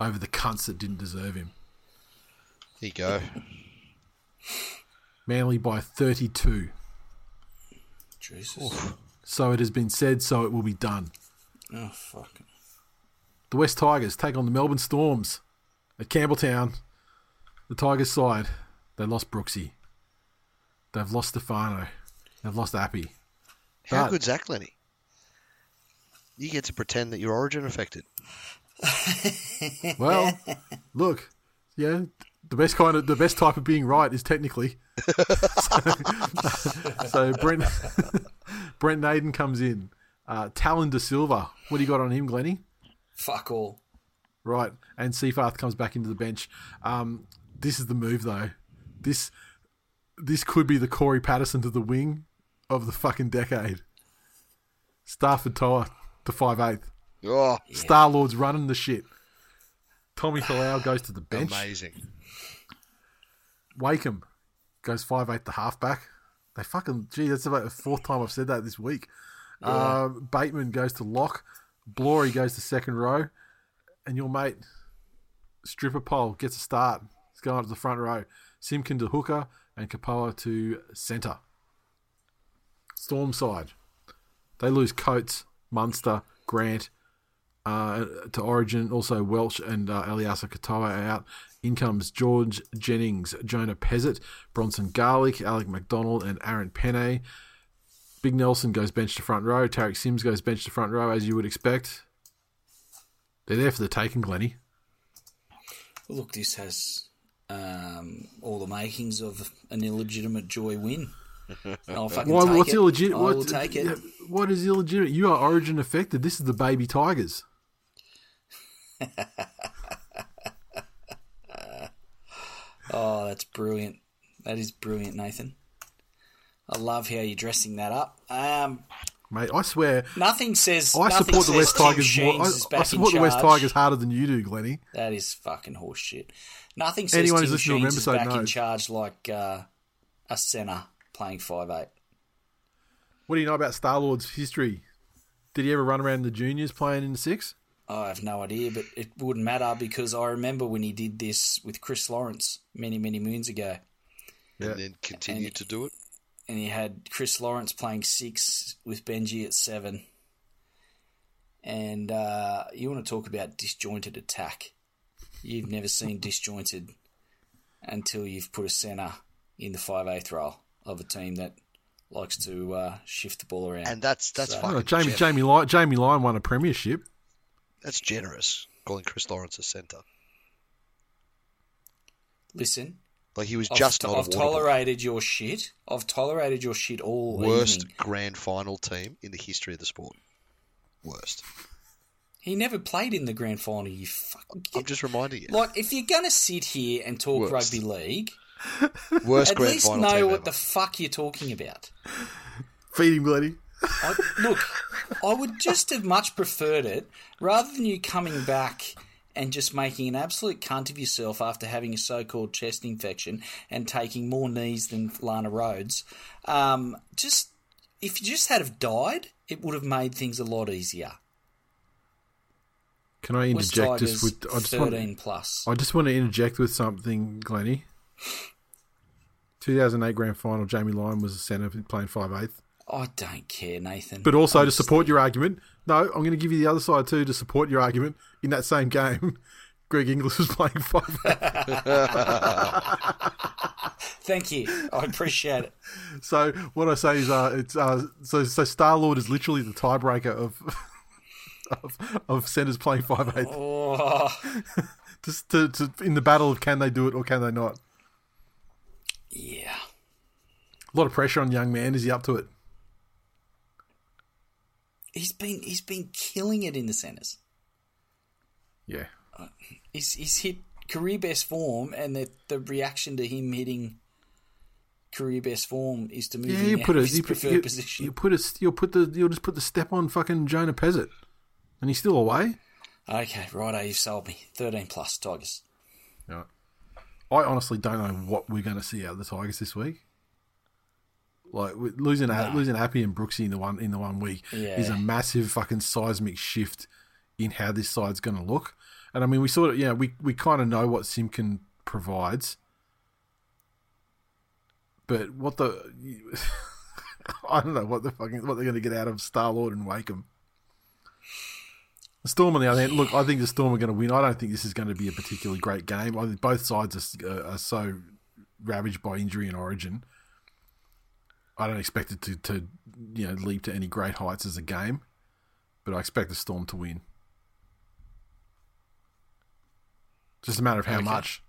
over the cunts that didn't deserve him. There you go. Manly by thirty-two. Jesus. So it has been said. So it will be done. Oh fuck. The West Tigers take on the Melbourne Storms at Campbelltown. The Tigers side, they lost Brooksy. They've lost Stefano. They've lost Appy. How But- good's that, Glenny? You get to pretend that you're origin affected. [laughs] Well, look, yeah, the best kind of the best type of being right is technically. [laughs] so, so Brent [laughs] Brent Naden comes in. Uh, Tallyn Da Silva, what do you got on him, Glenny? Fuck all. Right, and Seyfarth comes back into the bench. Um, this is the move, though. This this could be the Corey Patterson to the wing of the fucking decade. Starford To'a to five eighth. Oh, Star Lord's running the shit. Tommy Talau goes to the bench. amazing. Wakeham goes five eight the halfback. They fucking gee, that's about the fourth time I've said that this week. Uh, Bateman goes to lock. Blory goes to second row, and your mate Stripper Pole gets a start. He's going up to the front row. Simpkin to hooker and Kapoa to centre. Storm side. They lose Coates, Munster, Grant uh, to Origin. Also Welch and uh, Eliesa Katoa out. In comes George Jennings, Jonah Pezzett, Bronson Garlick, Alec MacDonald, and Aaron Pene. Big Nelson goes bench to front row. Tariq Sims goes bench to front row, as you would expect. They're there for the taking, Glenny. Look, this has um, all the makings of an illegitimate joy win. I'll fucking Why, take what's it. illegitimate? I What, will take it. what is illegitimate? You are Origin affected. This is the baby Tigers. [laughs] Oh, that's brilliant. That is brilliant, Nathan. I love how you're dressing that up. Um, Mate, I swear, nothing says. I nothing support the West Tigers more. I, I support the West. Tigers harder than you do, Glenny. That is fucking horseshit. Nothing says Anyone Tim who's listening to Sheens is Remberside back in knows. charge like uh, a centre playing five eight. What do you know about Star Lord's history? Did he ever run around the juniors playing in the six? I have no idea, but it wouldn't matter because I remember when he did this with Chris Lawrence many, many moons ago. Yeah. and then continued And- to do it. And you had Chris Lawrence playing six with Benji at seven. And uh, you want to talk about disjointed attack? You've never seen [laughs] disjointed until you've put a centre in the five eighth role of a team that likes to uh, shift the ball around. And that's that's So- fucking Oh, Jamie gen- Jamie Lyon, Jamie Lyon won a premiership. That's generous. Calling Chris Lawrence a centre. Listen, Like he was I've, just I've not a water boy. tolerated your shit. I've tolerated your shit all worst evening. grand final team in the history of the sport. Worst. He never played in the grand final. You fucking I'm just reminding you. like if you're gonna sit here and talk Worst. rugby league, Worst at grand least final know team what ever. the fuck you're talking about. Feeding bloody. I, look, I would just have much preferred it rather than you coming back and just making an absolute cunt of yourself after having a so-called chest infection and taking more knees than Lana Rhoades. Um, just if you just had have died, it would have made things a lot easier. Can I interject just with? I just thirteen want. plus. I just want to interject with something, Glennie. 2008 grand final. Jamie Lyon was a centre playing five eighth. I don't care, Nathan. But also to support your argument, no, I'm going to give you the other side too to support your argument. In that same game, [laughs] Greg Inglis was playing five. [laughs] Thank you. I appreciate it. so what I say is, uh, it's uh, so so Star Lord is literally the tiebreaker of [laughs] of, of centres playing five eight. Oh, Just to, to in the battle of can they do it or can they not? yeah. A lot of pressure on young man. Is he up to it? He's been he's been killing it in the centres. Yeah. Uh, he's he's hit career best form, and the the reaction to him hitting career best form is to move Yeah, you put a his you put, preferred you, position. you put a you'll put the you'll just put the step on fucking Jonah Pezzett, and he's still away. Okay, righto, eh, you've sold me. Thirteen plus Tigers. Right. I honestly don't know what we're going to see out of the Tigers this week. Like losing No. losing Appy and Brooksy in the one in the one week is a massive fucking seismic shift in how this side's going to look. And I mean, we sort of yeah we we kind of know what Simpkin provides, but what the [laughs] I don't know what the fucking what they're going to get out of Star Lord and Wakeham. The Storm on the other hand, look, I think the Storm are going to win. I don't think this is going to be a particularly great game. I think both sides are, are so ravaged by injury and origin. I don't expect it to, to, you know, leap to any great heights as a game, but I expect the Storm to win. Just a matter of how Okay. much.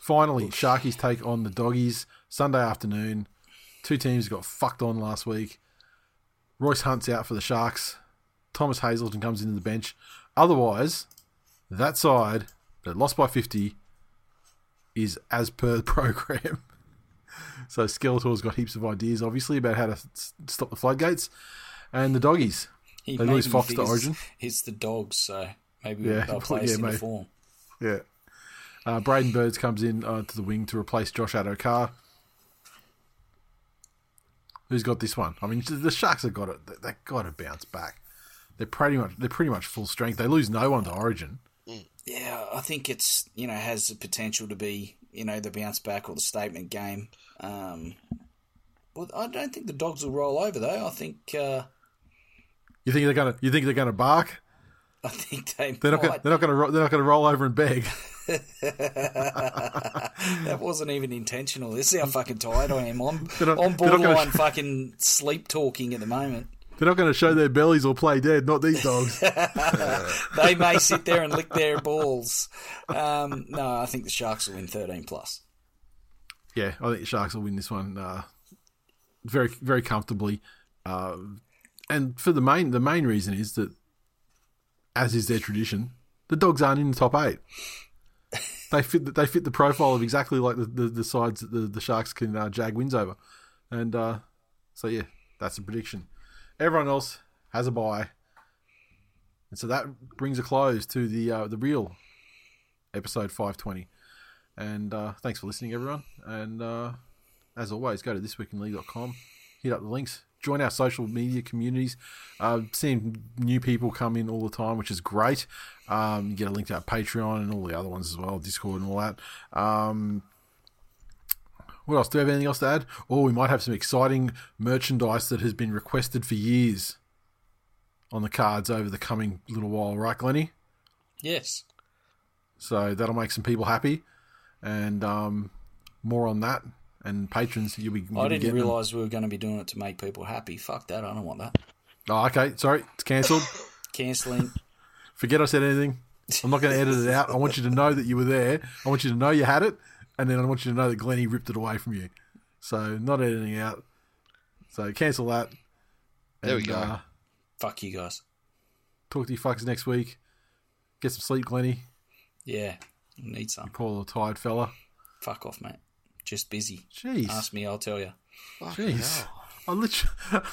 Finally, Sharkies take on the Doggies Sunday afternoon. Two teams got fucked on last week. Royce Hunt's out for the Sharks. Thomas Hazelton comes into the bench. Otherwise, that side that lost by 50 is as per [laughs] the program. So Skeletor's got heaps of ideas, obviously, about how to s- stop the floodgates. And the Doggies. He They lose Fox to Origin. It's the dogs, so maybe Yeah, they'll [laughs] play yeah, mate. form. Yeah. Uh, Braidon Burns comes in uh, to the wing to replace Josh Addo-Carr. Who's got this one? I mean, the Sharks have got it. They- They've got to bounce back. They're pretty much they're pretty much full strength. They lose no one to Origin. Yeah, I think it's you know has the potential to be you know the bounce back or the statement game. Um, well, I don't think the dogs will roll over though. I think uh, You think they're gonna? You think they're gonna bark? I think they They're not. Gonna, they're not gonna. They're not gonna roll over and beg. [laughs] [laughs] that wasn't even intentional. This is how fucking tired I am. I'm not- not borderline fucking sleep talking at the moment. They're not gonna show their bellies or play dead. Not these dogs. [laughs] They may sit there and lick their balls. Um, no, I think the Sharks will win thirteen plus. yeah, I think the Sharks will win this one uh, very very comfortably. Uh, and for the main the main reason is that, as is their tradition, the dogs aren't in the top eight. They fit they fit the profile of exactly like the, the, the sides that the, the Sharks can uh, jag wins over, and uh, so yeah, that's a prediction. Everyone else has a bye, and so that brings a close to the uh, the real episode five twenty. And uh, thanks for listening, everyone. And uh, as always, go to thisweekinleague.com, hit up the links, join our social media communities. Uh, seeing new people come in all the time, which is great. Um, you get a link to our Patreon and all the other ones as well, Discord and all that. Um, what else? Do we have anything else to add? Or we might have some exciting merchandise that has been requested for years on the cards over the coming little while, right, Glenny? Yes. So that'll make some people happy, and um, more on that. And patrons, you'll be. You'll I didn't realise we were going to be doing it to make people happy. Fuck that. I don't want that. Oh, okay. Sorry, it's cancelled. [laughs] Cancelling. Forget I said anything. I'm not going to edit it out. I want you to know that you were there. I want you to know you had it, and then I want you to know that Glenny ripped it away from you. So not editing out. So cancel that. There we go. Uh, Fuck you guys. talk to you fucks next week. Get some sleep, Glenny. Yeah. Need some. Poor little tired fella. Fuck off, mate. Just busy. Jeez. Ask me, I'll tell you. Fucking Jeez. hell. I literally. [laughs]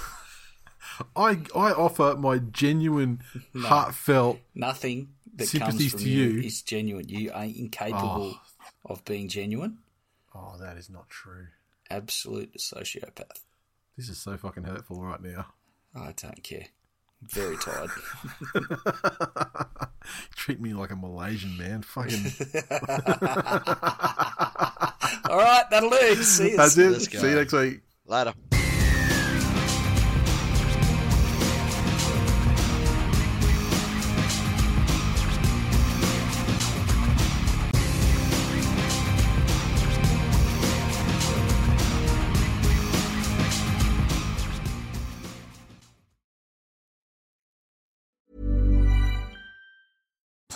I I offer my genuine, heartfelt. Nothing that Sympathies comes to from you, you. is genuine. You are incapable of being genuine. Oh, that is not true. Absolute sociopath. This is so fucking hurtful right now. I don't care. I'm very tired. [laughs] Treat me like a Malaysian man. Fucking. [laughs] All right, that'll do. See you. That's it. See you next week. Later.